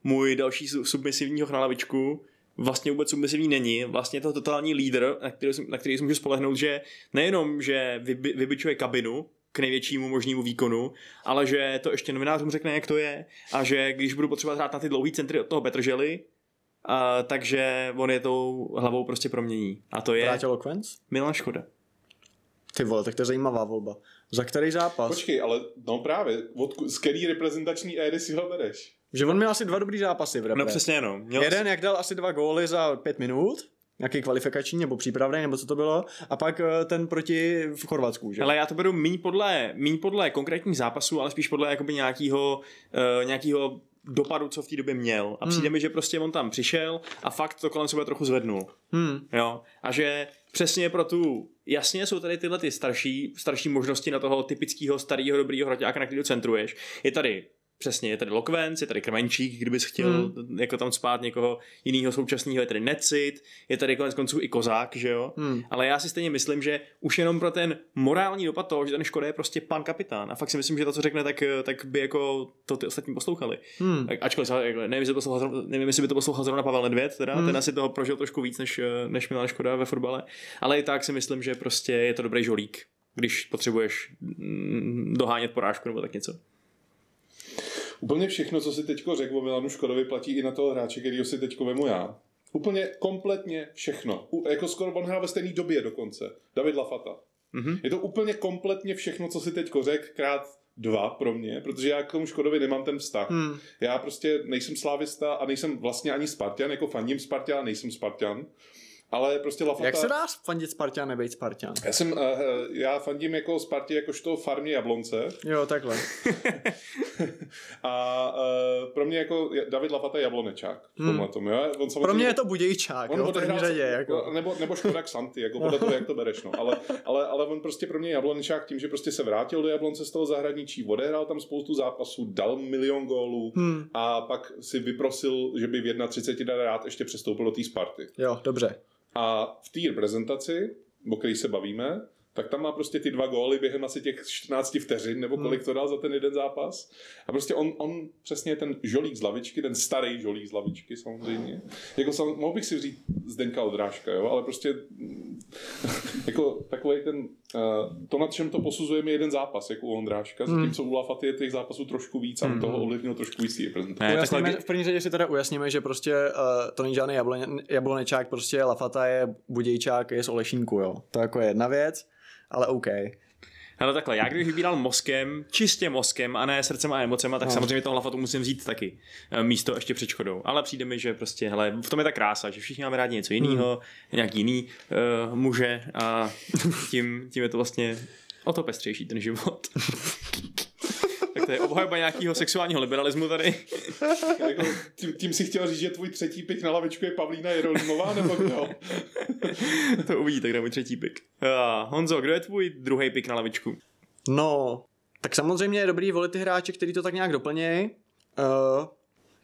Speaker 1: Můj další su- submisivní hoch na lavičku vlastně vůbec submisivní není, vlastně je to totální lídr, na který, na který si můžu spolehnout, že nejenom, že vybi, vybičuje kabinu, k největšímu možnému výkonu, ale že to ještě novinářům řekne, jak to je a že když budu potřebovat hrát na ty dlouhý centry od toho Petržely, a, takže on je tou hlavou prostě promění. A to je
Speaker 3: Vrátil Lokvenc?
Speaker 1: Milan Škoda.
Speaker 3: Ty vole, tak to je zajímavá volba. Za který zápas?
Speaker 2: Počkej, ale no právě, od, z který reprezentační éry si ho bereš?
Speaker 3: Že on měl asi dva dobrý zápasy v repre.
Speaker 1: No přesně no. Měl
Speaker 3: Jeden, jak dal asi dva góly za pět minut, nějaký kvalifikační nebo přípravný, nebo co to bylo, a pak eh, ten proti v Chorvatsku, že?
Speaker 1: Ale já to beru míň podle, míň podle konkrétních zápasů, ale spíš podle jakoby nějakého, uh, nějakého dopadu, co v té době měl. A přijde mi, že prostě on tam přišel a fakt to kolem sebe trochu zvednul.
Speaker 3: Hmm.
Speaker 1: Jo? A že přesně pro tu, jasně jsou tady tyhle ty starší, starší možnosti na toho typického starého dobrýho hroťáka, na který centruješ. Je tady Přesně, je tady Lokvenc, je tady Krmenčík, kdybys chtěl hmm. jako tam spát někoho jiného současného, je tady Necit, je tady konec konců i Kozák, že jo?
Speaker 3: Hmm.
Speaker 1: Ale já si stejně myslím, že už jenom pro ten morální dopad toho, že ten Škoda je prostě pan kapitán. A fakt si myslím, že to, co řekne, tak, tak by jako to ty ostatní poslouchali.
Speaker 3: Hmm.
Speaker 1: Ačkoliv jako, nevím, jestli, poslouchal, nevím, jestli by to poslouchal zrovna Pavel Nedvěd, teda, hmm. ten asi toho prožil trošku víc než, než Milan Škoda ve fotbale. Ale i tak si myslím, že prostě je to dobrý žolík, když potřebuješ mm, dohánět porážku nebo tak něco.
Speaker 2: Úplně všechno, co si teďko řekl o Milanu Škodovi, platí i na toho hráče, kterýho si teďko vemu já. Úplně kompletně všechno. U, jako skoro on hrál ve stejné době dokonce. David Lafata.
Speaker 1: Mhm.
Speaker 2: Je to úplně kompletně všechno, co si teďko řekl, krát dva pro mě, protože já k tomu Škodovi nemám ten vztah.
Speaker 3: Hmm.
Speaker 2: Já prostě nejsem slávista a nejsem vlastně ani Spartan, jako fandím Spartan, nejsem Spartan. Ale prostě Lafata...
Speaker 3: Jak se dá fandit Spartan, nebejt Spartan?
Speaker 2: Já, jsem, uh, já fandím jako Spartě jakožto farmě Jablonce
Speaker 3: Jo, takhle.
Speaker 2: a uh, pro mě jako David Lafata je Jablonečák v
Speaker 3: Hmm.
Speaker 2: tom, jo? On
Speaker 3: Pro mě je to budějčák,
Speaker 2: on
Speaker 3: jo,
Speaker 2: odehrál
Speaker 3: řadě. Jako.
Speaker 2: nebo, nebo Škoda Xanty, jako podle toho, jak to bereš, no. ale, ale, ale, on prostě pro mě je Jablonečák tím, že prostě se vrátil do Jablonce z toho zahraničí, odehrál tam spoustu zápasů, dal milion gólů
Speaker 3: Hmm.
Speaker 2: a pak si vyprosil, že by v 31 rád ještě přestoupil do té Sparty.
Speaker 3: Jo, dobře.
Speaker 2: A v té reprezentaci, o který se bavíme, tak tam má prostě ty dva góly během asi těch 14 vteřin, nebo kolik to dal za ten jeden zápas. A prostě on, on přesně ten žolík z lavičky, ten starý žolík z lavičky samozřejmě. Jako sam, mohl bych si vzít Zdenka Odrážka, jo, ale prostě jako takový ten, to nad čem to posuzujeme je jeden zápas, jako u Ondráška, zatímco u Lafaty je těch zápasů trošku víc a u toho ovlivnil trošku víc reprezentace.
Speaker 1: Ne,
Speaker 3: Ujasníme, v první řadě si teda ujasníme, že prostě uh, to není žádný jablone, jablonečák, prostě Lafata je budějčák, je z Olešínku, jo. To jako je jedna věc, ale OK.
Speaker 1: Ale takhle, já když vybíral mozkem, čistě mozkem a ne srdcem a emocema, tak
Speaker 3: No.
Speaker 1: samozřejmě toho hlafatu musím vzít taky. eh, Místo ještě před Škodou. Ale přijde mi, že prostě, hele, v tom je ta krása, že všichni máme rádi něco jiného,
Speaker 3: Hmm.
Speaker 1: nějaký jiný uh, muže a tím, tím je to vlastně o to pestřejší ten život. tak to je obhajoba nějakého sexuálního liberalismu tady.
Speaker 2: jako, tím, tím si chtěl říct, že tvůj třetí pik na lavičku je Pavlína Jerolimová, nebo kdo?
Speaker 1: to uvidíte, kdo je můj třetí pik. Uh, Honzo, kdo je tvůj druhý pik na lavičku?
Speaker 3: No, tak samozřejmě je dobrý volit ty hráče, který to tak nějak doplnějí. Uh,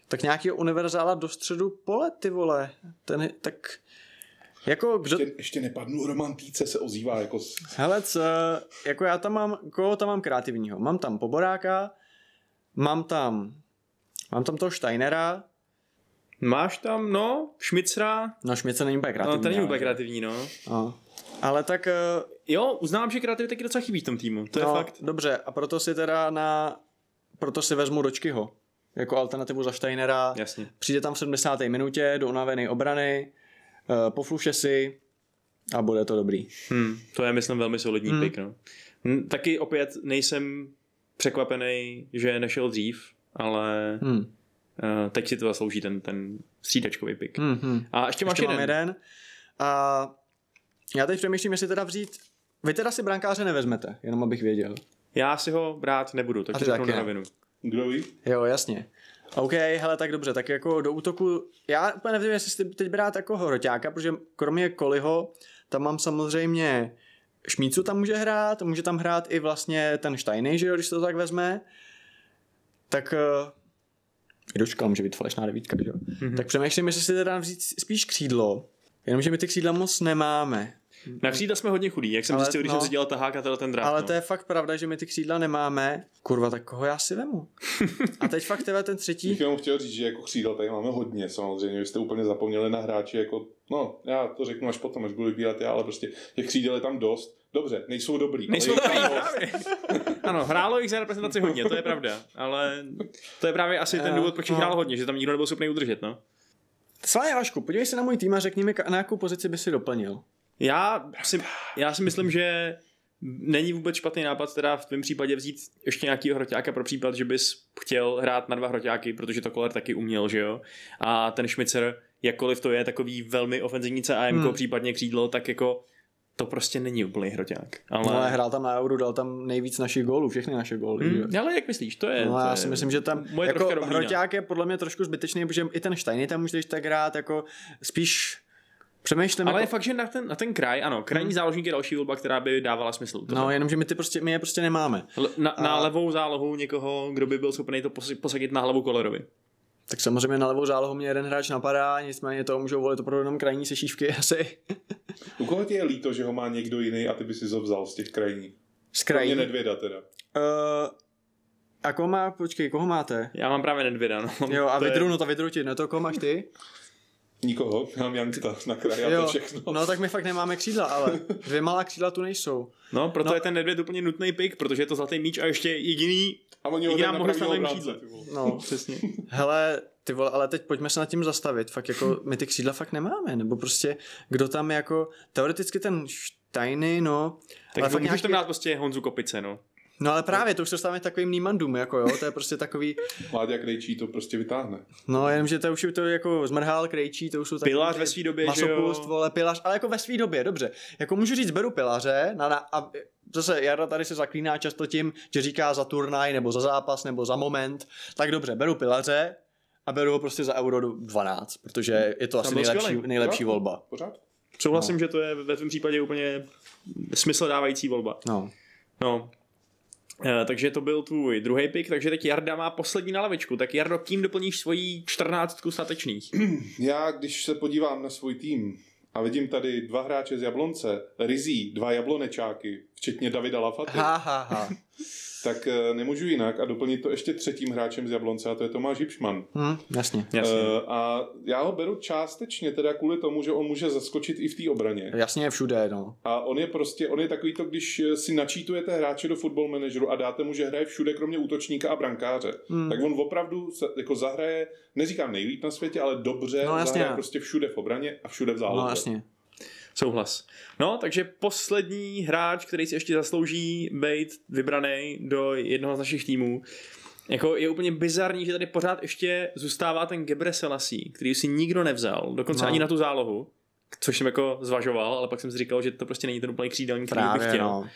Speaker 3: tak nějaký univerzála do středu pole, ty vole. Ten, tak jako kdo...
Speaker 2: Ještě, ještě nepadnu, Roman Týce se ozývá jako...
Speaker 3: Hele, co, jako já tam mám, koho tam mám kreativního? Mám tam Poboráka, mám tam, mám tam toho Steinera,
Speaker 1: Máš tam, no, Šmicra,
Speaker 3: no Šmice není úplně kreativní.
Speaker 1: no, ten není
Speaker 3: ale-
Speaker 1: úplně kreativní, no.
Speaker 3: No. Ale tak, eh,
Speaker 1: Jo, uznám, že kreativita taky docela chybí v tom týmu, to je
Speaker 3: no,
Speaker 1: fakt.
Speaker 3: dobře, a proto si teda na, proto si vezmu Dočkyho, jako alternativu za Steinera.
Speaker 1: Jasně.
Speaker 3: Přijde tam v 70. minutě do unavené obrany, pofluše si a bude to dobrý.
Speaker 1: Hmm, to je, myslím, velmi solidní
Speaker 3: Hmm.
Speaker 1: pick, no. Hm, Taky opět nejsem překvapený, že nešel dřív, ale
Speaker 3: Hmm.
Speaker 1: uh, teď si to zaslouží ten, ten střídačkový pick.
Speaker 3: Hmm, hmm.
Speaker 1: A ještě máš
Speaker 3: Ještě mám
Speaker 1: jeden.
Speaker 3: jeden. A já teď přemýšlím, jestli teda vzít... Vy teda si brankáře nevezmete, jenom abych věděl.
Speaker 1: Já si ho brát nebudu,
Speaker 3: A
Speaker 1: tak
Speaker 3: ty
Speaker 1: ti řeknu na rovinu.
Speaker 2: Kdo ví?
Speaker 3: Jo, jasně. OK, hele, tak dobře, tak jako do útoku, já úplně nevím, jestli si teď brát jako hroťáka, protože kromě Koliho, tam mám samozřejmě Šmícu tam může hrát, může tam hrát i vlastně ten Steiny, že jo, když se to tak vezme. Tak uh, i dočkal může být falešná devítka, že jo. Mm-hmm. Tak přemýšlím, jestli si teda vzít spíš křídlo, jenomže my ty křídla moc nemáme.
Speaker 1: Na křídla jsme hodně chudí, jak jsem
Speaker 3: Ale
Speaker 1: zjistil, když
Speaker 3: no.
Speaker 1: jsem si dělal tahák a tenhle ten draft.
Speaker 3: Ale
Speaker 1: no.
Speaker 3: to je fakt pravda, že my ty křídla nemáme. Kurva, tak koho já si vemu? A teď fakt tebe ten třetí.
Speaker 2: Bych jenom chtěl říct, že jako křídel tady máme hodně samozřejmě. Vy jste úplně zapomněli na hráči jako, no já to řeknu až potom, až budu vybírat já, ale prostě těch křídel je tam dost. Dobře, nejsou dobrý.
Speaker 1: Nejsou dobrý, právě. Ano, hrálo jich za reprezentaci hodně, to je pravda. Ale to je právě asi ten
Speaker 3: Eh,
Speaker 1: důvod, proč jich
Speaker 3: no.
Speaker 1: hrálo hodně, že tam nikdo nebyl schopný udržet, no.
Speaker 3: Sváně Vašku, podívej se na můj tým a řekni mi, na jakou pozici by si doplnil.
Speaker 1: Já si, já si myslím, že není vůbec špatný nápad teda v tvém případě vzít ještě nějakýho hroťáka pro případ, že bys chtěl hrát na dva hroťáky, protože to Koller taky uměl, že jo. A ten Šmicer, jakkoliv to je takový velmi ofenzivní CAM,
Speaker 3: Hmm.
Speaker 1: případně křídlo, tak jako to prostě není úplný hroťák. Ale,
Speaker 3: No, ale hrál tam na Euro, dal tam nejvíc našich gólů, všechny naše góly. že jo.
Speaker 1: hmm, ale jak myslíš, to je...
Speaker 3: No,
Speaker 1: to
Speaker 3: já
Speaker 1: je
Speaker 3: si myslím, že tam
Speaker 1: moje
Speaker 3: jako hroťák je podle mě trošku zbytečný, protože i ten Steiny tam může tak hrát, jako spíš přemýšlím,
Speaker 1: Ale je
Speaker 3: jako,
Speaker 1: fakt, že na ten, na ten kraj, ano, krajní
Speaker 3: Hmm.
Speaker 1: záložník je další volba, která by dávala smysl. To
Speaker 3: no, jenomže my, ty prostě, my je prostě nemáme.
Speaker 1: Le- Na, na
Speaker 3: A-
Speaker 1: levou zálohu někoho, kdo by byl schopný to posadit na hlavu Kolerovi.
Speaker 3: Tak samozřejmě na levou zálohu mě jeden hráč napadá, nicméně to můžou volit opravdu jenom krajní sešívky asi.
Speaker 2: U koho ti je líto, že ho má někdo jiný a ty by si ho vzal z těch krajních?
Speaker 3: Z
Speaker 2: Kromě
Speaker 3: krajní.
Speaker 2: Nedvěda teda.
Speaker 3: Uh, a koho má, počkej, koho máte?
Speaker 1: Já mám právě Nedvěda, no.
Speaker 3: Jo, a
Speaker 1: To je-
Speaker 3: Vidru, no to Vidru ti, no to koho máš ty?
Speaker 2: Nikoho, já mám Jankta na kraji a to všechno.
Speaker 3: no tak my fakt nemáme křídla, ale dvě malá křídla tu nejsou.
Speaker 1: No, proto
Speaker 3: No.
Speaker 1: je ten Nedvěd úplně nutný pick, protože je to zlatý míč a ještě jediný...
Speaker 2: a oni ho
Speaker 1: jediná možnost na křídle.
Speaker 3: No,
Speaker 1: Přesně.
Speaker 3: hele, ty vole, ale teď pojďme se nad tím zastavit, fakt jako my ty křídla fakt nemáme, nebo prostě kdo tam jako, teoreticky ten Steiny, no,
Speaker 1: Tak
Speaker 3: ale
Speaker 1: můžeš
Speaker 3: nějaký-
Speaker 1: tam dát prostě Honzu Kopice, no.
Speaker 3: No ale právě, to už se dostáváme k takovým nímandům, jako jo, to je prostě takový,
Speaker 2: Láďa Krejčí to prostě vytáhne.
Speaker 3: no jenomže to už je to jako zmrhál, krejčí, to už jsou takový
Speaker 1: Pilář ve svý době, že jo.
Speaker 3: masopust, vole, pilař, ale jako ve svý době, dobře, jako můžu říct, beru pilaře, na, na, a zase Jarda tady se zaklíná často tím, že říká za turnaj, nebo za zápas, nebo za moment, tak dobře, beru pilaře, a beru ho prostě za euro 12, protože je to asi nejlepší, nejlepší volba.
Speaker 2: Pořád?
Speaker 1: Souhlasím, že to je ve tvém případě úplně smysl dávající volba.
Speaker 3: No.
Speaker 1: No. Eh, takže to byl tvůj druhý pick, takže teď Jarda má poslední na lavičku. Tak Jardo, kým doplníš svojí 14 statečných?
Speaker 2: Já, když se podívám na svůj tým a vidím tady dva hráče z Jablonce, Rizí, dva jablonečáky, včetně Davida Lafaty,
Speaker 3: Ha, ha, ha.
Speaker 2: tak eh, nemůžu jinak a doplnit to ještě třetím hráčem z Jablonce a to je Tomáš Hipšman.
Speaker 3: Hm, jasně.
Speaker 1: Jasně.
Speaker 2: Eh, a já ho beru částečně teda kvůli tomu, že on může zaskočit i v té obraně.
Speaker 3: Jasně je všude, no.
Speaker 2: A on je prostě, on je takový to, když eh, si načítujete hráče do football manageru a dáte mu, že hraje všude kromě útočníka a brankáře,
Speaker 3: Hmm.
Speaker 2: tak on opravdu se, jako zahraje, neříkám nejlíp na světě, ale dobře,
Speaker 3: No, jasně.
Speaker 2: zahraje prostě všude v obraně a všude v záloze.
Speaker 3: No jasně.
Speaker 1: Souhlas. No, takže poslední hráč, který si ještě zaslouží být vybraný do jednoho z našich týmů, jako je úplně bizarní, že tady pořád ještě zůstává ten Gebre Selassie, který si nikdo nevzal, dokonce
Speaker 3: No.
Speaker 1: ani na tu zálohu, což jsem jako zvažoval, ale pak jsem si říkal, že to prostě není ten úplný křídelník, který bych
Speaker 3: Právě,
Speaker 1: chtěl.
Speaker 3: no.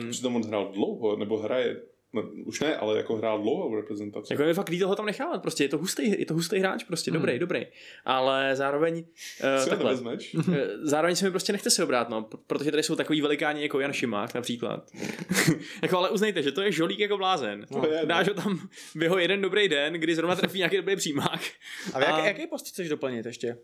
Speaker 1: Um,
Speaker 2: Přitom on hrál dlouho, nebo hraje, no, už ne, ale jako hrál dlouho v reprezentaci.
Speaker 1: Jako je fakt líto ho tam nechávat, prostě je to hustý, je to hustý hráč, prostě
Speaker 3: Hmm.
Speaker 1: dobrý, dobrý. Ale zároveň uh, takhle. Eh, Zároveň se mi prostě nechce se obrát, no, protože tady jsou takový velikáni jako Jan Šimák například. jako, ale uznejte, že to je žolík jako blázen.
Speaker 2: To je, no.
Speaker 1: Dáš ho tam v jeho jeden dobrý den, kdy zrovna trefí nějaký dobrý přímák.
Speaker 3: A, jak,
Speaker 1: A-
Speaker 3: jaký post chceš doplnit ještě?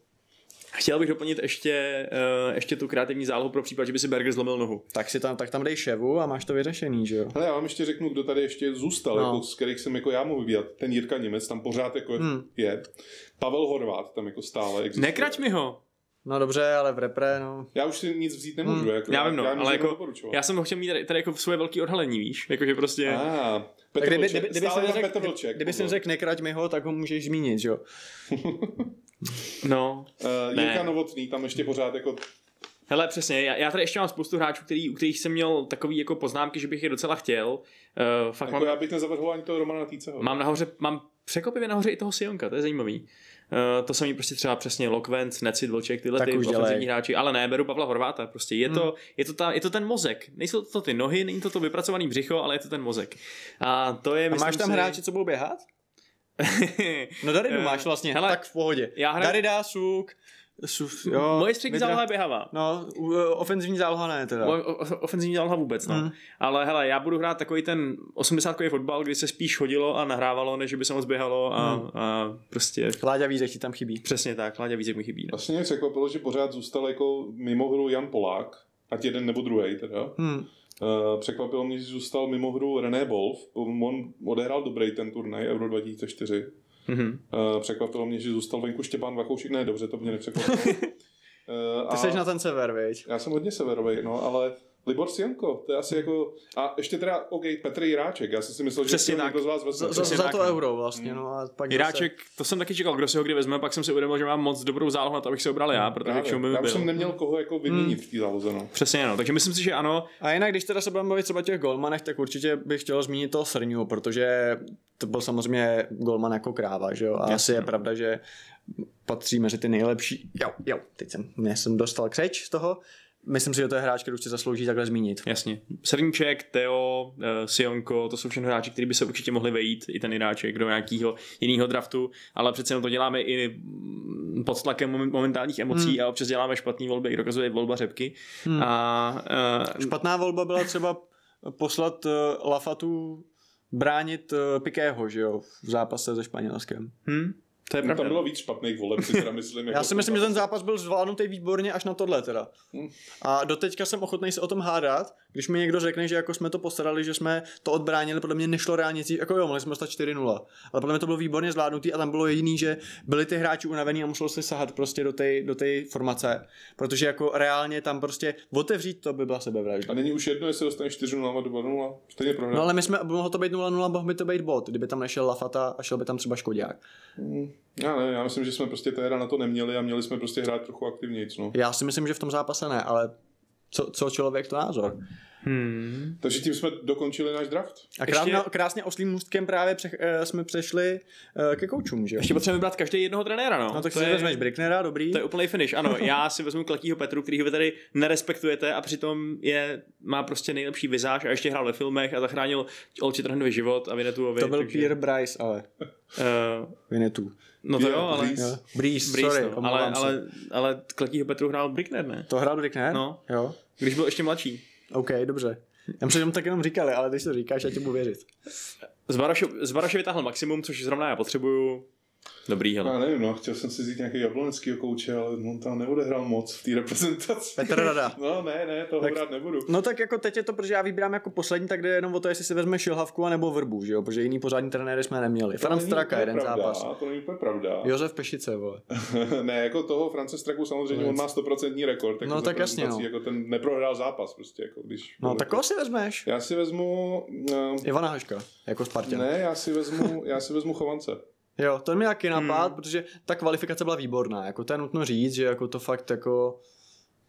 Speaker 1: Chtěl bych doplnit ještě, uh, ještě tu kreativní zálohu pro případ, že by si Berger zlomil nohu.
Speaker 3: Tak si tam, tak tam dej ševu a máš to vyřešený, že jo?
Speaker 2: Ale já vám ještě řeknu, kdo tady ještě zůstal,
Speaker 3: No.
Speaker 2: jako, z kterých jsem jako já mohl vybírat. Ten Jirka Němec tam pořád jako
Speaker 3: Hmm.
Speaker 2: je. Pavel Horvát tam jako stále existuje.
Speaker 1: Nekrať mi ho!
Speaker 3: No dobře, ale v repre, no.
Speaker 2: Já už si nic vzít nemůžu.
Speaker 3: Hmm.
Speaker 2: Jako,
Speaker 1: Já vím, no,
Speaker 2: já
Speaker 1: ale jako, já jsem ho chtěl mít tady, tady jako svoje velké odhalení, víš? Jakože prostě...
Speaker 2: Ah, Petr
Speaker 3: Tak kdyby,
Speaker 2: Vlček.
Speaker 3: kdyby, kdyby,
Speaker 2: Stále
Speaker 3: jsem
Speaker 2: tam
Speaker 3: řekl,
Speaker 2: Petr Vlček.
Speaker 3: kdyby jsem řekl nekrať mi ho, tak ho můžeš zmínit, že jo?
Speaker 1: No,
Speaker 2: Uh,
Speaker 1: Ne.
Speaker 2: Jirka Novotný tam ještě pořád jako
Speaker 1: Hele, přesně, já, já tady ještě mám spoustu hráčů, který, u kterých jsem měl takový jako poznámky, že bych je docela chtěl. Uh, fakt
Speaker 2: Jako
Speaker 1: mám,
Speaker 2: já bych nezavrhoval ani toho Romana Týceho.
Speaker 1: mám nahoře, mám překvapivě nahoře i toho Sionka, to je zajímavý. Uh, to samý prostě třeba přesně Lokvent, Necit, Vlček, tyhle
Speaker 3: Tak
Speaker 1: ty ofenzivní hráči, ale ne, beru Pavla Horváta, prostě je, to,
Speaker 3: Hmm.
Speaker 1: je, to ta, je to ten mozek, nejsou to ty nohy, není to to vypracovaný břicho, ale je to ten mozek. A to je,
Speaker 3: A
Speaker 1: myslím
Speaker 3: máš tam
Speaker 1: si...
Speaker 3: hráči, co budou běhat? No Daridu
Speaker 1: Eh,
Speaker 3: máš vlastně,
Speaker 1: hele,
Speaker 3: tak v pohodě.
Speaker 1: já hraju-
Speaker 3: Darida, Suk, Suk, jo.
Speaker 1: Moje střední
Speaker 3: Vidra-
Speaker 1: záloha je běhavá.
Speaker 3: No, eh, ofenzivní záloha ne teda.
Speaker 1: Moje ofenzivní záloha vůbec, no.
Speaker 3: Hmm.
Speaker 1: Ale hele, já budu hrát takový ten 80 fotbal, kdy se spíš chodilo a nahrávalo, než by se moc běhalo a,
Speaker 3: Hmm.
Speaker 1: a prostě
Speaker 3: Láďa Vízek ti tam chybí.
Speaker 1: přesně tak, Láďa Vízek mi chybí. No.
Speaker 2: Vlastně mě překvapilo, že pořád zůstal jako mimo hru Jan Polák, ať jeden nebo druhý teda.
Speaker 3: Hmm.
Speaker 2: Uh, překvapilo mě, že zůstal mimo hru René Wolf. On odehrál dobrý ten turnaj Euro 2004.
Speaker 1: Mhm.
Speaker 2: Uh, překvapilo mě, že zůstal venku Štěpán Vachoušek. Ne, dobře, to mě nepřekvapilo. Uh,
Speaker 3: Ty jsi na ten sever, viď?
Speaker 2: Já jsem hodně severový, no, ale Libor Sienko, to je asi jako... A ještě teda, OK, Petr Jiráček, já jsem si myslel, že
Speaker 1: Přesně
Speaker 2: ho
Speaker 1: tak.
Speaker 2: někdo z vás vezme.
Speaker 3: Za, za, za
Speaker 1: tak,
Speaker 3: to
Speaker 1: no.
Speaker 3: euro vlastně, no a pak
Speaker 1: Jiráček, to jsem taky čekal, kdo si ho kdy vezme, pak jsem si uvědomil, že mám moc dobrou zálohu na to, abych si ho bral já, protože
Speaker 2: Právě.
Speaker 1: k čemu by
Speaker 2: já
Speaker 1: byl.
Speaker 2: jsem neměl koho jako vyměnit v té záloze, no.
Speaker 1: Přesně, no. Takže myslím si, že ano.
Speaker 3: A jinak, když teda se budeme bavit třeba o těch golmanech, tak určitě bych chtěl zmínit toho Srňu, protože to byl samozřejmě golman jako kráva, že jo? A asi je pravda, že patří mezi ty nejlepší. Jo, jo, teď jsem, mě jsem dostal křeč z toho. Myslím si, že to je hráč, který už si zaslouží takhle zmínit.
Speaker 1: Jasně. Srníček, Teo, uh, Sionko, to jsou všechno hráči, kteří by se určitě mohli vejít, i ten Iráček do nějakého jiného draftu, ale přece jenom to děláme i mm, pod tlakem momen- momentálních emocí hmm. a občas děláme špatné volby, i dokazuje volba řepky. Hmm. A uh,
Speaker 3: Špatná volba byla třeba poslat uh, Lafatu bránit uh, Pikého, že jo, v zápase se Španělskem.
Speaker 1: hm, to je pravda.
Speaker 2: tam bylo víc špatných voleb, si teda myslím.
Speaker 3: Já
Speaker 2: jako
Speaker 3: si myslím, že ten zápas byl zvládnutý výborně až na tohle teda. A doteďka jsem ochotný se o tom hádat, když mi někdo řekne, že jako jsme to postarali, že jsme to odbránili, podle mě nešlo reálně cít, jako jo, mohli jsme dostat 4-0, ale podle mě to bylo výborně zvládnutý a tam bylo jediný, že byli ty hráči unavený a muselo se sahat prostě do té do tej formace, protože jako reálně tam prostě otevřít to by byla sebevražda.
Speaker 2: A není už jedno, jestli dostaneš 4 0 2 0 stejně prohrál.
Speaker 3: No ale my jsme, mohlo to být 0-0, mohl by to být bod, kdyby tam nešel Lafata a šel by tam třeba Škodák.
Speaker 2: Já ne, já myslím, že jsme prostě teda na to neměli a měli jsme prostě hrát trochu aktivněji, no.
Speaker 3: Já si myslím, že v tom zápase ne, ale co, co člověk to názor.
Speaker 1: Hmm.
Speaker 2: Takže tím jsme dokončili náš draft.
Speaker 3: A
Speaker 1: Ještě-
Speaker 3: krásně, krásně oslým můstkem právě pře, eh, jsme přešli eh, ke koučům, že jo?
Speaker 1: Ještě potřebujeme vybrat každý jednoho trenéra, no.
Speaker 3: No tak
Speaker 1: to
Speaker 3: si
Speaker 1: je,
Speaker 3: vezmeš Bricknera, dobrý.
Speaker 1: To je úplný finish, ano. Já si vezmu Kletího Petru, který vy tady nerespektujete a přitom je, má prostě nejlepší vizáž a ještě hrál ve filmech a zachránil Olči Trhnový život a Vinetuovi.
Speaker 3: to byl
Speaker 1: takže,
Speaker 3: Pierre Bryce, ale
Speaker 1: Uh,
Speaker 3: Vinetu.
Speaker 1: no to
Speaker 2: Pierre
Speaker 1: jo, ale...
Speaker 3: Breeze,
Speaker 1: Breeze,
Speaker 3: sorry,
Speaker 1: no, ale, ale, ale Kletího Petru hrál Brickner, ne?
Speaker 3: To hrál Brickner?
Speaker 1: No.
Speaker 3: Jo.
Speaker 1: Když byl ještě mladší.
Speaker 3: OK, dobře. Já mu tak jenom říkali, ale když to říkáš, já ti budu věřit.
Speaker 1: Z Baraše, z Baraše vytáhl maximum, což zrovna já potřebuju. Dobrý, hele.
Speaker 2: Já nevím, no, chtěl jsem si vzít nějaký jabloneckého kouče, ale on tam neodehrál moc v té reprezentaci.
Speaker 3: Petr Rada.
Speaker 2: No ne, ne, toho
Speaker 3: Tak-
Speaker 2: hrát nebudu.
Speaker 3: No tak jako teď je to, protože já vybírám jako poslední, tak jde jenom o to, jestli si vezme Šilhavku nebo Vrbu, že jo? Protože jiný pořádní trenéry jsme neměli.
Speaker 2: To
Speaker 3: Franz Straka, jeden
Speaker 2: pravda,
Speaker 3: zápas.
Speaker 2: To není úplně pravda.
Speaker 3: Josef Pešice, vole.
Speaker 2: ne, jako toho France Straku samozřejmě on má 100% rekord. Jako
Speaker 3: No,
Speaker 2: z
Speaker 3: tak jasně, no.
Speaker 2: Jako ten neprohrál zápas prostě, jako když...
Speaker 3: No tak koho si vezmeš?
Speaker 2: Já si vezmu... Uh,
Speaker 3: Ivana Haška, jako Spartan.
Speaker 2: ne, já si vezmu, já si vezmu Chovance.
Speaker 3: Jo, to mi taky napad,
Speaker 1: Hmm.
Speaker 3: protože ta kvalifikace byla výborná. Jako to je nutno říct, že jako to fakt jako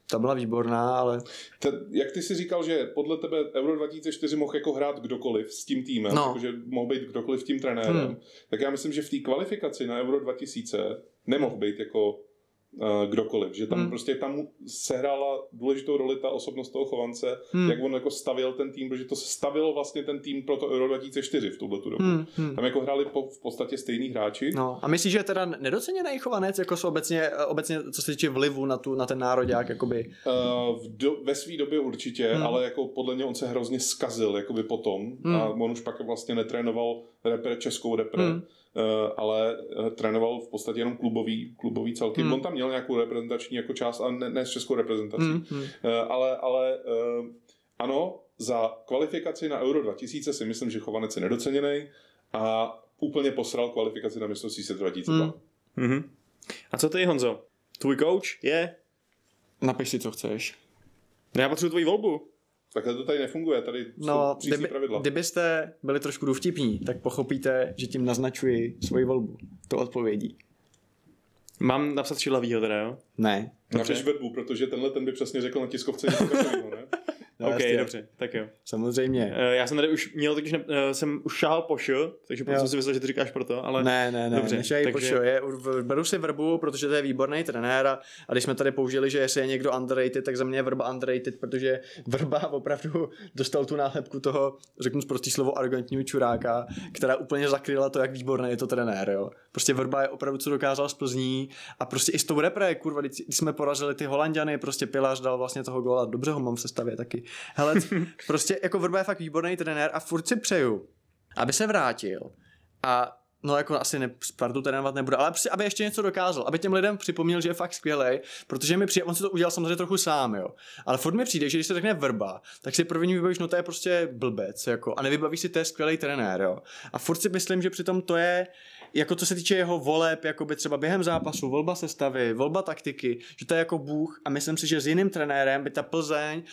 Speaker 3: ta byla výborná, ale
Speaker 2: Te, jak ty si říkal, že podle tebe Euro 2004 mohl jako hrát kdokoliv s tím týmem,
Speaker 3: No.
Speaker 2: že mohl být kdokoliv tím trenérem,
Speaker 3: Hmm.
Speaker 2: tak já myslím, že v té kvalifikaci na Euro 2000 nemohl být jako kdokoliv, že tam
Speaker 3: Hmm.
Speaker 2: prostě tam sehrála důležitou roli ta osobnost toho chovance,
Speaker 3: Hmm.
Speaker 2: jak on jako stavil ten tým, protože to se stavilo vlastně ten tým pro to Euro 2004 v tuhle dobu.
Speaker 3: hmm, hmm.
Speaker 2: Tam jako hráli po, v podstatě stejný hráči.
Speaker 3: No, a myslíš, že je teda nedoceněný chovanec, jako jsou obecně, obecně, co se týče vlivu na, tu, na ten národák, jakoby.
Speaker 2: Uh, v do, ve své době určitě,
Speaker 3: hmm.
Speaker 2: ale jako podle mě on se hrozně skazil jakoby potom
Speaker 3: Hmm.
Speaker 2: a on už pak vlastně netrénoval repre, českou repre,
Speaker 3: Hmm.
Speaker 2: Uh, ale uh, trénoval v podstatě jenom klubový, klubový celky.
Speaker 3: Hmm.
Speaker 2: On tam měl nějakou reprezentační jako část, ale ne, ne s českou reprezentací.
Speaker 3: Hmm,
Speaker 2: Hmm. Uh, ale ale ano, za kvalifikaci na Euro 2000 si myslím, že Chovanec je nedoceněný a úplně posral kvalifikaci na mistrovství světa 2002.
Speaker 3: Hmm.
Speaker 2: Hmm.
Speaker 1: A co ty, Honzo? Tvůj coach je?
Speaker 3: Napiš si, co chceš.
Speaker 1: Já potřebuji tvoji volbu.
Speaker 2: Takhle to tady nefunguje, tady jsou
Speaker 3: No, kdyby,
Speaker 2: pravidla.
Speaker 3: kdybyste byli trošku důvtipní, tak pochopíte, že tím naznačuji svoji volbu. To odpovědí.
Speaker 1: Mám napsat šilavýho teda, jo?
Speaker 3: Ne.
Speaker 2: Napiš verbu, protože tenhle ten by přesně řekl na tiskovce něco takového, ne?
Speaker 3: No,
Speaker 1: ok,
Speaker 3: jasně.
Speaker 1: dobře, tak jo.
Speaker 3: Samozřejmě.
Speaker 1: Eh, Já jsem tady už měl, ne, eh, jsem už šáhal po š, takže proto jsem si myslel, že to říkáš proto, ale
Speaker 3: Ne, ne, ne,
Speaker 1: Dobře,
Speaker 3: takže...
Speaker 1: takže-
Speaker 3: pošo, je, beru si vrbu, protože to je výborný trenér a, a když jsme tady použili, že jestli je někdo underrated, tak za mě je vrba underrated, protože vrba opravdu dostal tu nálepku toho, řeknu prostý slovo, arrogantního čuráka, která úplně zakryla to, jak výborný je to trenér, jo. Prostě vrba je opravdu, co dokázal z Plzní a prostě i s tou repre, kurva, když jsme porazili ty Holandiany, prostě Pilař dal vlastně toho góla, dobře ho mám v sestavě taky. Hele, prostě jako vrba je fakt výborný trenér a furt si přeju, aby se vrátil a No jako asi ne, Spartu trénovat nebude, ale prostě, aby ještě něco dokázal, aby těm lidem připomněl, že je fakt skvělý, protože mi přijde, on si to udělal samozřejmě trochu sám, jo. Ale furt mi přijde, že když se řekne vrba, tak si první vybavíš, no to je prostě blbec, jako, a nevybavíš si, to je skvělý trenér, jo. A furt si myslím, že přitom to je jako co se týče jeho voleb, jako by třeba během zápasu, volba sestavy, volba taktiky, že to je jako bůh a myslím si, že s jiným trenérem by ta Plzeň,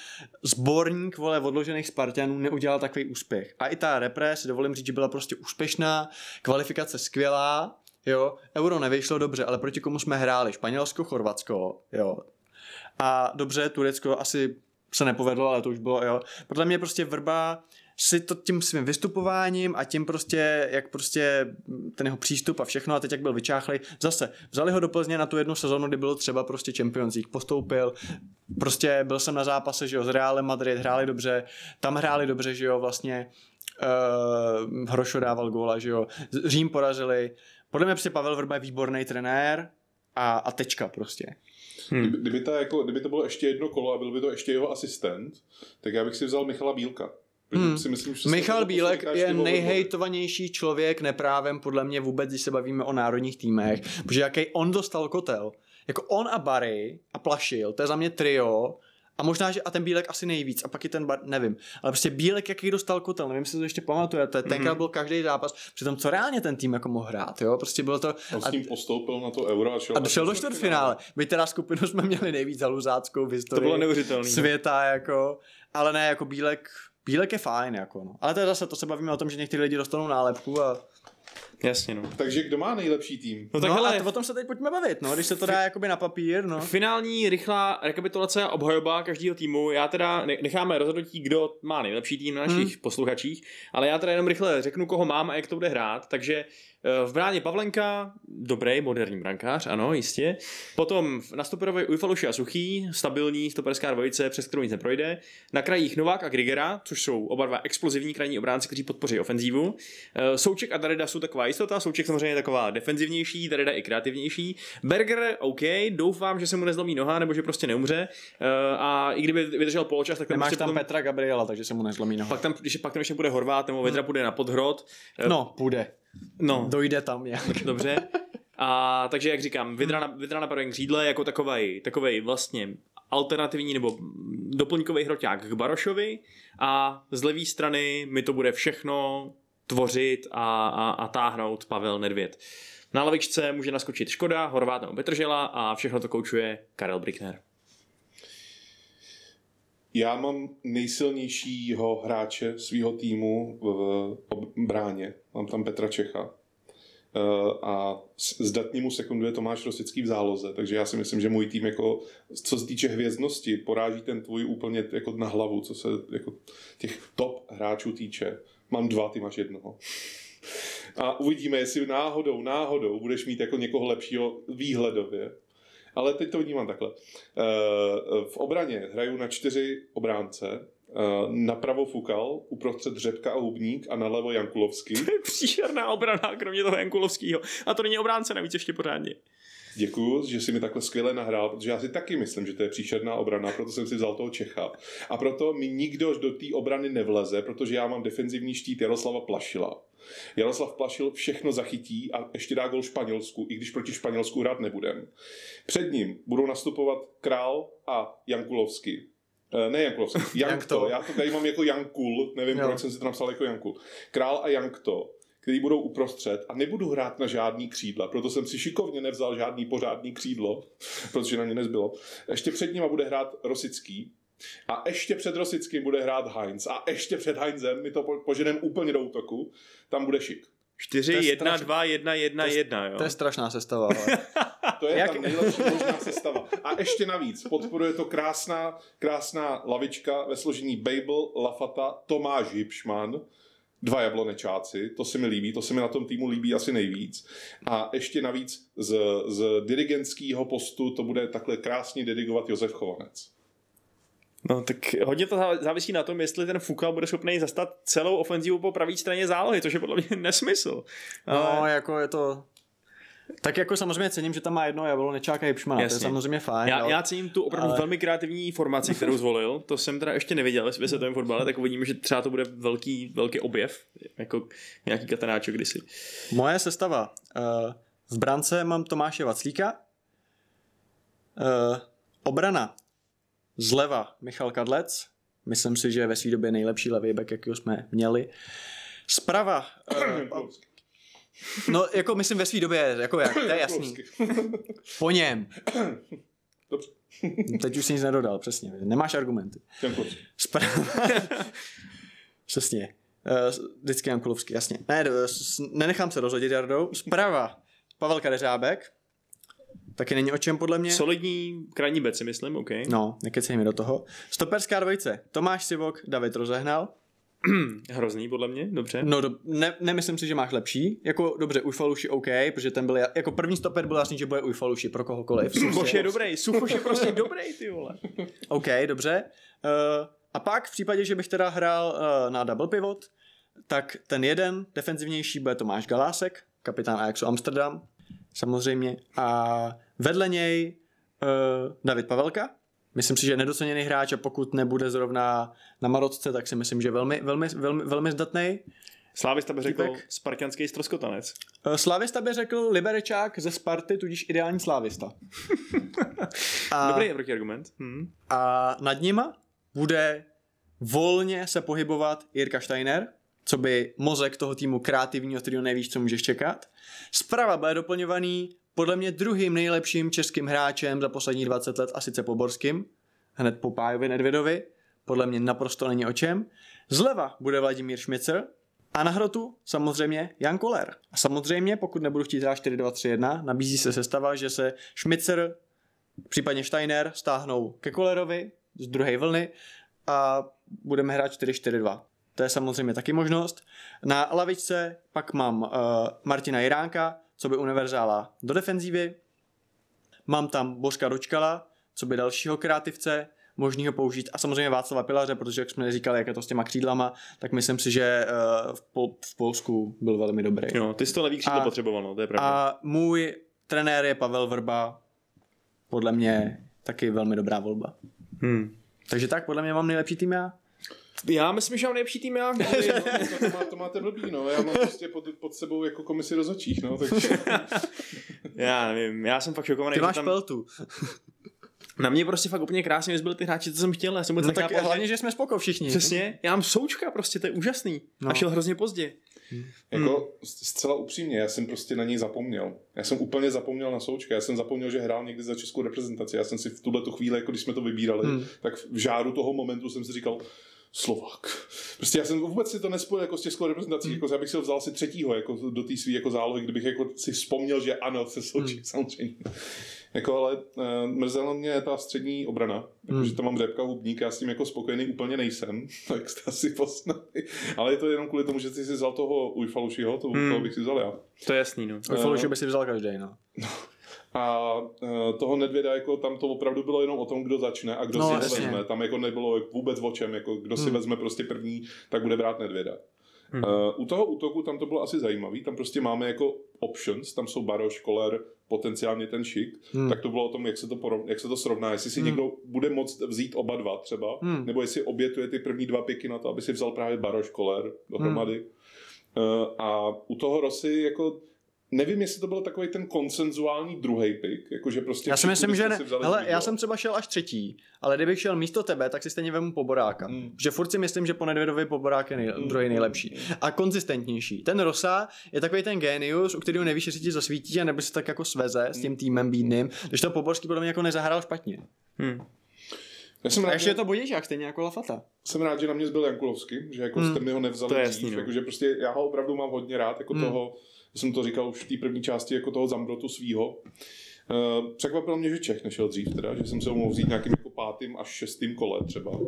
Speaker 3: sborník vole odložených Spartanů neudělal takový úspěch. A i ta repre, si dovolím říct, že byla prostě úspěšná, kvalifikace skvělá, jo, euro nevyšlo dobře, ale proti komu jsme hráli? Španělsko, Chorvatsko, jo. A dobře, Turecko asi se nepovedlo, ale to už bylo, jo. Podle mě prostě Vrba si to tím svým vystupováním a tím prostě, jak prostě ten jeho přístup a všechno a teď jak byl vyčáchlej, zase vzali ho do Plzně na tu jednu sezonu, kdy bylo třeba prostě Champions League, postoupil, prostě byl jsem na zápase, že jo, s Realem Madrid, hráli dobře, tam hráli dobře, že jo, vlastně uh, Hrošo dával góla, že jo, Řím porazili, podle mě prostě Pavel Vrba je výborný trenér a, a tečka prostě.
Speaker 2: Hmm. Kdyby, kdyby, to jako, kdyby to bylo ještě jedno kolo a byl by to ještě jeho asistent, tak já bych si vzal Michala Bílka.
Speaker 3: Hmm. Si myslím, že Michal Bílek je nejhejtovanější člověk neprávem podle mě vůbec, když se bavíme o národních týmech, protože jaký on dostal kotel. Jako on a Barry a Plašil, to je za mě trio, a možná, že a ten Bílek asi nejvíc, a pak i ten bar, nevím. Ale prostě Bílek, jaký dostal kotel, nevím, jestli to ještě pamatujete, mm-hmm. tenkrát byl každý zápas, přitom co reálně ten tým jako mohl hrát, jo, prostě bylo to...
Speaker 2: On s tím postoupil na to euro a šel,
Speaker 3: a došel do čtvrtfinále. My teda skupinu jsme měli nejvíc haluzáckou v historii
Speaker 1: to bylo neuvěřitelný, no.
Speaker 3: světa, jako, ale ne, jako Bílek, Bílek je fajn, jako no. Ale to je zase, to se bavíme o tom, že někteří lidi dostanou nálepku a
Speaker 1: Jasně, no.
Speaker 2: Takže kdo má nejlepší tým?
Speaker 3: No, tak no hele, a to o tom se teď pojďme bavit, no, když se to dá jakoby na papír, no.
Speaker 1: Finální rychlá rekapitulace a obhajoba každého týmu. Já teda necháme rozhodnutí, kdo má nejlepší tým na našich hmm. posluchačích, ale já teda jenom rychle řeknu, koho mám a jak to bude hrát. Takže v bráně Pavlenka, dobrý, moderní brankář, ano, jistě. Potom na stoperovej Ujfaluši a Suchý, stabilní stoperská dvojice, přes kterou nic neprojde. Na krajích Novák a Grigera, což jsou oba dva explozivní krajní obránci, kteří podpoří ofenzívu. Eh, Souček a Darida jsou taková jistota, Souček samozřejmě je taková defenzivnější, Darida i kreativnější. Berger, OK, doufám, že se mu nezlomí noha nebo že prostě neumře. Eh, a i kdyby vydržel poločas, tak
Speaker 3: tam prostě tam potom... Petra Gabriela, takže se mu nezlomí noha.
Speaker 1: Pak tam, když pak tam ještě bude Horvát nebo Vedra hmm. půjde na podhrot.
Speaker 3: No, půjde.
Speaker 1: No.
Speaker 3: Dojde tam nějak.
Speaker 1: Dobře. A takže, jak říkám, Vidra na, Vidra na pravém křídle jako takovej, takovej vlastně alternativní nebo doplňkový hroťák k Barošovi a z levé strany mi to bude všechno tvořit a, a, a táhnout Pavel Nedvěd. Na lavičce může naskočit Škoda, Horvát nebo Petržela a všechno to koučuje Karel Brickner.
Speaker 2: Já mám nejsilnějšího hráče svého týmu v bráně. Mám tam Petra Čecha. Eh, a zdatně mu sekunduje Tomáš Rosický v záloze, takže já si myslím, že můj tým jako, co se týče hvězdnosti, poráží ten tvůj úplně jako na hlavu, co se jako těch top hráčů týče. Mám dva, ty máš jednoho. A uvidíme, jestli náhodou, náhodou budeš mít jako někoho lepšího výhledově ale teď to vnímám takhle. Eh, v obraně hraju na čtyři obránce, eh, napravo Fukal, uprostřed Řepka a Hubník a nalevo Jankulovský.
Speaker 1: To je příšerná obrana, kromě toho Jankulovského. A to není obránce navíc ještě pořádně.
Speaker 2: Děkuju, že si mi takhle skvěle nahrál, protože já si taky myslím, že to je příšerná obrana, proto jsem si vzal toho Čecha. A proto mi nikdo do té obrany nevleze, protože já mám defenzivní štít Jaroslava Plašila. Jaroslav Plašil všechno zachytí a ještě dá gol Španělsku, i když proti Španělsku hrát nebudem. Před ním budou nastupovat Král a Jankulovský. Eh, ne Jankulovský, Jankto. Já to tady mám jako Jankul, nevím, jo. proč jsem si to napsal jako Jankul. Král a Jankto který budou uprostřed a nebudu hrát na žádný křídla, proto jsem si šikovně nevzal žádný pořádný křídlo, protože na ně nezbylo. Ještě před nima bude hrát Rosický, a ještě před Rosickým bude hrát Heinz. A ještě před Heinzem, my to poženeme úplně do útoku, tam bude šik.
Speaker 1: 4, 1, 2, 1, 1, 1, jo.
Speaker 3: To je strašná sestava, ale...
Speaker 2: to je Jak... tam nejlepší možná sestava. A ještě navíc, podporuje to krásná, krásná lavička ve složení Babel, Lafata, Tomáš Hipšman, dva jablonečáci, to se mi líbí, to se mi na tom týmu líbí asi nejvíc. A ještě navíc z, z dirigentského postu to bude takhle krásně dirigovat Josef Chovanec.
Speaker 1: No tak hodně to závisí na tom, jestli ten Fukal bude schopný zastat celou ofenzivu po pravé straně zálohy, což je podle mě nesmysl.
Speaker 3: Ale... No, jako je to... Tak jako samozřejmě cením, že tam má jedno jablko, nečáka Jipšmana, to je samozřejmě fajn.
Speaker 1: Já, já cením tu opravdu ale... velmi kreativní formaci, kterou zvolil, to jsem teda ještě neviděl ve světovém fotbale, tak uvidíme, že třeba to bude velký, velký objev, jako nějaký katanáčo kdysi.
Speaker 3: Moje sestava. Uh, v brance mám Tomáše Vaclíka, uh, obrana Zleva Michal Kadlec, myslím si, že je ve své době nejlepší levý back, jaký jsme měli. Zprava... Uh, No, jako myslím ve své době, jako jak, to je jasný. Po něm.
Speaker 2: Dobře.
Speaker 3: Teď už si nic nedodal, přesně. Nemáš argumenty. Zpráva. přesně. Uh, vždycky Jankulovský, jasně. Ne, nenechám se rozhodit, Jardou. Zpráva. Pavel Kadeřábek. Taky není o čem podle mě.
Speaker 1: Solidní krajní si myslím, OK.
Speaker 3: No, nekecej mi do toho. Stoperská dvojice. Tomáš Sivok, David Rozehnal.
Speaker 1: Hrozný podle mě, dobře.
Speaker 3: No, do, ne, nemyslím si, že máš lepší. Jako dobře, Ujfaluši OK, protože ten byl, ja- jako první stoper byl jasný, že bude Ujfaluši pro kohokoliv.
Speaker 1: Suchoš je dobrý, Suchoš je prostě dobrý, ty vole.
Speaker 3: OK, dobře. Uh, a pak v případě, že bych teda hrál uh, na double pivot, tak ten jeden defenzivnější bude Tomáš Galásek, kapitán Ajaxu Amsterdam, samozřejmě. A vedle něj uh, David Pavelka. Myslím si, že je nedoceněný hráč a pokud nebude zrovna na Marotce, tak si myslím, že velmi, velmi, velmi, velmi zdatný.
Speaker 1: Slávista by řekl
Speaker 3: Týpek.
Speaker 1: spartianský stroskotanec.
Speaker 3: Uh, Slávista by řekl Liberečák ze Sparty, tudíž ideální Slávista. A...
Speaker 1: Dobrý je protiargument. Hm.
Speaker 3: a nad nima bude volně se pohybovat Jirka Steiner, co by mozek toho týmu kreativního, kterého nevíš, co můžeš čekat. Zprava bude doplňovaný podle mě druhým nejlepším českým hráčem za poslední 20 let, a sice Poborským, hned po Pájovi Nedvědovi. Podle mě naprosto není o čem. Zleva bude Vladimír Šmicer a na hrotu samozřejmě Jan Koller. A samozřejmě, pokud nebudu chtít hrát 4-2-3-1, nabízí se sestava, že se Šmicer případně Steiner stáhnou ke Kolerovi z druhé vlny a budeme hrát 4-4-2. To je samozřejmě taky možnost. Na lavičce pak mám uh, Martina Jiránka, co by univerzála do defenzívy. Mám tam Bořka Dočkala, co by dalšího kreativce, možný ho použít. A samozřejmě Václava Pilaře, protože jak jsme říkali, jak je to s těma křídlama, tak myslím si, že uh, v, Pol- v Polsku byl velmi dobrý.
Speaker 1: Jo, ty jsi to levý křídlo
Speaker 3: A-
Speaker 1: potřeboval, no, to je pravda.
Speaker 3: A můj trenér je Pavel Vrba, podle mě taky velmi dobrá volba.
Speaker 1: Hm.
Speaker 3: Takže tak, podle mě mám nejlepší tým já.
Speaker 1: Já myslím, že mám nejlepší tým já.
Speaker 2: No, to, má, to máte blbý, no. Já mám prostě pod, pod sebou jako komisi rozhodčích, no. Takže...
Speaker 1: já nevím, já jsem fakt šokovaný.
Speaker 3: Ty máš
Speaker 1: tam...
Speaker 3: peltu.
Speaker 1: Na mě prostě fakt úplně krásně vyzbyly ty hráči, co jsem chtěl. Já jsem vůbec
Speaker 3: No tak
Speaker 1: nechápal,
Speaker 3: hlavně,
Speaker 1: že...
Speaker 3: že jsme spoko všichni.
Speaker 1: Přesně, já mám součka prostě, to je úžasný.
Speaker 3: No.
Speaker 1: A šel hrozně pozdě.
Speaker 2: Jako zcela upřímně, já jsem prostě na něj zapomněl. Já jsem úplně zapomněl na Součka. Já jsem zapomněl, že hrál někdy za českou reprezentaci. Já jsem si v tuhle tu chvíli, jako když jsme to vybírali,
Speaker 3: Hmm.
Speaker 2: tak v žáru toho momentu jsem si říkal, Slovak. Prostě já jsem vůbec si to nespojil jako s českou reprezentací, jako já bych si ho vzal si třetího jako do té své jako zálohy, kdybych jako si vzpomněl, že ano, se Souček
Speaker 3: Hmm.
Speaker 2: samozřejmě. Jako ale uh, mrzela mě ta střední obrana, jako,
Speaker 3: Hmm.
Speaker 2: že tam mám Řepka Hubník, já s tím jako spokojený úplně nejsem, tak jste asi poznali. Ale je to jenom kvůli tomu, že jsi si vzal toho Ujfalušiho, to,
Speaker 1: Hmm.
Speaker 2: toho bych si vzal já.
Speaker 1: To je jasný, no.
Speaker 3: Ufoluši by si vzal každý, no.
Speaker 2: A uh, toho Nedvěda, jako tam to opravdu bylo jenom o tom, kdo začne a kdo
Speaker 3: No,
Speaker 2: si
Speaker 3: jasně.
Speaker 2: ho vezme. Tam jako nebylo vůbec o čem, jako kdo si
Speaker 3: Hmm.
Speaker 2: vezme prostě první, tak bude brát Nedvěda.
Speaker 1: Hmm.
Speaker 2: Uh, u toho útoku tam to bylo asi zajímavý, tam prostě máme jako options, tam jsou Baroš, Koller, potenciálně ten šik,
Speaker 3: Hmm.
Speaker 2: tak to bylo o tom, jak se to, porov, jak se to srovná, jestli si
Speaker 3: Hmm.
Speaker 2: někdo bude moct vzít oba dva třeba,
Speaker 3: Hmm.
Speaker 2: nebo jestli obětuje ty první dva piky na to, aby si vzal právě Baroš, Koller dohromady.
Speaker 3: Hmm.
Speaker 2: Uh, a u toho Rosy jako Nevím, jestli to byl takový ten konsenzuální druhý pick, jakože prostě...
Speaker 3: Já si myslím, že ne. Hele, já jsem třeba šel až třetí, ale kdybych šel místo tebe, tak si stejně vemu Poboráka.
Speaker 2: Hmm.
Speaker 3: Že furt si myslím, že po Nedvědovi Poborák je nej,
Speaker 2: Hmm.
Speaker 3: druhý nejlepší. A konzistentnější. Ten Rosa je takový ten genius, u kterého nevíš, jestli ti zasvítí, a nebo se tak jako sveze s tím týmem bídným, když to Poborský podle mě jako nezahrál špatně.
Speaker 1: Hm.
Speaker 2: Já jsem
Speaker 3: A
Speaker 2: rád,
Speaker 3: ještě
Speaker 2: že,
Speaker 3: je to boděžák, stejně jako Lafata.
Speaker 2: jsem rád, že na mě zbyl Jankulovský, že jako
Speaker 3: Hmm.
Speaker 2: jste mi ho nevzali
Speaker 1: To je
Speaker 2: dřív,
Speaker 1: jasný, no.
Speaker 2: jakože prostě já ho opravdu mám hodně rád, jako
Speaker 3: Hmm.
Speaker 2: toho, já jsem to říkal už v té první části, jako toho Zambrotu svýho. Uh, překvapilo mě, že Čech nešel dřív teda, že jsem se ho mohl vzít nějakým jako pátým až šestým kole třeba.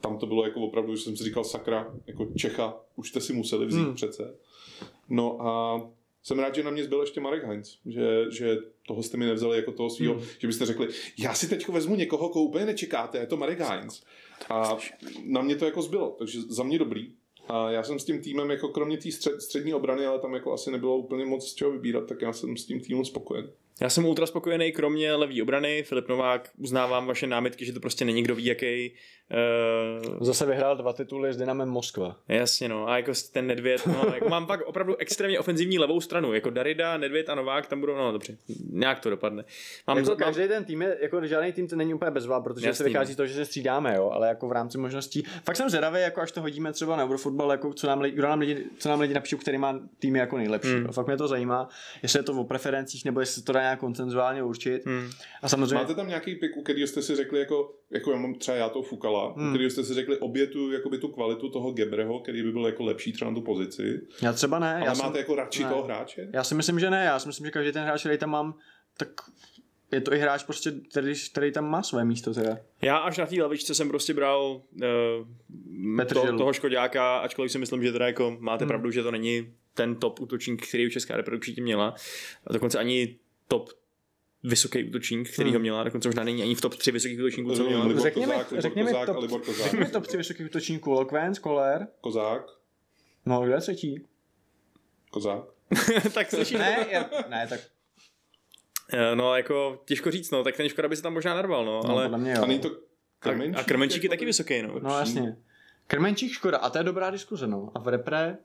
Speaker 2: Tam to bylo jako opravdu, že jsem si říkal sakra, jako Čecha, už jste si museli vzít
Speaker 3: Hmm.
Speaker 2: přece. No a jsem rád, že na mě zbyl ještě Marek Heinz, že, že toho jste mi nevzali jako toho svého,
Speaker 3: Hmm.
Speaker 2: že byste řekli, já si teď vezmu někoho, koho úplně nečekáte, je to Marek Heinz. A na mě to jako zbylo, takže za mě dobrý. A já jsem s tím týmem, jako kromě té střed, střední obrany, ale tam jako asi nebylo úplně moc z čeho vybírat, tak já jsem s tím týmem spokojen.
Speaker 1: Já jsem ultra spokojený, kromě levý obrany. Filip Novák, uznávám vaše námitky, že to prostě není kdo ví jaký. Uh,
Speaker 3: Zase vyhrál dva tituly s Dynamem Moskva.
Speaker 1: jasně no, a jako ten Nedvěd, no, jako mám pak opravdu extrémně ofenzivní levou stranu, jako Darida, Nedvěd a Novák, tam budou, no dobře, nějak to dopadne. Mám,
Speaker 3: Jako
Speaker 1: mám,
Speaker 3: každý ten tým je, jako žádný tým to není úplně bezvá, protože
Speaker 1: Jasný,
Speaker 3: se vychází
Speaker 1: no.
Speaker 3: z toho, že se střídáme, jo, ale jako v rámci možností. Fakt jsem zvědavý, jako až to hodíme třeba na Eurofotbal, jako co nám, lidi, kdo nám lidi, co nám lidi napíšou, který má týmy jako nejlepší.
Speaker 1: Hmm.
Speaker 3: Fakt mě to zajímá, jestli je to o preferencích, nebo jestli se to dá nějak koncenzuálně určit.
Speaker 1: hmm.
Speaker 3: A samozřejmě,
Speaker 2: Máte tam nějaký pik, u kterého jste si řekli, jako, jako já mám třeba já to Fukala, u
Speaker 3: Hmm.
Speaker 2: kterého jste si řekli obětu jakoby tu kvalitu toho Gebreho, který by byl jako lepší třeba na tu pozici.
Speaker 3: já třeba ne.
Speaker 2: Ale
Speaker 3: já
Speaker 2: máte
Speaker 3: jsem,
Speaker 2: jako radši
Speaker 3: ne.
Speaker 2: toho hráče?
Speaker 3: já si myslím, že ne. Já si myslím, že každý ten hráč, který tam mám, tak je to i hráč prostě, který, který tam má své místo teda.
Speaker 1: Já až na té lavičce jsem prostě bral uh, to, toho škodáka, ačkoliv si myslím, že teda jako máte
Speaker 3: Hmm.
Speaker 1: pravdu, že to není ten top útočník, který už Česká republika určitě měla. A dokonce ani top vysoký útočník, který
Speaker 3: Hmm.
Speaker 1: ho měla, dokonce možná není ani v top 3 vysokých útočníků, co měla.
Speaker 2: Libor
Speaker 3: Řekněme-
Speaker 2: Kozák, Libor
Speaker 3: řekněme
Speaker 2: Kozák
Speaker 3: top-
Speaker 2: a Libor Kozák.
Speaker 3: Řekněme top 3 vysokých útočníků, Lokvenc, Koller,
Speaker 2: Kozák,
Speaker 3: no kdo je třetí?
Speaker 2: Kozák.
Speaker 1: tak slyšíš?
Speaker 3: ne, je, ne, tak
Speaker 1: Eh, No jako těžko říct, no, tak ten Škoda by se tam možná narval, no,
Speaker 3: no,
Speaker 1: ale...
Speaker 3: podle mě
Speaker 2: A
Speaker 3: jo.
Speaker 2: není to
Speaker 1: A,
Speaker 2: Krmenčík?
Speaker 1: a Krmenčík je taky vysoký, no.
Speaker 3: No jasně. Krmenčík škoda, a to je dobrá diskuze, no. A v repre,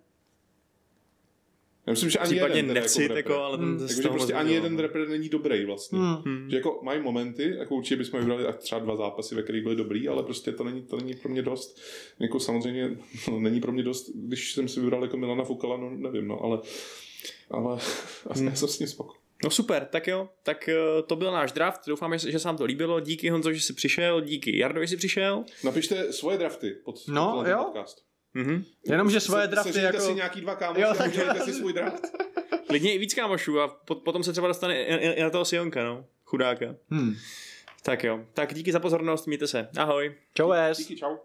Speaker 2: Já myslím, že ani
Speaker 1: Případně
Speaker 2: jeden teda
Speaker 1: nechci,
Speaker 2: jako,
Speaker 1: jako, ale ten
Speaker 3: Hmm.
Speaker 1: z
Speaker 2: Jakože
Speaker 1: toho
Speaker 2: prostě
Speaker 1: moc
Speaker 2: ani jeden
Speaker 1: no.
Speaker 2: rapper není dobrý vlastně.
Speaker 3: hmm.
Speaker 1: Hmm.
Speaker 2: Že jako mají momenty, jako určitě bychom vybrali třeba dva zápasy, ve kterých byly dobrý, ale prostě to není, to není pro mě dost. Jako samozřejmě no, není pro mě dost, když jsem si vybral jako Milana Fukala, no nevím, no, ale, ale asi já jsem s ním spokojený.
Speaker 1: No super, tak jo, tak eh, to byl náš draft, doufám, že že se vám to líbilo, díky Honzo, že jsi přišel, díky Jardo, že jsi přišel.
Speaker 2: Napište svoje drafty pod,
Speaker 3: No,
Speaker 2: pod tenhle
Speaker 3: jo.
Speaker 2: podcast.
Speaker 1: Mhm.
Speaker 3: Jenom, že svoje
Speaker 2: Se-
Speaker 3: drafty
Speaker 2: sežeňte
Speaker 3: jako...
Speaker 2: si nějaký dva kámoši
Speaker 3: Jo,
Speaker 2: a
Speaker 3: tak-
Speaker 2: udělejte si svůj draft.
Speaker 1: Klidně i víc kámošů a pot, potom se třeba dostane i, i, i na toho Sionka, no, chudáka.
Speaker 3: Hmm.
Speaker 1: Tak jo, tak díky za pozornost, mějte se, ahoj.
Speaker 3: Čau.
Speaker 2: Díky, čau.